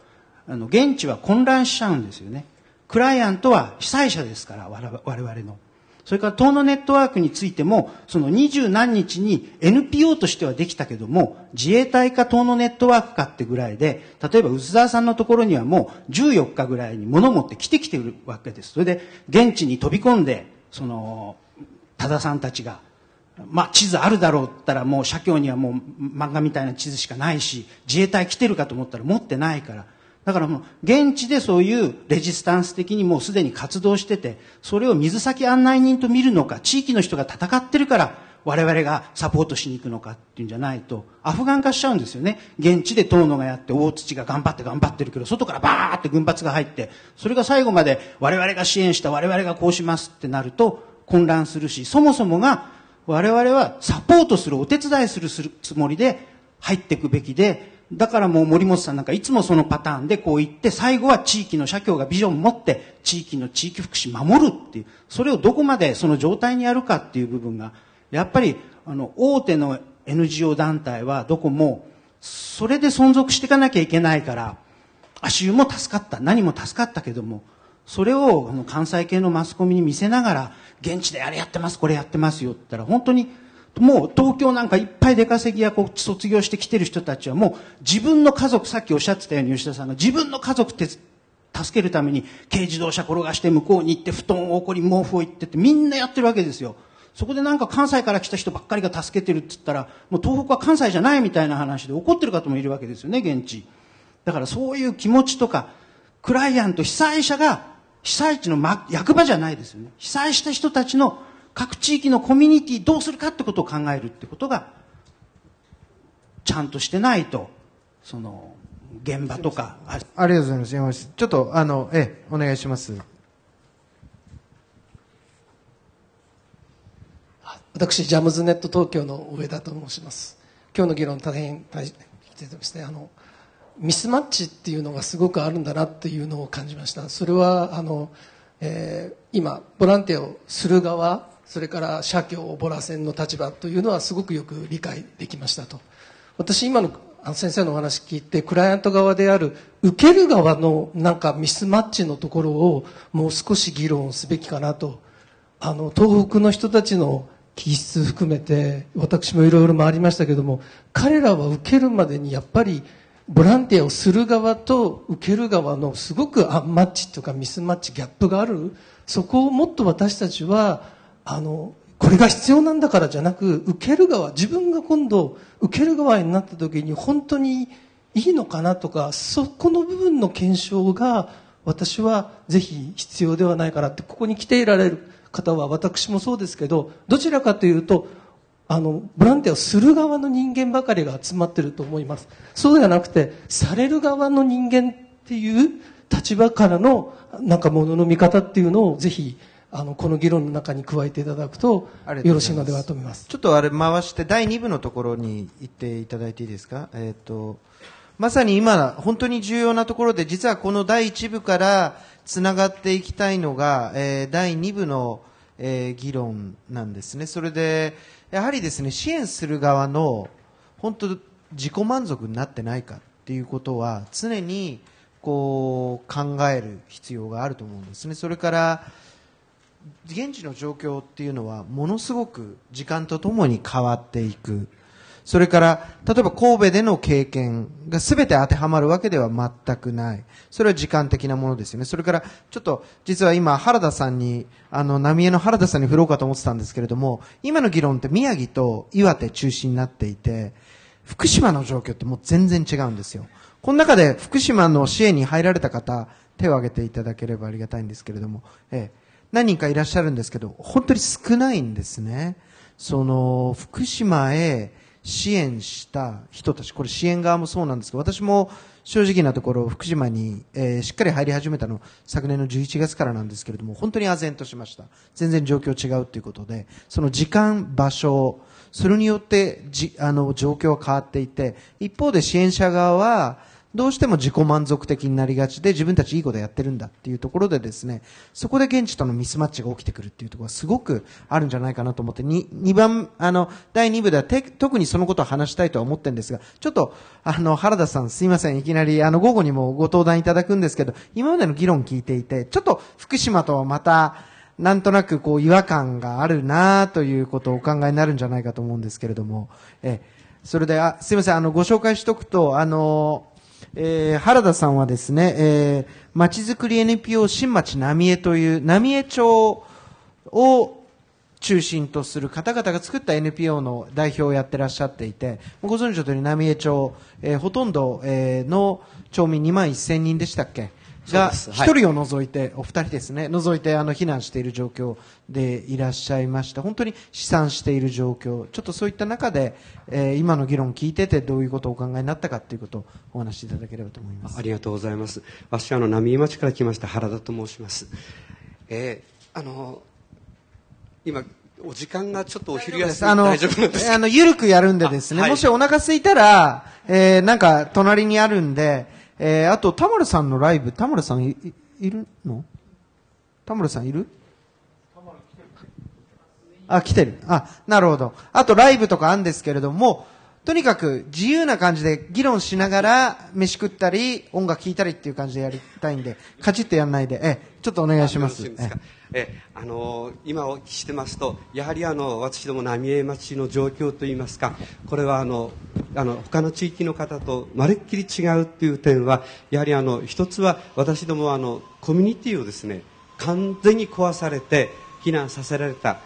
あの現地は混乱しちゃうんですよね。クライアントは被災者ですから我々の。それから東のネットワークについても、その二十何日に NPO としてはできたけども、自衛隊か東のネットワークかってぐらいで、例えば薄沢さんのところにはもう14日ぐらいに物持って来てきてるわけです。それで現地に飛び込んで、その、多田さんたちが、まあ地図あるだろうったらもう社協にはもう漫画みたいな地図しかないし、自衛隊来てるかと思ったら持ってないから、だからもう現地でそういうレジスタンス的にもうすでに活動してて、それを水先案内人と見るのか、地域の人が戦ってるから我々がサポートしに行くのかっていうんじゃないと、アフガン化しちゃうんですよね。現地で遠野がやって、大土が頑張って頑張ってるけど、外からバーって軍閥が入って、それが最後まで我々が支援した我々がこうしますってなると混乱するし、そもそもが我々はサポートする、お手伝いするするつもりで入っていくべきで、だからもう森本さんなんかいつもそのパターンでこう言って、最後は地域の社協がビジョンを持って、地域の地域福祉守るっていう、それをどこまでその状態にやるかっていう部分が、やっぱり、あの、大手の NGO 団体はどこも、それで存続していかなきゃいけないから、足湯も助かった、何も助かったけども、それをあの関西系のマスコミに見せながら、現地であれやってます、これやってますよって言ったら、本当にもう東京なんかいっぱい出稼ぎやこう卒業してきてる人たちはもう自分の家族、さっきおっしゃってたように吉田さんが自分の家族って助けるために軽自動車転がして向こうに行って布団を怒り毛布を行ってってみんなやってるわけですよ。そこでなんか関西から来た人ばっかりが助けてるって言ったら、もう東北は関西じゃないみたいな話で怒ってる方もいるわけですよね、現地。だからそういう気持ちとか、クライアント、被災者が被災地の、ま、役場じゃないですよね。被災した人たちの各地域のコミュニティどうするかってことを考えるってことが、ちゃんとしてないと、その、現場とか、あありがとうございます。ちょっと、あの、ええ、お願いします。私、ジャムズネット東京の上田と申します。今日の議論大変大事でですね、あの、ミスマッチっていうのがすごくあるんだなっていうのを感じました。それは、あの、えー今、ボランティアをする側、それから社協、ボラ船の立場というのはすごくよく理解できましたと。私、今の先生のお話聞いて、クライアント側である受ける側のなんかミスマッチのところをもう少し議論すべきかなと。あの、東北の人たちの気質含めて、私もいろいろ回りましたけども、彼らは受けるまでにやっぱり、ボランティアをする側と受ける側のすごくアンマッチというかミスマッチ、ギャップがある。そこをもっと私たちは、あの、これが必要なんだからじゃなく、受ける側、自分が今度、受ける側になった時に本当にいいのかなとか、そこの部分の検証が、私はぜひ必要ではないかなって、ここに来ていられる方は私もそうですけど、どちらかというと、あの、ボランティアをする側の人間ばかりが集まってると思います。そうではなくて、される側の人間っていう立場からの、なんかものの見方っていうのをぜひ、あの、この議論の中に加えていただくと、よろしいのではと思います。ちょっとあれ回して第2部のところに行っていただいていいですか？えっ、と、まさに今、本当に重要なところで、実はこの第1部からつながっていきたいのが、えー第2部の、えー議論なんですね。それで、やはりですね、支援する側の、本当、自己満足になってないかっていうことは、常に、こう、考える必要があると思うんですね。それから、現地の状況っていうのはものすごく時間とともに変わっていく。それから、例えば神戸での経験が全て当てはまるわけでは全くない。それは時間的なものですよね。それから、ちょっと、実は今、原田さんに、あの、浪江の原田さんに振ろうかと思ってたんですけれども、今の議論って宮城と岩手中心になっていて、福島の状況ってもう全然違うんですよ。この中で福島の支援に入られた方、手を挙げていただければありがたいんですけれども、ええ、何人かいらっしゃるんですけど、本当に少ないんですね。その、福島へ支援した人たち、これ支援側もそうなんですけど、私も正直なところ、福島に、えーしっかり入り始めたの、昨年の11月からなんですけれども、本当に唖然としました。全然状況違うということで、その時間、場所、それによってじあの状況は変わっていて、一方で支援者側は、どうしても自己満足的になりがちで自分たちいいことやってるんだっていうところでですね、そこで現地とのミスマッチが起きてくるっていうところがすごくあるんじゃないかなと思って、に2番、あの、第2部ではて特にそのことを話したいとは思ってるんですが、ちょっと、あの、原田さんすいません、いきなり、あの、午後にもご登壇いただくんですけど、今までの議論聞いていて、ちょっと福島とはまた、なんとなくこう違和感があるなということをお考えになるんじゃないかと思うんですけれども、え。それで、あ、すいません、あの、ご紹介しとくと、あの、えー原田さんはですね、えー、まちづくり NPO 新町浪江という、浪江町を中心とする方々が作った NPO の代表をやってらっしゃっていて、ご存知のとおり浪江町、えーほとんど、えーの町民2万1000人でしたっけが、一人を除いて、お二人ですね、除いてあの避難している状況でいらっしゃいました。本当に試算している状況。ちょっとそういった中で、えー今の議論を聞いててどういうことをお考えになったかということをお話しいただければと思います。ありがとうございます。私はあの浪江町から来ました原田と申します。えーあの今お時間がちょっとお昼休みあの、あの、ゆるくやるんでですね、あはいもしお腹空いたら、えー、なんか、隣にあるんで、えー、あと、田村さんのライブ、田村さんい、いいるの？田村さんいる？あ、来てる。あ、なるほど。あと、ライブとかあるんですけれども、とにかく自由な感じで議論しながら飯食ったり、音楽聴いたりっていう感じでやりたいんで、カチッとやんないで、え、ちょっとお願いします。すか？えあの今お聞きしてますとやはりあの私ども浪江町の状況といいますかこれはあのあの他の地域の方とまるっきり違うという点はやはりあの一つは私どもはあのコミュニティをですね完全に壊されて避難させられた。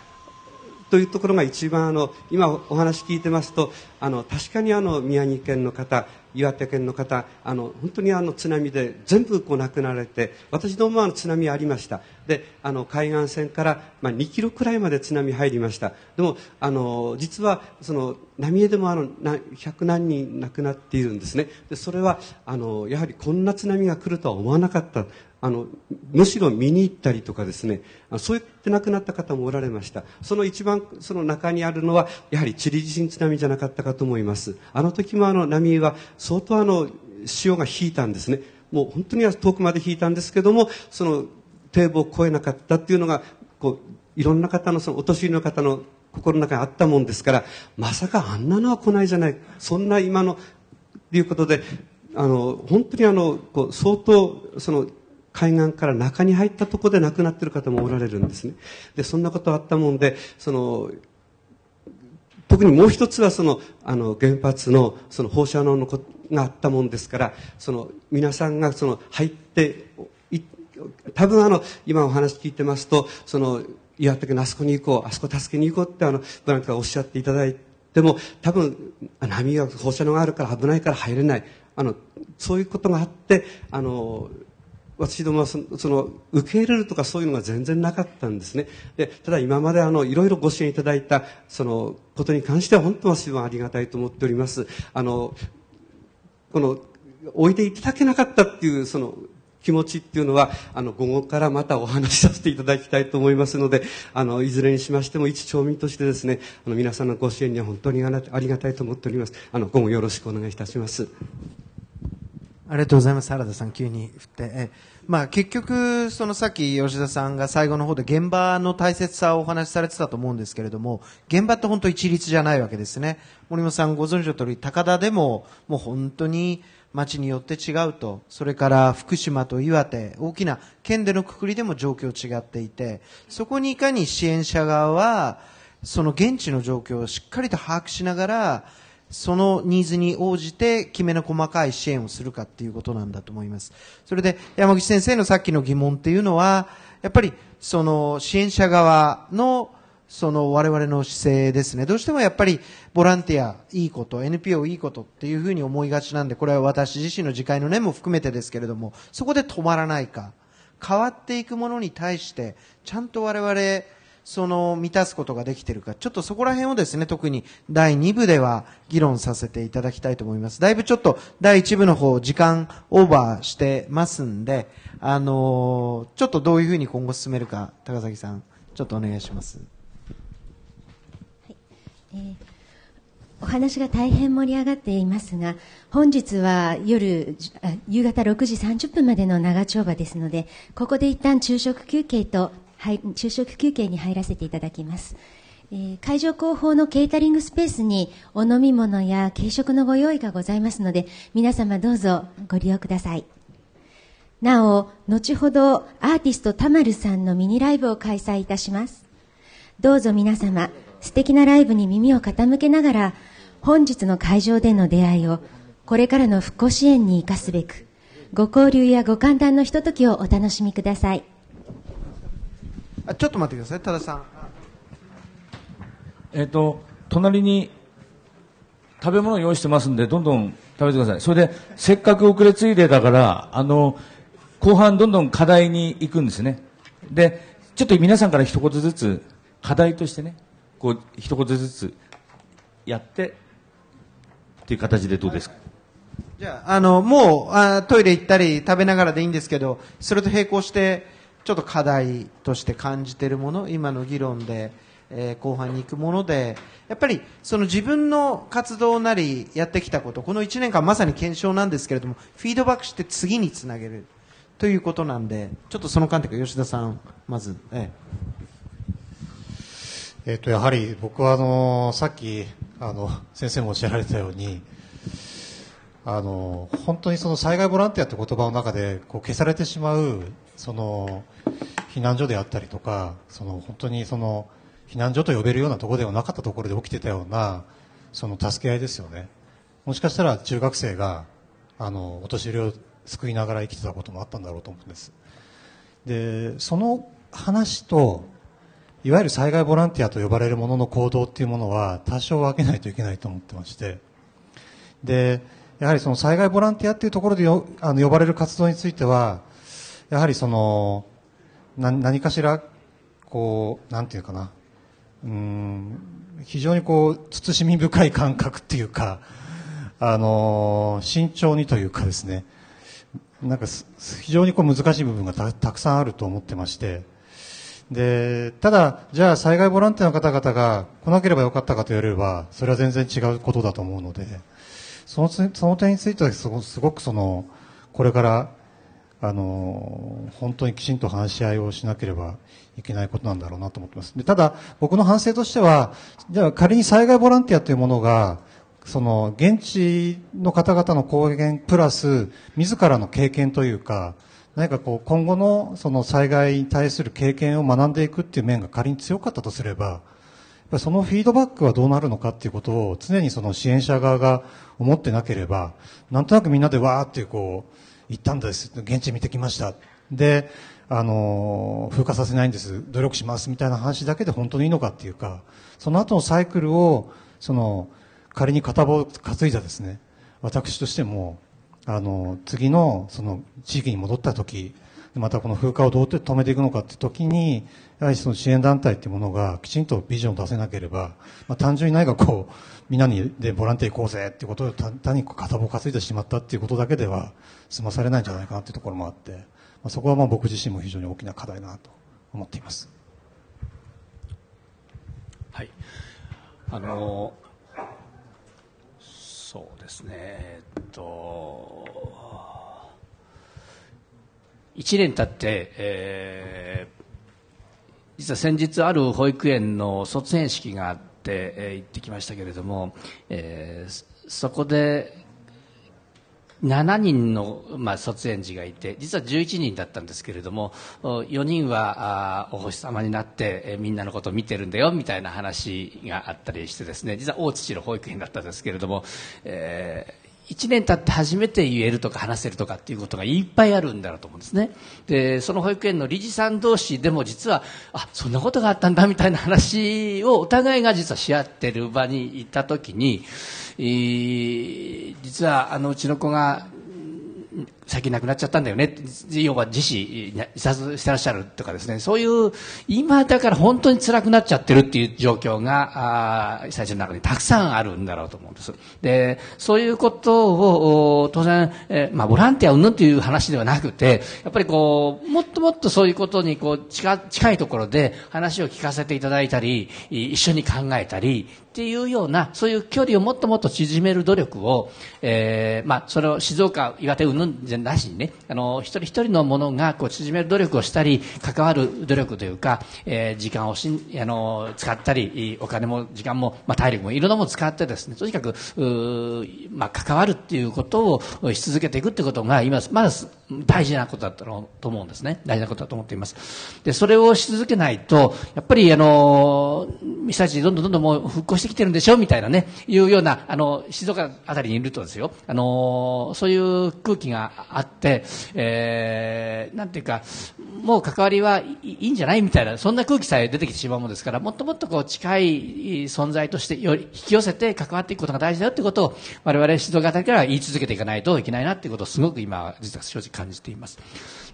というところが一番あの今お話聞いてますとあの確かにあの宮城県の方岩手県の方あの本当にあの津波で全部こう亡くなられて私どもは津波ありました。であの海岸線から、まあ、2キロくらいまで津波入りました。でもあの実はその浪江でもあの100何人亡くなっているんですね。でそれはあのやはりこんな津波が来るとは思わなかった。あのむしろ見に行ったりとかですねそうやって亡くなった方もおられました。その一番その中にあるのはやはりチリ地震津波じゃなかったかと思います。あの時もあの波は相当あの潮が引いたんですね。もう本当には遠くまで引いたんですけどもその堤防を越えなかったっていうのがこういろんな方のそのお年寄りの方の心の中にあったもんですからまさかあんなのは来ないじゃない。そんな今のということであの本当にあのこう相当その海岸から中に入ったところで亡くなっている方もおられるんですねでそんなことあったもんでその特にもう一つはそのあの原発のその放射能のことがあったもんですからその皆さんがその入ってい多分あの今お話聞いてますとその岩手県のあそこに行こう、あそこ助けに行こうってあの、ボランティアがおっしゃっていただいても、多分、波が放射能があるから危ないから入れない。あの、そういうことがあって、あの、私どもはその受け入れるとかそういうのが全然なかったんですね。でただ今まであのいろいろご支援いただいたそのことに関しては本当は私はありがたいと思っております。あのこの置いていただけなかったっていうその気持ちっていうのは、あの、午後からまたお話しさせていただきたいと思いますので、あの、いずれにしましても、一町民としてですね、あの、皆さんのご支援には本当にありがたいと思っております。あの、午後よろしくお願いいたします。ありがとうございます。原田さん、急に振って。えまあ、結局、そのさっき吉田さんが最後の方で現場の大切さをお話しされてたと思うんですけれども、現場って本当一律じゃないわけですね。森本さんご存知の通り、高田でももう本当に町によって違うと。それから福島と岩手、大きな県でのくくりでも状況違っていて、そこにいかに支援者側は、その現地の状況をしっかりと把握しながら、そのニーズに応じてきめの細かい支援をするかっていうことなんだと思います。それで山口先生のさっきの疑問っていうのは、やっぱりその支援者側のその我々の姿勢ですね。どうしてもやっぱりボランティアいいこと、NPO いいことっていうふうに思いがちなんで、これは私自身の自戒の念も含めてですけれども、そこで止まらないか、変わっていくものに対して、ちゃんと我々その満たすことができているか、ちょっとそこら辺をですね、特に第2部では議論させていただきたいと思います。だいぶちょっと第1部の方、時間オーバーしてますんで、あのー、ちょっとどういうふうに今後進めるか、高崎さん、ちょっとお願いします。はいえーお話が大変盛り上がっていますが、本日は夜、夕方6時30分までの長丁場ですので、ここで一旦昼食休憩と、昼食休憩に入らせていただきます。えー、会場後方のケータリングスペースにお飲み物や軽食のご用意がございますので、皆様どうぞご利用ください。なお、後ほどアーティストたまるさんのミニライブを開催いたします。どうぞ皆様、素敵なライブに耳を傾けながら、本日の会場での出会いを、これからの復興支援に生かすべく、ご交流やご歓談のひとときをお楽しみください。あちょっと待ってください。多田さん。えっ、と隣に食べ物を用意してますんでどんどん食べてください。それでせっかく遅れついでだからあの後半どんどん課題に行くんですね。でちょっと皆さんから一言ずつ課題としてねこう一言ずつやってっていう形でどうですか？じゃあ、あの、もうあ、トイレ行ったり食べながらでいいんですけど、それと並行して、ちょっと課題として感じているもの今の議論で、えー、後半に行くものでやっぱりその自分の活動なりやってきたことこの1年間まさに検証なんですけれどもフィードバックして次につなげるということなんでちょっとその観点から吉田さんまず、ええ。えー、とやはり僕はあのさっきあの先生もおっしゃられたようにあの本当にその災害ボランティアって言葉の中でこう消されてしまうその避難所であったりとかその本当にその避難所と呼べるようなところではなかったところで起きてたようなその助け合いですよね。もしかしたら中学生があのお年寄りを救いながら生きてたこともあったんだろうと思うんです。でその話といわゆる災害ボランティアと呼ばれるものの行動っていうものは多少分けないといけないと思ってまして。でやはりその災害ボランティアっていうところでよあの呼ばれる活動についてはやはりそのな何かしらこうなんていうかな。うん非常にこう慎み深い感覚っていうかあの慎重にというかですね。なんか非常にこう難しい部分がたくさんあると思ってまして。でただ、じゃあ災害ボランティアの方々が来なければよかったかと言われればそれは全然違うことだと思うのでそのその点についてはすごすごくそのこれからあの本当にきちんと話し合いをしなければいけないことなんだろうなと思ってます。でただ、僕の反省としてはじゃ仮に災害ボランティアというものがその現地の方々の貢献プラス自らの経験というか何かこう今後のその災害に対する経験を学んでいくっていう面が仮に強かったとすればそのフィードバックはどうなるのかっていうことを常にその支援者側が思ってなければなんとなくみんなでわーってこう行ったんです。現地見てきました。で、あの、風化させないんです、努力しますみたいな話だけで本当にいいのかっていうか、その後のサイクルを、その、仮に片棒担いだですね、私としても、あの、次の、その、地域に戻った時、またこの風化をどうやって止めていくのかって時に、やはりその支援団体っていうものがきちんとビジョンを出せなければ、まあ、単純に何かこう、みんなにでボランティア行こうぜっていうことを単に片棒担いでしまったっていうことだけでは済まされないんじゃないかなっていうところもあって、まあ、そこはまあ僕自身も非常に大きな課題だなと思っています。はい。あのそうですね、えっと、1年経って、えー、実は先日ある保育園の卒園式があって、えー、行ってきましたけれども、えー、そこで7人の、まあ、卒園児がいて実は11人だったんですけれども4人はあお星様になって、え、みんなのことを見てるんだよみたいな話があったりしてですね実は大父の保育園だったんですけれども、えー1年経って初めて言えるとか話せるとかっていうことがいっぱいあるんだろうと思うんですね。で、その保育園の理事さん同士でも実は、あ、そんなことがあったんだみたいな話をお互いが実はし合ってる場に行った時に、えー、実はあのうちの子が最近亡くなっちゃったんだよね。要は自死自殺してらっしゃるとかですね。そういう今だから本当に辛くなっちゃってるっていう状況が被災地の中にたくさんあるんだろうと思うんです。でそういうことを当然、えー、まあ、ボランティアうんぬという話ではなくてやっぱりこうもっともっとそういうことにこう近近いところで話を聞かせていただいたり一緒に考えたりっていうようなそういう距離をもっともっと縮める努力を、えーまあ、それを静岡岩手うんぬんじゃなしにね。あの一人一人のものがこう縮める努力をしたり関わる努力というか、えー、時間をしんあの使ったりお金も時間も、まあ、体力もいろんなものを使ってですねとにかくまあ、関わるっていうことをし続けていくってことが今まだ大事なことだったと思うんですね。大事なことだと思っています。でそれをし続けないとやっぱりあの被災地どんどんどんどんもう復興してきてるんでしょみたいなねいうようなあの静岡あたりにいるとですよ。あのそういう空気があって、えー、なんていうかもう関わりはいいんじゃないみたいなそんな空気さえ出てきてしまうものですからもっともっとこう近い存在としてより引き寄せて関わっていくことが大事だよということを我々静岡あたりから言い続けていかないといけないなということをすごく今実は正直感じています。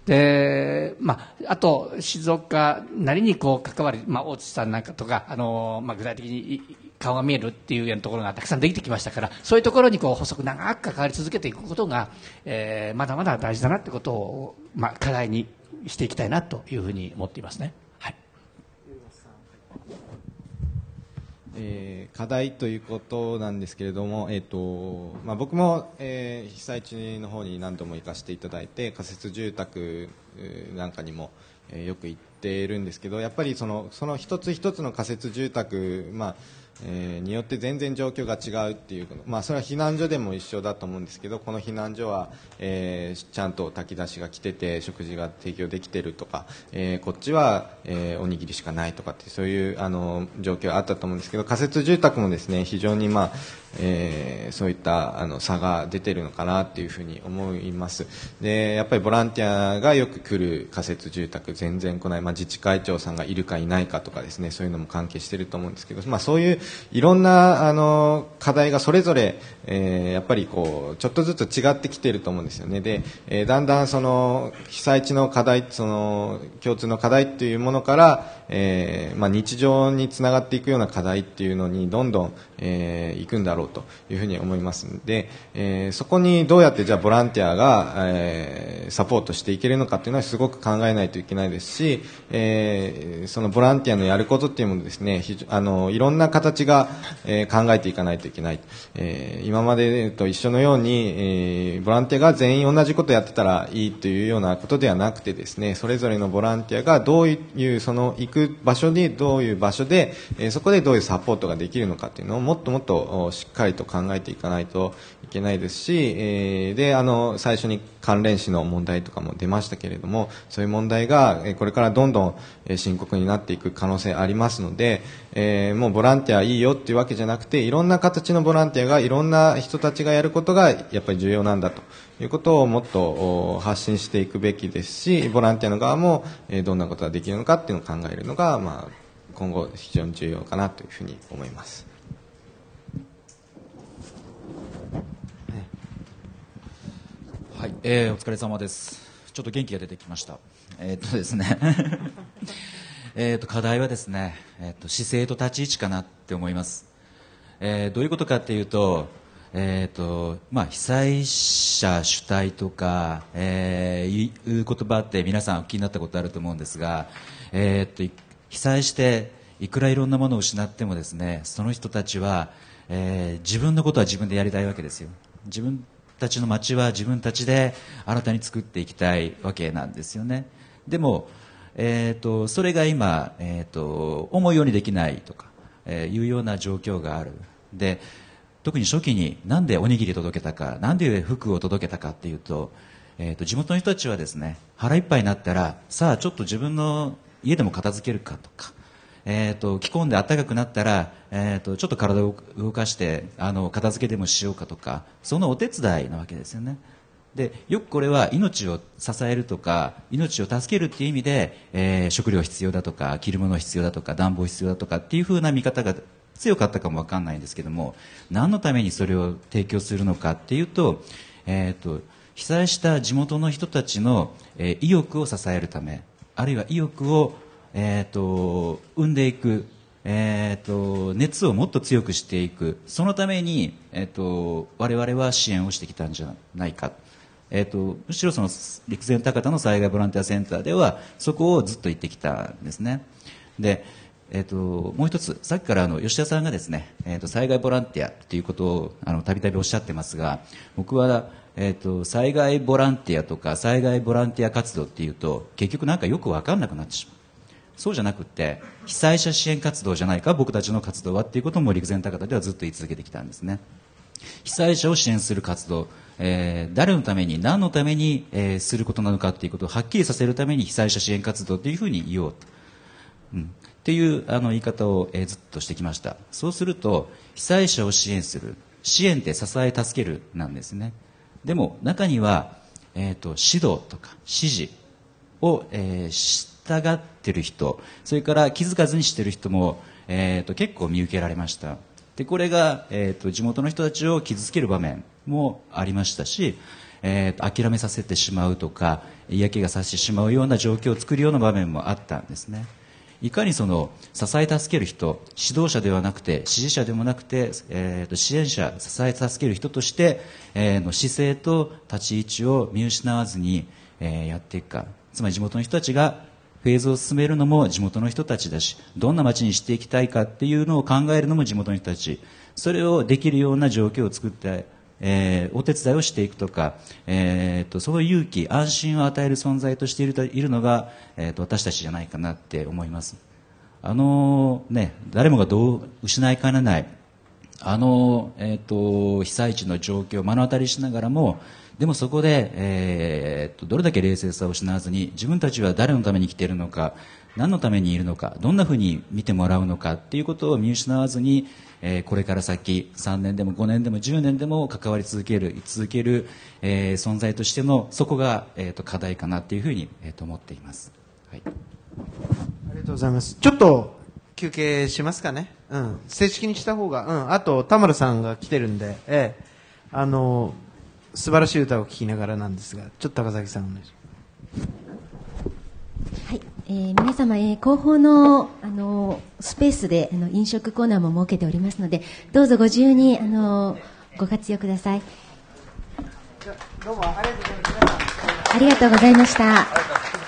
で、まあ、あと、静岡なりにこう関わり、まあ、大津さんなんかとか、あの、まあ、具体的に顔が見えるっていうようなところがたくさんできてきましたから、そういうところにこう細く長く関わり続けていくことが、えー、まだまだ大事だなってことを、まあ、課題にしていきたいなというふうに思っていますね。えー、課題ということなんですけれども、えーとまあ、僕も、えー、被災地の方に何度も行かせていただいて仮設住宅なんかにも、えー、よく行っているんですけどやっぱりそのその一つ一つの仮設住宅、まあえー、によって全然状況が違うっていう、まあ、それは避難所でも一緒だと思うんですけどこの避難所は、えー、ちゃんと炊き出しが来てて食事が提供できてるとか、えー、こっちは、えー、おにぎりしかないとかってそういうあの状況があったと思うんですけど仮設住宅もですね非常に、まあえー、そういったあの差が出てるのかなっていうふうに思います。でやっぱりボランティアがよく来る仮設住宅全然来ない、まあ、自治会長さんがいるかいないかとかですねそういうのも関係してると思うんですけど、まあ、そういういろんなあの課題がそれぞれ、えー、やっぱりこうちょっとずつ違ってきてると思うんですよね。で、えー、だんだんその被災地の課題その共通の課題っていうものから、えーまあ、日常につながっていくような課題っていうのにどんどん、えー、いくんだろうというふうに思いますので、えー、そこにどうやってじゃあボランティアが、えー、サポートしていけるのかっていうのはすごく考えないといけないですし、えー、そのボランティアのやることっていうものですねあのいろんな形が、えー、考えていかないといけない、えー、今までと一緒のように、えー、ボランティアが全員同じことやってたらいいというようなことではなくてですねそれぞれのボランティアがどういうその行く場所にどういう場所で、えー、そこでどういうサポートができるのかっていうのをもっともっとしっかりと考えていかないといけないですし、えーであの最初に関連死の問題とかも出ましたけれどもそういう問題が、これからどんどん深刻になっていく可能性ありますので、えーもうボランティアいいよっていうわけじゃなくていろんな形のボランティアがいろんな人たちがやることがやっぱり重要なんだということをもっと発信していくべきですしボランティアの側も、どんなことができるのかっていうのを考えるのが、まあ、今後非常に重要かなというふうに思います。はい、えーお疲れ様です。ちょっと元気が出てきました。えーっとですね、えっと課題はですね、えーっと姿勢と立ち位置かなって思います。えーどういうことかっていうと、えーっとまあ被災者主体とか、えーいう言葉って皆さんお聞きになったことあると思うんですが、えーっと被災していくらいろんなものを失ってもですね、その人たちは、えー自分のことは自分でやりたいわけですよ。自分たちの街は自分たちで新たに作っていきたいわけなんですよね。でも、えー、とそれが今、えー、と思うようにできないとか、えーいうような状況がある。で特に初期になんでおにぎり届けたか、なんで服を届けたかっていうと、えー、と地元の人たちはですね腹いっぱいになったらさあちょっと自分の家でも片付けるかとか、えー、と着込んで暖かくなったら、えー、とちょっと体を動かしてあの片付けでもしようかとかそのお手伝いなわけですよね。でよくこれは命を支えるとか命を助けるっていう意味で、えー食料必要だとか着るもの必要だとか暖房必要だとかっていう風な見方が強かったかもわかんないんですけども何のためにそれを提供するのかっていうと,、えー、と被災した地元の人たちの、えー意欲を支えるためあるいは意欲をえー、と生んでいく、えー、と熱をもっと強くしていく。そのために、えー、と我々は支援をしてきたんじゃないか、えー、とむしろその陸前高田の災害ボランティアセンターではそこをずっと言ってきたんですね。で、えー、ともう一つさっきからあの吉田さんがですね、えー、と災害ボランティアということをあのたびたびおっしゃってますが僕はえー、と災害ボランティアとか災害ボランティア活動っていうと結局なんかよく分かんなくなってしまう。そうじゃなくて被災者支援活動じゃないか僕たちの活動はっていうことも陸前高田ではずっと言い続けてきたんですね。被災者を支援する活動、えー誰のために何のために、えーすることなのかっていうことをはっきりさせるために被災者支援活動というふうに言おうと、うん、っていうあの言い方を、えーずっとしてきました。そうすると被災者を支援する支援って支え助けるなんですね。でも中には、えー、と指導とか指示を、えー従ってる人それから気づかずにしてる人も、えー、と結構見受けられました。でこれが、えー、と地元の人たちを傷つける場面もありましたし、えーと諦めさせてしまうとか嫌気がさしてしまうような状況を作るような場面もあったんですね。いかにその支え助ける人指導者ではなくて支持者でもなくて、えーと支援者支え助ける人として、えーの姿勢と立ち位置を見失わずに、えーやっていくか。つまり地元の人たちがフェーズを進めるのも地元の人たちだしどんな街にしていきたいかっていうのを考えるのも地元の人たち。それをできるような状況を作って、えーお手伝いをしていくとか、えーとその勇気安心を与える存在としているといるのが、えーと私たちじゃないかなって思います。あのね誰もがどう失いかねないあの、えー、と被災地の状況を目の当たりしながらもでもそこで、えーとどれだけ冷静さを失わずに自分たちは誰のために生きているのか何のためにいるのかどんなふうに見てもらうのかっていうことを見失わずに、えーこれから先3年でも5年でも10年でも関わり続ける続ける、えー存在としてのそこが、えー、と課題かなっていうふうに、えー、と思っています。はいありがとうございます。ちょっと休憩しますかね。うん。正式にした方が、うん。あと、田丸さんが来てるんで、ええ。あの、素晴らしい歌を聴きながらなんですが、ちょっと高崎さんお願いしはい、えー皆様、えー後方のあのスペースであの飲食コーナーも設けておりますので、どうぞご自由にあのご活用ください。ます。どうもありがとうございました。ありがとうございました。